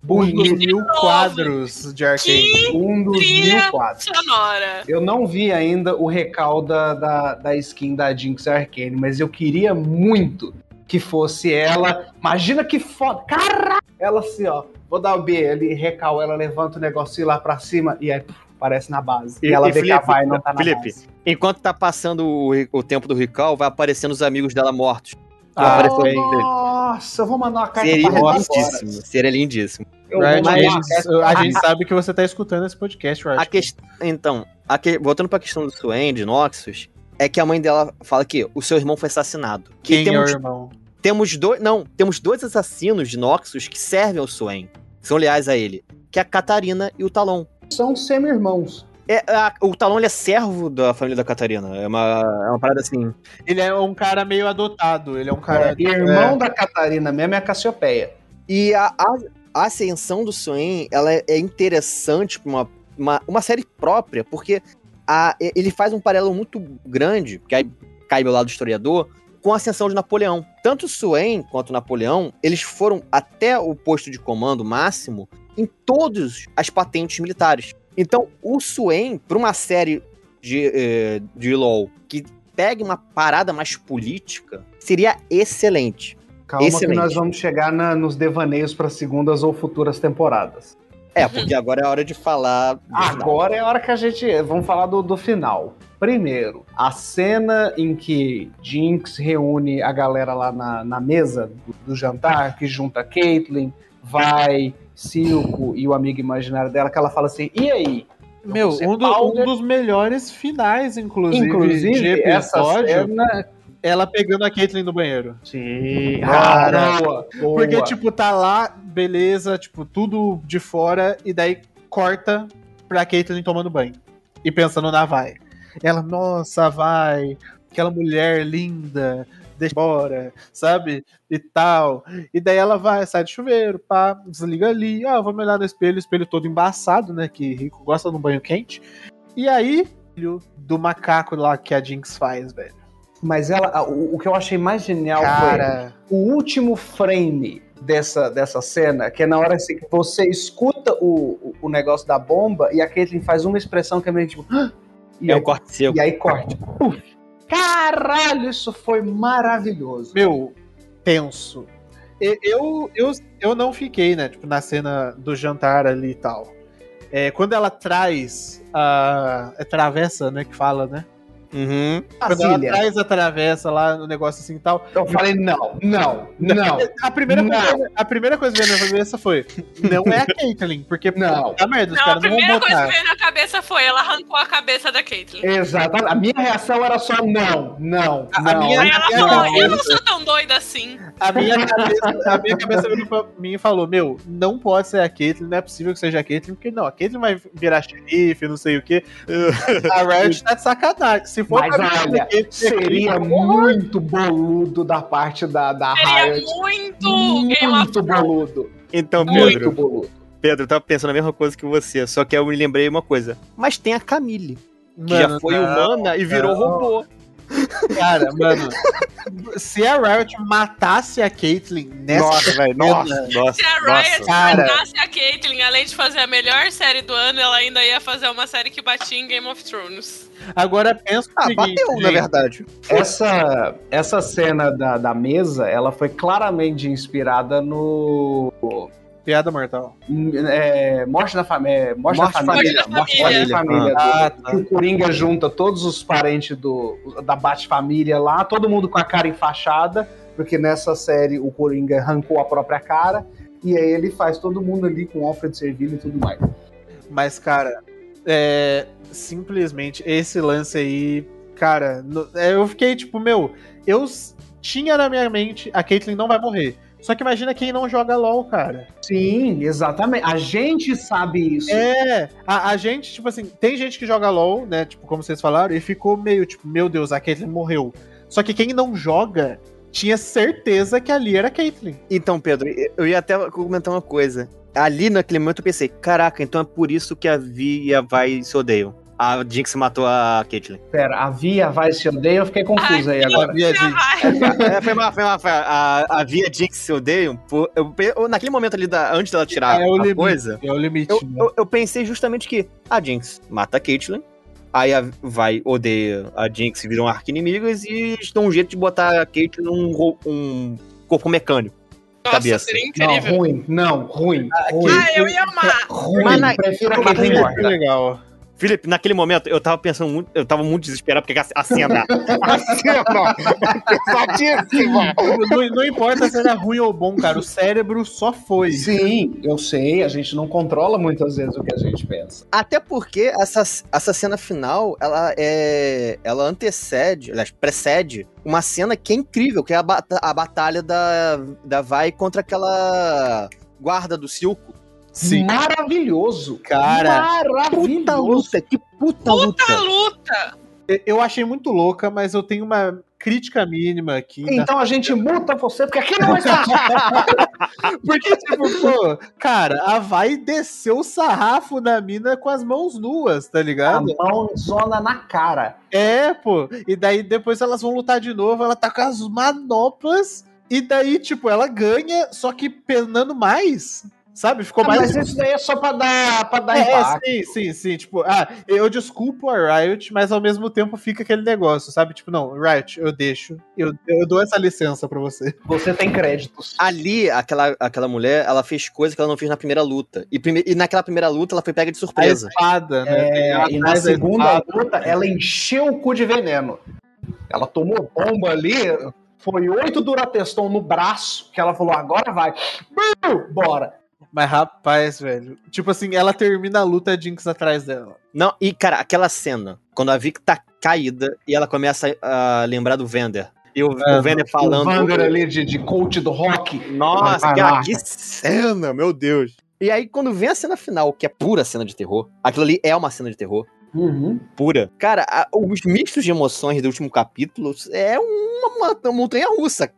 Um dos Bonito. mil quadros de Arcane. Um dos mil quadros. Sonora. Eu não vi ainda o recal da, da, da skin da Jinx Arcane, mas eu queria muito que fosse ela. Imagina que foda. Caraca! Ela assim, ó. Vou dar o B ali, recal, ela levanta o negocinho lá pra cima e aí puf, aparece na base. E, E- ela e vê que a Felipe, vai não tá na Felipe, base. Enquanto tá passando o, o tempo do Rical, vai aparecendo os amigos dela mortos. Ah. Nossa! Eu vou mandar uma carta Seria pra lindíssimo. Seria lindíssimo. Eu Riot, a gente, a gente sabe que você tá escutando esse podcast, Riot. A quest... Então, a que- voltando pra questão do Swain, de Noxus, é que a mãe dela fala que o seu irmão foi assassinado. Quem e temos, é o irmão? temos dois. Não, temos dois assassinos de Noxus que servem ao Swain. São leais a ele. Que é a Catarina e o Talon. São semi-irmãos. É, a- o Talon ele é servo da família da Catarina. É uma, é uma parada assim. Ele é um cara meio adotado, ele é um cara... E irmão da Catarina mesmo é a Cassiopeia. E a, a- a ascensão do Swain, ela é, é interessante pra uma, uma, uma série própria, porque a- ele faz um paralelo muito grande, que aí cai meu lado historiador, com a ascensão de Napoleão. Tanto o Swain quanto o Napoleão, eles foram até o posto de comando máximo em todas as patentes militares. Então, o Swain, para uma série de, eh, de LoL que pegue uma parada mais política, seria excelente. Calma Excelente. que nós vamos chegar na- nos devaneios para segundas ou futuras temporadas. É, porque agora é a hora de falar. do final. Agora é a hora que a gente. Vamos falar do, do final. Primeiro, a cena em que Jinx reúne a galera lá na, na mesa do, do jantar, que junta Caitlyn, vai, Silco e o amigo imaginário dela, que ela fala assim: e aí? Meu, um, do- um dos melhores finais, inclusive, de Inclusive, essa episódio, cena. Ela pegando a Caitlyn no banheiro. Sim, Cara, boa, boa. Porque, tipo, tá lá, beleza, tipo, tudo de fora, e daí corta pra Caitlyn tomando banho. E pensando na Vai. Ela, nossa, Vai, aquela mulher linda, deixa embora, sabe? E tal. E daí ela vai, sai do chuveiro, pá, desliga ali, ah, vou me olhar no espelho, o espelho todo embaçado, né? Que rico gosta de um banho quente. E aí, filho do macaco lá que a Jinx faz, velho. Mas ela, o, o que eu achei mais genial foi Cara, o último frame dessa, dessa cena, que é na hora assim, que você escuta o, o, negócio da bomba e a Caitlyn faz uma expressão que é meio tipo. "Hã?" E, É aí, o corte seco. e aí corte. Caralho, isso foi maravilhoso. meu, tenso. E- Eu, eu, eu não fiquei, né, tipo, na cena do jantar ali e tal. É, quando ela traz a. É travessa, né, que fala, né? Uhum. Quando ela a travessa lá no negócio assim e tal. Eu falei, não, não, não, A primeira, Não. coisa, a primeira coisa que veio na minha cabeça foi: não é a Caitlyn, porque Não. tá merda, os Não, a caras não vão primeira coisa botar. que veio na cabeça foi ela arrancou a cabeça da Caitlyn. Exatamente. A minha reação era só não, não, A não. minha- Aí ela minha falou, cabeça- eu não sou tão doida assim. A minha cabeça, a minha cabeça virou pra mim e falou: Meu, não pode ser a Caitlyn, não é possível que seja a Caitlyn, porque não, a Caitlyn vai virar xerife, não sei o quê. A Riot tá de sacanagem. Se for Mas olha, Seria muito boludo da parte da, da Seria Riot. muito Muito boludo. Então, Muito Pedro, Muito boludo. Pedro, eu tava pensando a mesma coisa que você, só que eu me lembrei uma coisa. Mas tem a Camille, que já Mano, foi não, humana e virou não. robô. Cara, mano, se a Riot matasse a Caitlyn nessa Nossa, velho, nossa, nossa, Se a Riot nossa. Cara. matasse a Caitlyn, além de fazer a melhor série do ano, ela ainda ia fazer uma série que batia em Game of Thrones. agora pensa Ah, seguinte, bateu, na gente. verdade. Essa, essa cena da, da mesa, ela foi claramente inspirada no. Piada mortal. é, Morte da Família. Morte, Morte da da Família. Família. Morte da Família. Ah, do- tá. O Coringa junta todos os parentes do, da Bat-Família lá, todo mundo com a cara enfaixada, porque nessa série o Coringa arrancou a própria cara, e aí ele faz todo mundo ali com Alfred Serville e tudo mais. Mas, cara, é, simplesmente esse lance aí, cara, no- é, eu fiquei tipo, meu, eu tinha na minha mente a Caitlyn não vai morrer. Só que imagina quem não joga LOL, cara. Sim, exatamente. A gente sabe isso. É, a, a gente, tipo assim, tem gente que joga LOL, né? Tipo, como vocês falaram, e ficou meio tipo, meu Deus, a Caitlyn morreu. Só que quem não joga tinha certeza que ali era a Caitlyn. Então, Pedro, eu ia até comentar uma coisa. Ali naquele momento eu pensei, caraca, então é por isso que a Vi e a Vai se odeiam. A Jinx matou a Caitlyn. Pera, a Via vai se odeia, eu fiquei confuso aí agora. Via. É, foi mal, foi mal. Foi mal. A, a Vi e a Jinx se odeiam. por- eu, eu- naquele momento ali, da, antes dela tirar É a limite. coisa, É o limite. eu, né? eu, eu pensei justamente que a Jinx mata a Caitlyn, aí a Vai odeia a Jinx e viram arqui-inimigas e dão um jeito de botar a Caitlyn num um corpo mecânico. Nossa, Cabeça. seria Não, incrível. ruim, não, ruim, ruim. Ah, eu ia amar. Ruim, Mas na- prefiro a Caitlyn morta. legal. Felipe, naquele momento eu tava pensando muito, eu tava muito desesperado porque a, a cena. a cena é pesadíssima. Não, não importa se era ruim ou bom, cara. O cérebro só foi. Sim, eu sei, a gente não controla muitas vezes o que a gente pensa. Até porque essa, essa cena final, ela é. Ela antecede, aliás, precede uma cena que é incrível, que é a, bata- a batalha da, da Vai contra aquela guarda do Silco. Sim. Maravilhoso. Cara, maravilhoso. Puta luta, que puta, luta. Puta luta! eu achei muito louca, mas eu tenho uma crítica mínima aqui. da- Então a gente multa você, porque aqui não é. Porque, tipo, pô, cara, a Vai desceu o sarrafo na mina com as mãos nuas, tá a ligado? mão zona na cara. É, pô. E daí depois elas vão lutar de novo, ela tá com as manoplas. E daí, tipo, ela ganha, só que penando mais. Sabe? Ficou Ah, mais. mas isso daí é só pra dar, pra dar É, impacto. sim, sim, sim. Tipo, ah, eu desculpo a Riot, mas ao mesmo tempo fica aquele negócio, sabe? Tipo, não, Riot, eu deixo. Eu, eu dou essa licença pra você. Você tem créditos. Ali, aquela, aquela mulher, ela fez coisa que ela não fez na primeira luta. E, prime- e naquela primeira luta, ela foi pega de A surpresa. espada, né? É, Ela e na a segunda espada. luta, ela encheu o cu de veneno. Ela tomou bomba ali, foi oito Durateston no braço, que ela falou, agora vai. Bora. Mas rapaz, velho. Tipo assim, ela termina a luta, a Jinx atrás dela. Não, e cara, aquela cena, quando a Vic tá caída e ela começa a lembrar do Vender. E o, É, o Vender O falando. Vander ali de, de coach do rock. Nossa, cara, que cena, meu Deus. E aí, quando vem a cena final, que é pura cena de terror, aquilo ali é uma cena de terror. Uhum. Pura. Cara, a- os mistos de emoções do último capítulo é uma, uma montanha russa.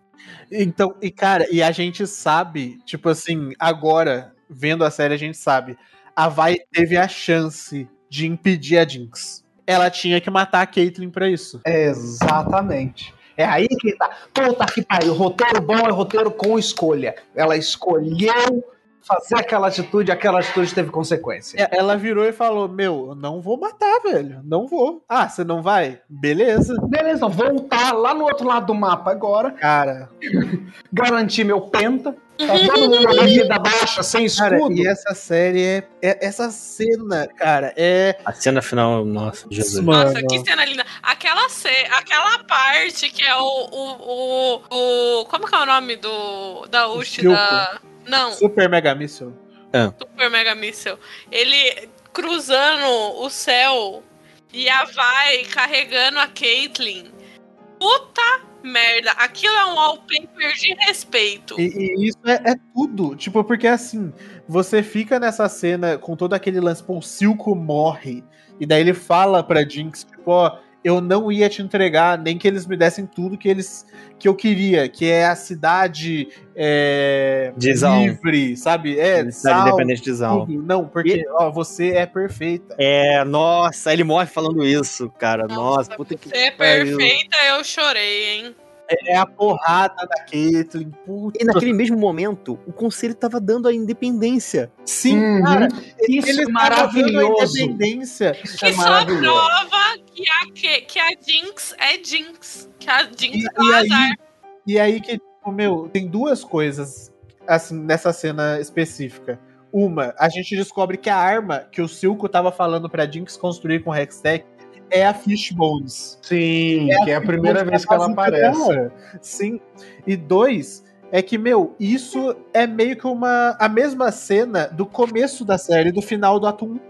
Então, e cara, e a gente sabe, tipo assim, agora, vendo a série, a gente sabe. A Vai teve a chance de impedir a Jinx. Ela tinha que matar a Caitlyn pra isso. Exatamente. É aí que tá. Puta que pariu. Roteiro bom é roteiro com escolha. Ela escolheu fazer aquela atitude, aquela atitude teve consequência. E- Ela virou e falou: Meu, eu não vou matar, velho. Não vou. Ah, você não vai? Beleza. Beleza, voltar lá no outro lado do mapa agora, Cara, garantir meu penta. Tá todo mundo na vida baixa, sem cara, escudo. e essa série é, é- Essa cena, cara, é. A cena final, nossa, Jesus. Mano. Nossa, que cena linda. Aquela, ce... Aquela parte que é o, o, o, o- Como que é o nome do. Da ult Silco. da. Não, Super Mega Missile. Super Mega Missile. Ele cruzando o céu e a Vai carregando a Caitlyn. Puta merda. Aquilo é um wallpaper de respeito. E, e isso é, é tudo. Tipo, porque assim, você fica nessa cena com todo aquele lance, pô, o Silco morre. E daí ele fala pra Jinx, tipo, ó, eu não ia te entregar, nem que eles me dessem tudo que eles que eu queria, que é a cidade é, livre, sabe? É, Cidade Zaun, independente de tudo. Não, porque, ó, você é perfeita. É, nossa, ele morre falando isso, cara. Nossa, puta que Você é perfeita, eu chorei, hein? É a porrada da Caitlyn. Puta. E naquele mesmo momento, o conselho tava dando a independência. Sim, Uhum. cara. Isso ele é maravilhoso. dando a independência. Isso é Que só prova que a, que, que a Jinx é Jinx. Que a Jinx E, é e aí, azar. e aí que, tipo, meu, tem duas coisas, assim, nessa cena específica. Uma, a gente descobre que a arma que o Silco tava falando pra Jinx construir com o Hextech é a Fishbones. Sim, que é a primeira vez que ela aparece. dela. Sim. E dois, é que, meu, isso é meio que uma a mesma cena do começo da série, do final do ato 1,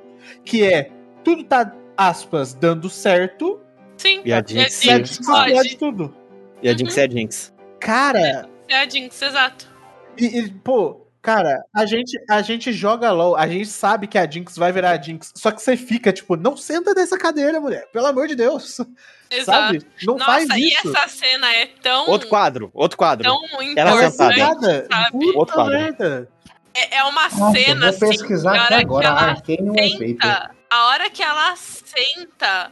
que é tudo tá, aspas, dando certo, Sim. E a é Jinx, e a Jinx, Jinx pode. explode tudo. E a Jinx é a Jinx. Cara, É a Jinx, exato. E, e, pô, cara, a gente, a gente joga LOL, a gente sabe que a Jinx vai virar a Jinx, só que você fica, tipo, não senta nessa cadeira, mulher, pelo amor de Deus, Exato. sabe? Não faz Nossa, e isso. essa cena é tão, Outro quadro, outro quadro. tão Ela sentada. importante, sabe? puta Outro quadro. merda. É, é uma Nossa, eu cena, vou assim, pesquisar a aqui hora agora. que ela Arcane Wallpaper. senta, a hora que ela senta,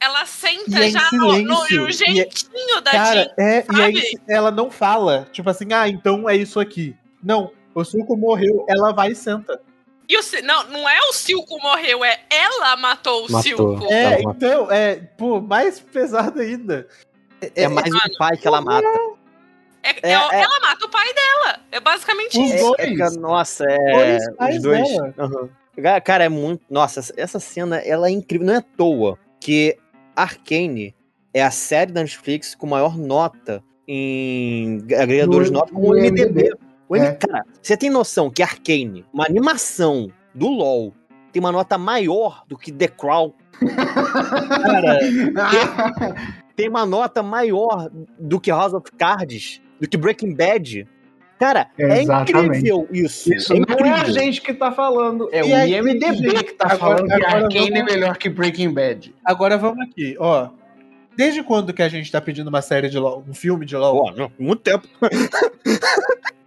ela senta E é já no, no, no e é- jeitinho da Jinx. Cara, é, e aí sabe? ela não fala, tipo assim, ah, então é isso aqui. Não, o Suco morreu, ela vai e senta. E o, não, não é o Silco morreu, é ela matou o Matou. Silco. É, Ela então, é, pô, mais pesado ainda. É mais o pai que ela mata. É- É, é- é- Ela mata o pai dela. É basicamente Os isso. dois. É, é que, nossa, é. Dois pais Os dois. Ca- Cara, é muito. Nossa, essa- cena ela é incrível. Não é à toa que Arcane é a série da Netflix com maior nota em agregadores de No- nota com no o MDB. IMDb. O M- É. Cara, você tem noção que Arcane, uma animação do LoL, tem uma nota maior do que The Crown? Cara, tem uma nota maior do que House of Cards, do que Breaking Bad. Cara, é incrível isso. Isso é não incrível. é a gente que tá falando, é E o aí, IMDB que tá agora- falando que Arcane é melhor que Breaking Bad. Agora vamos aqui, ó. Desde quando que a gente tá pedindo uma série de LOL, um filme de LOL? Pô, não, muito tempo.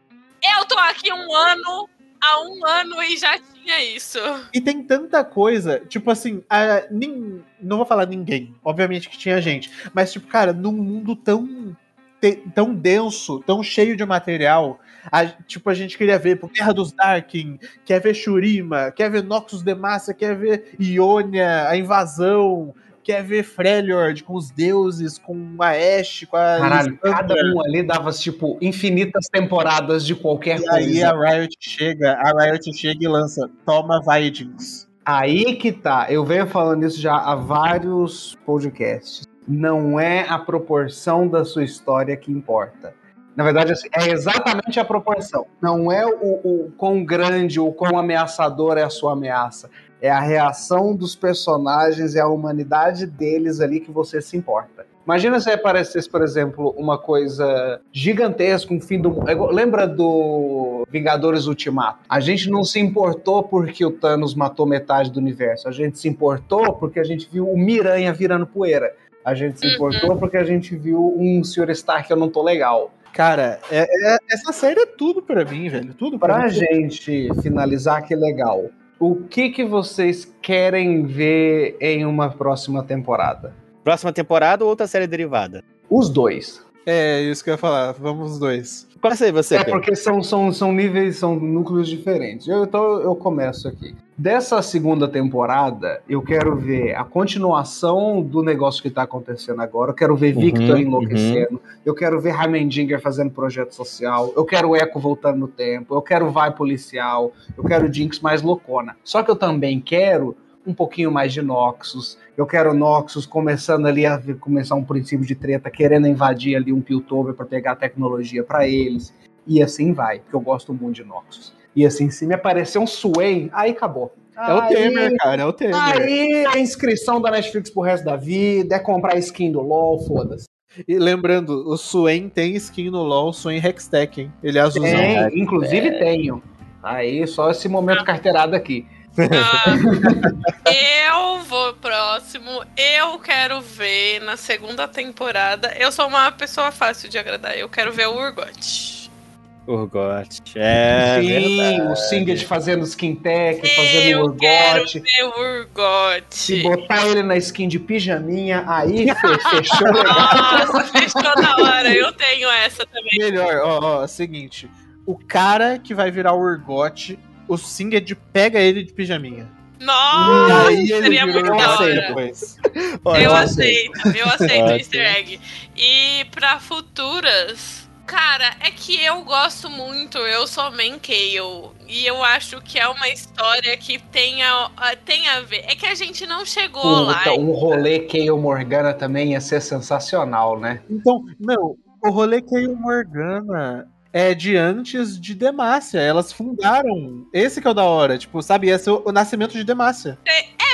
Eu tô aqui um ano, há um ano e já tinha isso. E tem tanta coisa, tipo assim, a, nin- não vou falar ninguém, obviamente que tinha gente, mas tipo, cara, num mundo tão te- tão denso, tão cheio de material, a- tipo, a gente queria ver por Guerra dos Darkin, quer ver Shurima, quer ver Noxus Demacia, quer ver Ionia, a invasão, quer ver Freljord com os deuses, com a Ashe, com a Caralho, cada um ali dava, tipo, infinitas temporadas de qualquer E aí coisa. a Riot chega, a Riot chega e lança, toma Vikings. Aí que tá. Eu venho falando isso já há vários podcasts. Não é a proporção da sua história que importa. Na verdade, assim, é exatamente a proporção. Não é o, o quão grande ou quão ameaçador é a sua ameaça. É a reação dos personagens, é a humanidade deles ali que você se importa. Imagina se aparecesse, por exemplo, uma coisa gigantesca, um fim do mundo. É Lembra do Vingadores Ultimato? A gente não se importou porque o Thanos matou metade do universo. A gente se importou porque a gente viu o Miranha virando poeira. A gente se Uhum. importou porque a gente viu um Sr. Stark eu não tô legal. Cara, é- é- essa série é tudo pra mim, velho. Tudo pra, Pra mim. gente finalizar, que legal. O que que vocês querem ver em uma próxima temporada? Próxima temporada ou outra série derivada? Os dois. É isso que eu ia falar. Vamos os dois. Qual é você, É Pedro? porque são, são, são níveis, são núcleos diferentes. Eu, então eu começo aqui. Dessa segunda temporada, eu quero ver a continuação do negócio que tá acontecendo agora. Eu quero ver Uhum, Victor enlouquecendo. Eu quero ver Heimendinger fazendo projeto social. Eu quero o Echo voltando no tempo. Eu quero Vai Policial. Eu quero Jinx mais loucona. Só que eu também quero um pouquinho mais de Noxus. Eu quero Noxus começando ali a começar um princípio de treta, querendo invadir ali um Piltover para pegar a tecnologia para eles. E assim vai, porque eu gosto muito de Noxus. E assim, se me aparecer um Sway, aí acabou. É o Aí- Temer, cara. É o Temer. Aí a inscrição da Netflix pro resto da vida, é comprar skin do LoL, foda-se. E lembrando, o Swain tem skin no LoL, Swain Hextech, hein? Ele é azulzão. Tem, inclusive tenho. Aí, só esse momento carteirada aqui. Ah, eu vou próximo. Eu quero ver na segunda temporada. Eu sou uma pessoa fácil de agradar. Eu quero ver o Urgot. Urgot. É, Sim, verdade. o Singed fazendo skin tech, fazendo Eu quero Urgot. ver o Urgot. Se botar ele na skin de pijaminha, aí fe- fechou. Nossa, fechou na hora. Eu tenho essa também. Melhor, ó, ó, é o seguinte. O cara que vai virar o Urgot, o Singed pega ele de pijaminha. Nossa, aí seria muito da aceito hora. Eu eu aceito, eu aceito o easter egg. E pra futuras, cara, é que eu gosto muito, eu sou main Kale. E eu acho que é uma história que tem a, a- tem a ver. É que a gente não chegou lá. Puta, um rolê Kayle Morgana também ia ser sensacional, né? Então, meu, o rolê Kayle Morgana é de antes de Demacia. Elas fundaram. Esse que é o da hora. Tipo, sabe? Esse é o, o nascimento de Demacia.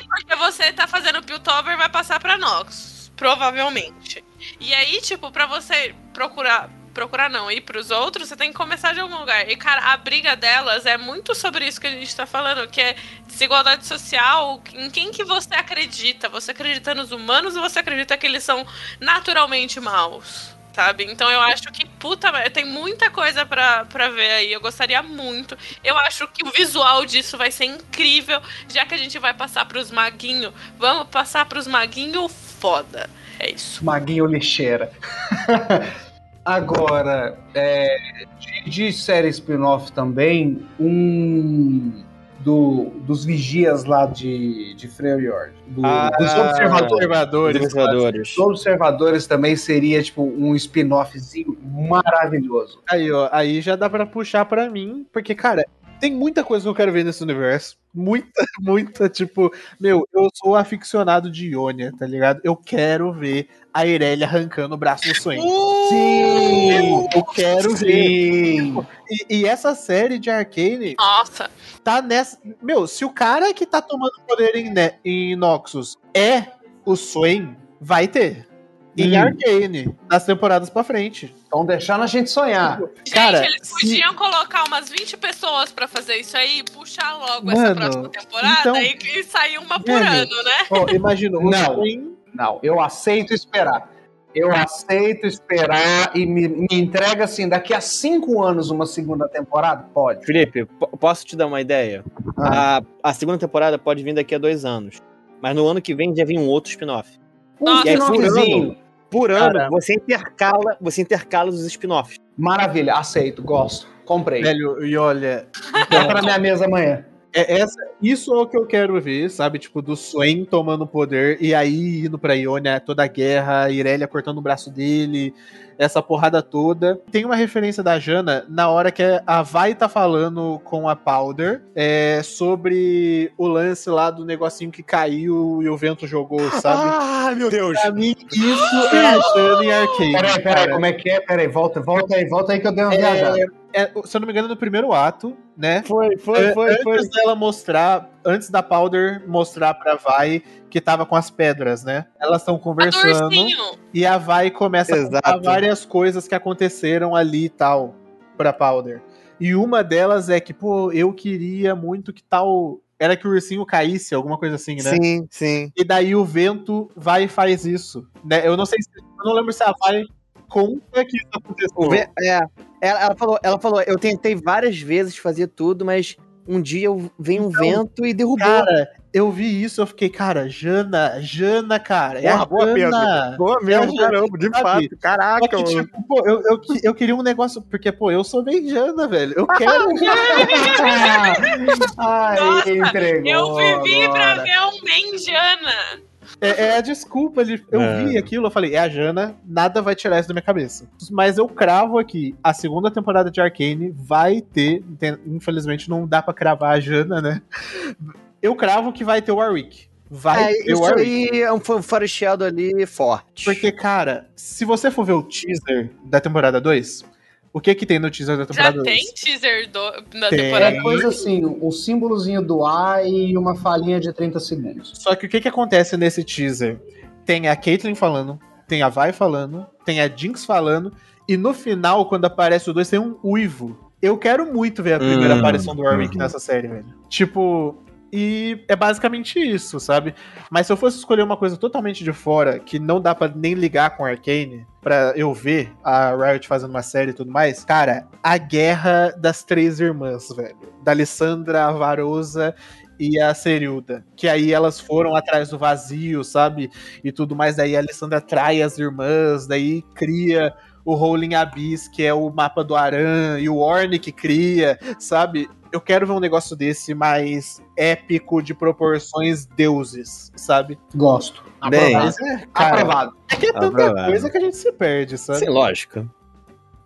Porque você tá fazendo Piltover vai passar pra Nox, provavelmente. E aí, tipo, pra você procurar. Procurar não, ir pros outros, você tem que começar de algum lugar. E, cara, a briga delas é muito sobre isso que a gente tá falando, que é desigualdade social, em quem que você acredita? Você acredita nos humanos ou você acredita que eles são naturalmente maus? Sabe? Então eu acho que, puta, tem muita coisa pra, pra ver aí. Eu gostaria muito. Eu acho que o visual disso vai ser incrível. Já que a gente vai passar pros maguinhos, vamos passar pros maguinhos foda. É isso. Maguinho lixeira. Agora, é, de, de série spin-off também, um do, dos vigias lá de, de Freljord, do- Ah, dos observadores. Observadores. Observadores. Os observadores também seria tipo um spin-offzinho maravilhoso. Aí, ó, aí já dá pra puxar pra mim, porque, cara, tem muita coisa que eu quero ver nesse universo. Muita, muita, tipo, meu, eu sou aficionado de Ionia, tá ligado? Eu quero ver a Irelia arrancando o braço do Swain. Sim! Eu quero ver. Sim! E, e essa série de Arcane Nossa. tá nessa. Meu, se o cara que tá tomando poder em, Ne- em Noxus é o Swain, vai ter. Em Hum. Arcane, nas temporadas pra frente. Estão deixando a gente sonhar. Gente, Cara, eles se- podiam colocar umas 20 pessoas pra fazer isso aí e puxar logo Mano, essa próxima temporada então- e, e sair uma por Mano, ano, né? Ó, imagina, o Não. Não, eu aceito esperar. Eu aceito esperar e me, me entrega assim, daqui a cinco anos uma segunda temporada? Pode. Felipe, po- posso te dar uma ideia? Ah. A, a segunda temporada pode vir daqui a dois anos. Mas no ano que vem já vem um outro spin-off. Um spin-offzinho. Por ano, Caramba. você intercala, você intercala os spin-offs. Maravilha, aceito, gosto. Comprei. Velho, e olha, Vai pra minha mesa amanhã. É, essa, isso é o que eu quero ver, sabe? Tipo, do Swain tomando poder e aí indo pra Ionia, toda a guerra, a Irelia cortando o braço dele, essa porrada toda. Tem uma referência da Jana na hora que a Vai tá falando com a Powder é, sobre o lance lá do negocinho que caiu e o vento jogou, sabe? Ah, meu Deus! Pra mim, isso é a Jana em Arcane. Peraí, peraí, como é que é? Peraí, volta, volta aí, volta aí que eu dei uma É, viajada. É, se eu não me engano, no primeiro ato, né? Foi, foi, É, foi, foi. antes dela mostrar, antes da Powder mostrar pra Vai que tava com as pedras, né? Elas estão conversando ursinho. e a Vai começa a contar Exato. várias coisas que aconteceram ali e tal pra Powder. E uma delas é que, pô, eu queria muito que tal. Era que o ursinho caísse, alguma coisa assim, né? Sim, sim. E daí o vento vai e faz isso. Né? Eu não sei se. Eu não lembro se a Vai conta que isso aconteceu. É, ela, ela falou, ela falou, eu tentei várias vezes fazer tudo, mas um dia eu- veio um Então, vento e derrubou. Cara, eu vi isso, eu fiquei, cara, Jana, Jana, cara. É Porra, a boa, Jana. Boa mesmo, caramba, de sabe? fato. Caraca, que, mano. tipo, pô, eu, eu, eu queria um negócio, porque, pô, eu sou bem Jana, velho. Eu quero. Ai, Nossa, entregou. Eu vivi pra agora. ver um Benjana. É, é a desculpa. ele- Eu É. vi aquilo, eu falei, é a Jana, nada vai tirar isso da minha cabeça. Mas eu cravo aqui, a segunda temporada de Arcane vai ter. tem- infelizmente não dá pra cravar a Jana, né? Eu cravo que vai ter o Warwick. Vai É, ter o isso Warwick. aí é um foreshadow ali forte. Porque, cara, se você for ver o teaser da temporada 2, o que que tem no teaser da Já temporada 2? tem teaser do, da Tem. temporada. É coisa assim, um símbolozinho do A e uma falinha de 30 segundos. Só que o que que acontece nesse teaser? Tem a Caitlyn falando, tem a Vi falando, tem a Jinx falando, e no final, quando aparece o dois, tem um uivo. Eu quero muito ver a primeira Hum, aparição do Warwick uhum. nessa série, velho. Tipo, e é basicamente isso, sabe? Mas se eu fosse escolher uma coisa totalmente de fora, que não dá pra nem ligar com Arcane, pra eu ver a Riot fazendo uma série e tudo mais, cara, a guerra das três irmãs, velho. Da Alessandra, a Varosa e a Serilda. Que aí elas foram atrás do vazio, sabe? E tudo mais. Daí a Alessandra trai as irmãs, daí cria o Rolling Abyss, que é o mapa do Aran, e o Orne que cria, sabe? Eu quero ver um negócio desse mais épico, de proporções deuses, sabe? Gosto. Bem, Aprovado. Mas é, cara, Aprovado. é que é tanta Aprovado. coisa que a gente se perde, sabe? Sim, lógico.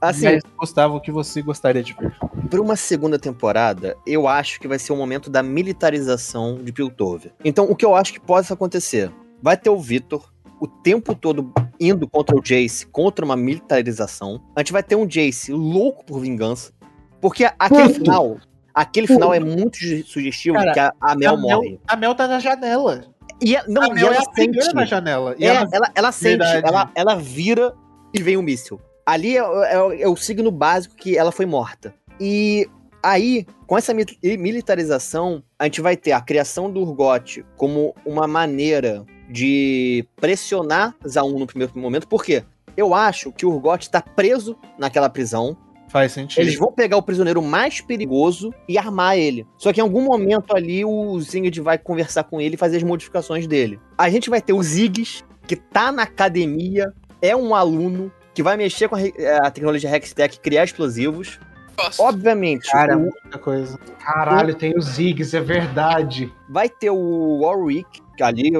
Assim, Mas, Gustavo, o que você gostaria de ver? para uma segunda temporada, eu acho que vai ser o momento da militarização de Piltover. Então, o que eu acho que pode acontecer? Vai ter o Victor o tempo todo indo contra o Jace, contra uma militarização. A gente vai ter um Jace louco por vingança. Porque aquele Puto. final, aquele final é muito sugestivo Cara, que a, a Mel morre. a Mel tá na janela. E é- não, a e Mel é ela a primeira sente. na janela. E É, ela ela, ela sente, ela, ela vira e vem o míssil. Ali é, é- é o signo básico que ela foi morta. E aí, com essa mi- militarização, a gente vai ter a criação do Urgot como uma maneira de pressionar Zaun no primeiro momento. Por quê? Eu acho que o Urgot tá preso naquela prisão. Faz sentido. Eles vão pegar o prisioneiro mais perigoso e armar ele. Só que em algum momento ali o Zinged vai conversar com ele e fazer as modificações dele. A gente vai ter o Ziggs, que tá na academia, é um aluno que vai mexer com a, re- a tecnologia Hextech, criar explosivos. Gosto. Obviamente, Cara, o- muita coisa. Caralho, tem os Ziggs, é verdade. vai ter o Warwick, que ali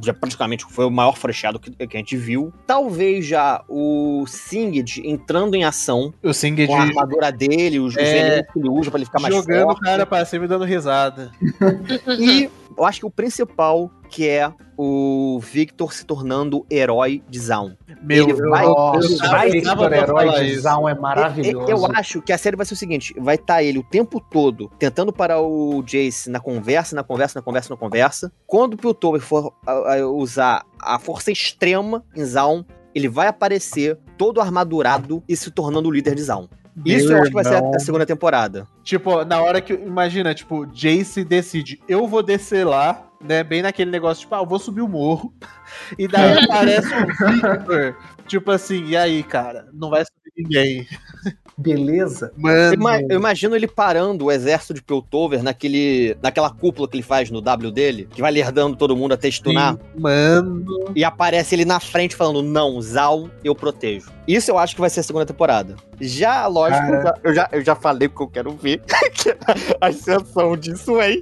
já praticamente foi o maior foreshadow que, que a gente viu. Talvez já o Singed entrando em ação O Singed com a armadura dele, os, os É, venenos que ele usa pra ele ficar mais jogando forte. o cara pra cima e dando risada. E eu acho que o principal, que é o Victor se tornando herói de Zaun. Meu, Ele vai- eu vai Victor Herói de. Zaun é maravilhoso. Eu acho que a série vai ser o seguinte: vai estar ele o tempo todo tentando parar o Jace na conversa, na conversa, na conversa, na conversa. Quando o Piltover for a- a usar a força extrema em Zaun, ele vai aparecer todo armadurado e se tornando o líder de Zaun. Isso eu acho que vai ser a segunda temporada. Tipo, na hora que. Imagina, tipo, Jace decide, eu vou descer lá, né? Bem naquele negócio, tipo, ah, eu vou subir o morro. E daí aparece o Victor. Tipo assim, e aí, cara? Não vai subir ninguém. Beleza? Eu Mano. eu imagino ele parando o exército de Piltover naquele, naquela cúpula que ele faz no W dele, que vai lerdando todo mundo até stunar. Mano. E aparece ele na frente falando: Não, Zal, eu protejo. Isso eu acho que vai ser a segunda temporada. Já, lógico, Cara. eu já, eu, já, eu já falei porque eu quero ver que a ascensão de Swain.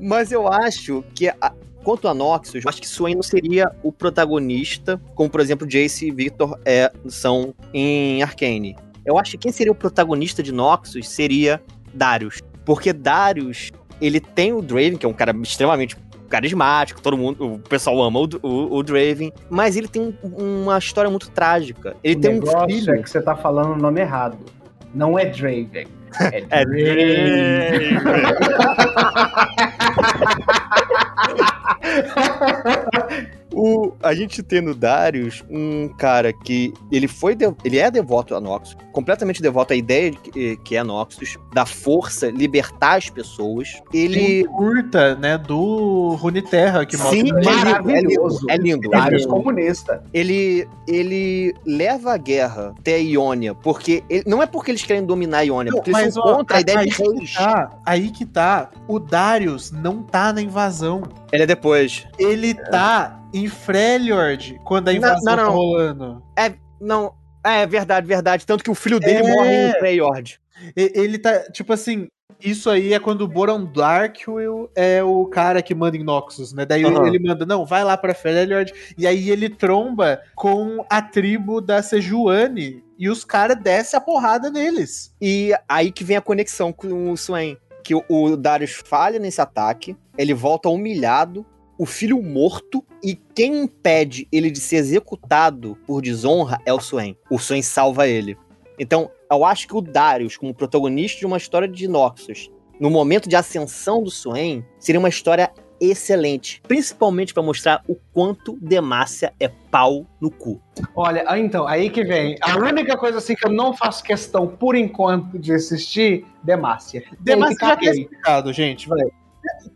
Mas eu acho que. a- Quanto a Noxus, eu acho que Swain não seria o protagonista, como por exemplo Jace e Victor é, são em Arcane. Eu acho que quem seria o protagonista de Noxus seria Darius. Porque Darius, ele tem o Draven, que é um cara extremamente carismático, todo mundo, o pessoal ama o, o, o Draven, mas ele tem um- uma história muito trágica. Ele o tem um negócio filho. é que você tá falando o nome errado. Não é Draven. É É Draven. O, a gente tem no Darius um cara que ele foi de- ele é devoto a Noxus, completamente devoto à ideia de que, que é Noxus, da força libertar as pessoas. Ele curta, né, do Runeterra, que Sim, mostra é lindo, maravilhoso. é lindo. é Darius lindo. comunista. Ele ele leva a guerra até a Iônia, porque ele- não é porque eles querem dominar a Iônia, Não, porque eles mas, são ó, contra a ideia aí de que reis. tá, aí que tá. O Darius não tá na invasão. Ele é depois. Ele tá em Freljord quando a Não, invasão não, não. tá rolando. Não, é verdade, verdade, tanto que o filho dele É. morre em Freyord. E- Ele tá, tipo assim, isso aí é quando o Boron Darkwill é o cara que manda em Noxus, né? Daí Aham. ele manda, não, vai lá pra Freljord, e aí ele tromba com a tribo da Sejuani, e os caras descem a porrada neles. E aí que vem a conexão com o Swain. Que o Darius falha nesse ataque, ele volta humilhado, o filho morto, e quem impede ele de ser executado por desonra é o Swain. O Swain salva ele. Então, eu acho que o Darius, como protagonista de uma história de Noxus, no momento de ascensão do Swain, seria uma história excelente. Principalmente pra mostrar o quanto Demacia é pau no cu. Olha, ah, então, aí que vem. A única coisa assim que eu não faço questão, por enquanto, de assistir, Demacia. Demacia já tá explicado, gente, vai.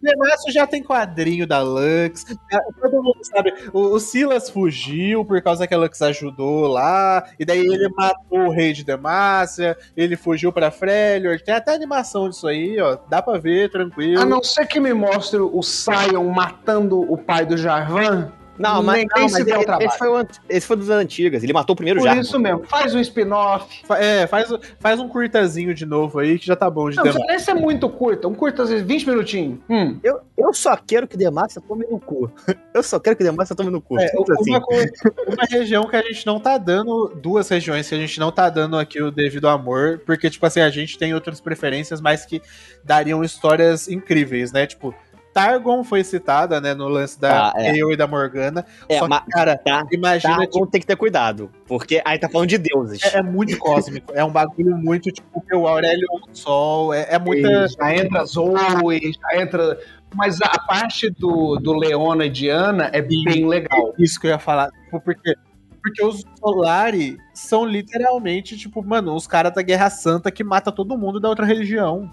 Demacia já tem quadrinho da Lux, já- todo mundo sabe. O, o Silas fugiu por causa que a Lux ajudou lá, e daí ele matou o rei de Demacia, ele fugiu pra Freljord, tem até animação disso aí, ó, dá pra ver, tranquilo. A não ser que me mostre o Sion matando o pai do Jarvan. Não, mas, Nem- não, nem se trabalho. esse, foi o, ant- esse foi dos antigas. Ele matou o primeiro Por já. isso mesmo. Faz um spin-off. É, faz, faz um curtazinho de novo aí, que já tá bom de Não, Demacia. esse é muito curto. Um curto, às vezes, 20 minutinhos. Hum. Eu, eu só quero que Demacia tome no cu. Eu só quero que Demacia tome no cu. É, Simples assim. uma, coisa- uma região que a gente não tá dando, duas regiões que a gente não tá dando aqui o devido amor, porque, tipo assim, a gente tem outras preferências, mas que dariam histórias incríveis, né? Tipo, Targon foi citada, né, no lance da Ah, é. Eowyn e da Morgana. É, só que, cara, tá, imagina, tá, tipo, tem que ter cuidado. Porque aí tá falando de deuses. é, é muito cósmico. É um bagulho muito, tipo, que o Aurélio é um sol, é, é muita. E Já entra Zoe, já entra. Mas a parte do, do Leona e Diana é bem legal. Isso que eu ia falar. Tipo, porque, porque os Solari são literalmente, tipo, mano, os caras da Guerra Santa que mata todo mundo da outra religião.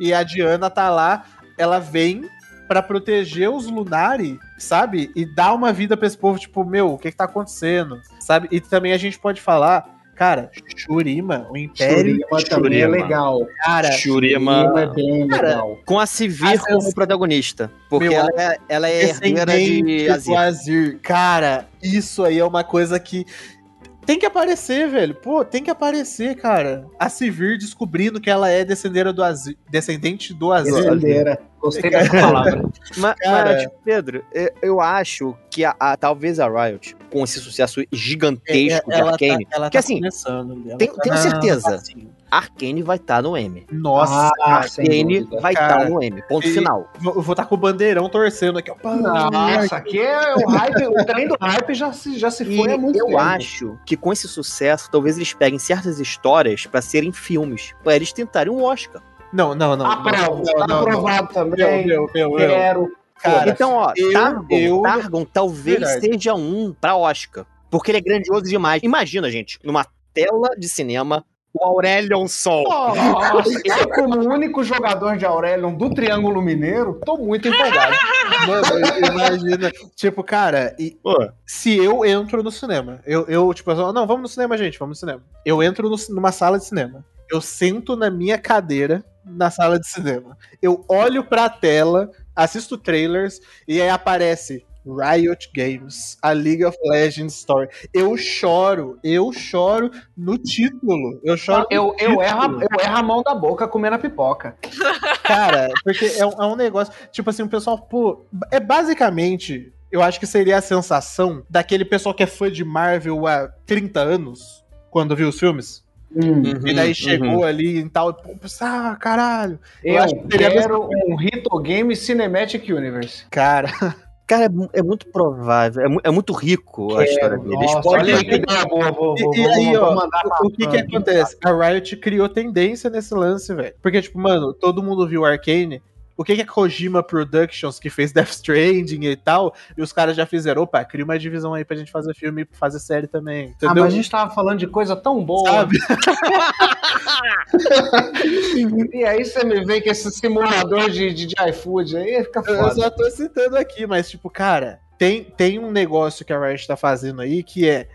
E a Diana tá lá, ela vem pra proteger os Lunari, sabe? E dar uma vida pra esse povo, tipo, meu, o que que tá acontecendo? Sabe? E também a gente pode falar, cara, Shurima, o Império, Shurima também é Shurima. legal. cara, Shurima Shurima é bem Cara, legal. com a Sivir Ascens- como protagonista. Porque Meu, ela é, ela é herdeira de Azir. Azir. Cara, isso aí é uma coisa que Tem que aparecer, velho. Pô, tem que aparecer, cara. A Sivir descobrindo que ela é descendente do Azir, descendente do Azir. Descendeira. Gostei dessa palavra. Mas, Cara- mas, tipo, Pedro, eu, acho que a, a- talvez a Riot, com esse sucesso gigantesco de ela Arcane, tá, ela que tá assim, começando. ela tenho- tá tenho certeza. assim. Arcane vai estar no M. Nossa, Ah, dúvida. vai estar Cara, no M. Ponto e- final. eu vou estar com o bandeirão torcendo aqui. Pá, Nossa, aqui é o hype, o trem do hype já se, já se E foi há muito eu tempo. acho que com esse sucesso, talvez eles peguem certas histórias pra serem filmes, pra eles tentarem um Oscar. Não, não, não. Aprovo, não, tá não, aprovado não. também. Meu, meu, meu. Quero. Cara, então, ó, eu- Targon, eu- Targon talvez Verdade. seja um pra Oscar. Porque ele é grandioso demais. Imagina, gente, numa tela de cinema, o Aurelion Sol. Nossa, eu, como único jogador de Aurelion do Triângulo Mineiro, tô muito empolgado. Mano, imagina. tipo, cara, e se eu entro no cinema, eu, eu tipo, eu falo, não, vamos no cinema, gente, vamos no cinema. Eu entro no- numa sala de cinema. Eu sento na minha cadeira na sala de cinema. Eu olho pra tela, assisto trailers e aí aparece Riot Games, a League of Legends Story. Eu choro, eu choro no título. Eu choro. Eu, no eu, erro, título. eu erro a mão da boca comendo a pipoca. Cara, porque é um, é um negócio. Tipo assim, o pessoal, pô. É basicamente. Eu acho que seria a sensação daquele pessoal que é fã de Marvel há 30 anos, quando viu os filmes. Hum. e daí uhum. chegou ali e tal. e, pô, Ah, caralho. Eu Eu, acho que quero um Hito Game Cinematic Universe. Cara, Cara, é é muito provável, é, é muito rico a história dele. Eles Nossa, podem- olha que boa. Vou, vou, E- aí, ó, pra o que que acontece? A Riot criou tendência nesse lance, velho. Porque, tipo, mano, todo mundo viu Arcane. O que que é Kojima Productions, que fez Death Stranding e tal, e os caras já fizeram, opa, cria uma divisão aí pra gente fazer filme e fazer série também, Ah, entendeu? mas a gente tava falando de coisa tão boa. Sabe? E aí você me vem com esse simulador de, de, de iFood aí, fica Eu foda. só tô citando aqui, mas, tipo, cara, tem, tem um negócio que a Riot tá fazendo aí que é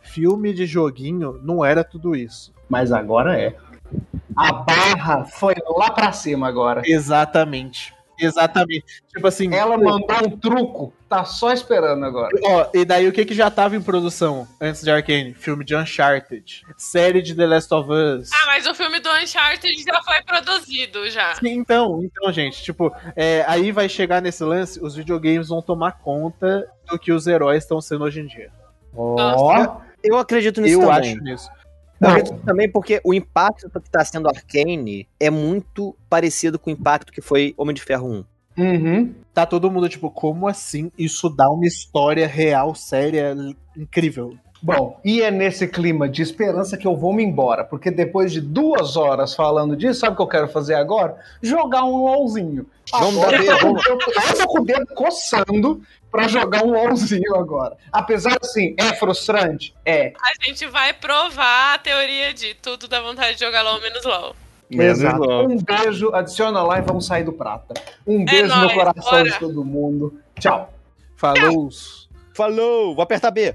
filme de joguinho não era tudo isso. Mas agora é. A barra foi lá pra cima agora. Exatamente. Exatamente. Tipo assim. Ela mandou um truco, tá só esperando agora. Ó, e daí o que que já tava em produção antes de Arcane? Filme de Uncharted, série de The Last of Us. Ah, mas o filme do Uncharted já foi produzido já. Sim, Então, então, gente, tipo, é, aí vai chegar nesse lance, os videogames vão tomar conta do que os heróis estão sendo hoje em dia. Ó, Eu acredito nisso Eu também. acho nisso. Acredito também porque o impacto que tá sendo Arcane é muito parecido com o impacto que foi Homem de Ferro 1. uhum. Tá todo mundo, tipo, como assim isso dá uma história real, séria, incrível? Bom, e é nesse clima de esperança que eu vou me embora, porque depois de duas horas falando disso, sabe o que eu quero fazer agora? Jogar um LOLzinho. Vamos Agora dar eu eu tô- eu tô com o dedo coçando pra jogar um LOLzinho agora. Apesar assim, é frustrante? É. A gente vai provar a teoria de tudo dá vontade de jogar LOL menos LOL. Exato. Um beijo, adiciona lá e vamos sair do prata. Um beijo no nóis, coração bora. de todo mundo. Tchau. Falou! Falou, vou apertar B.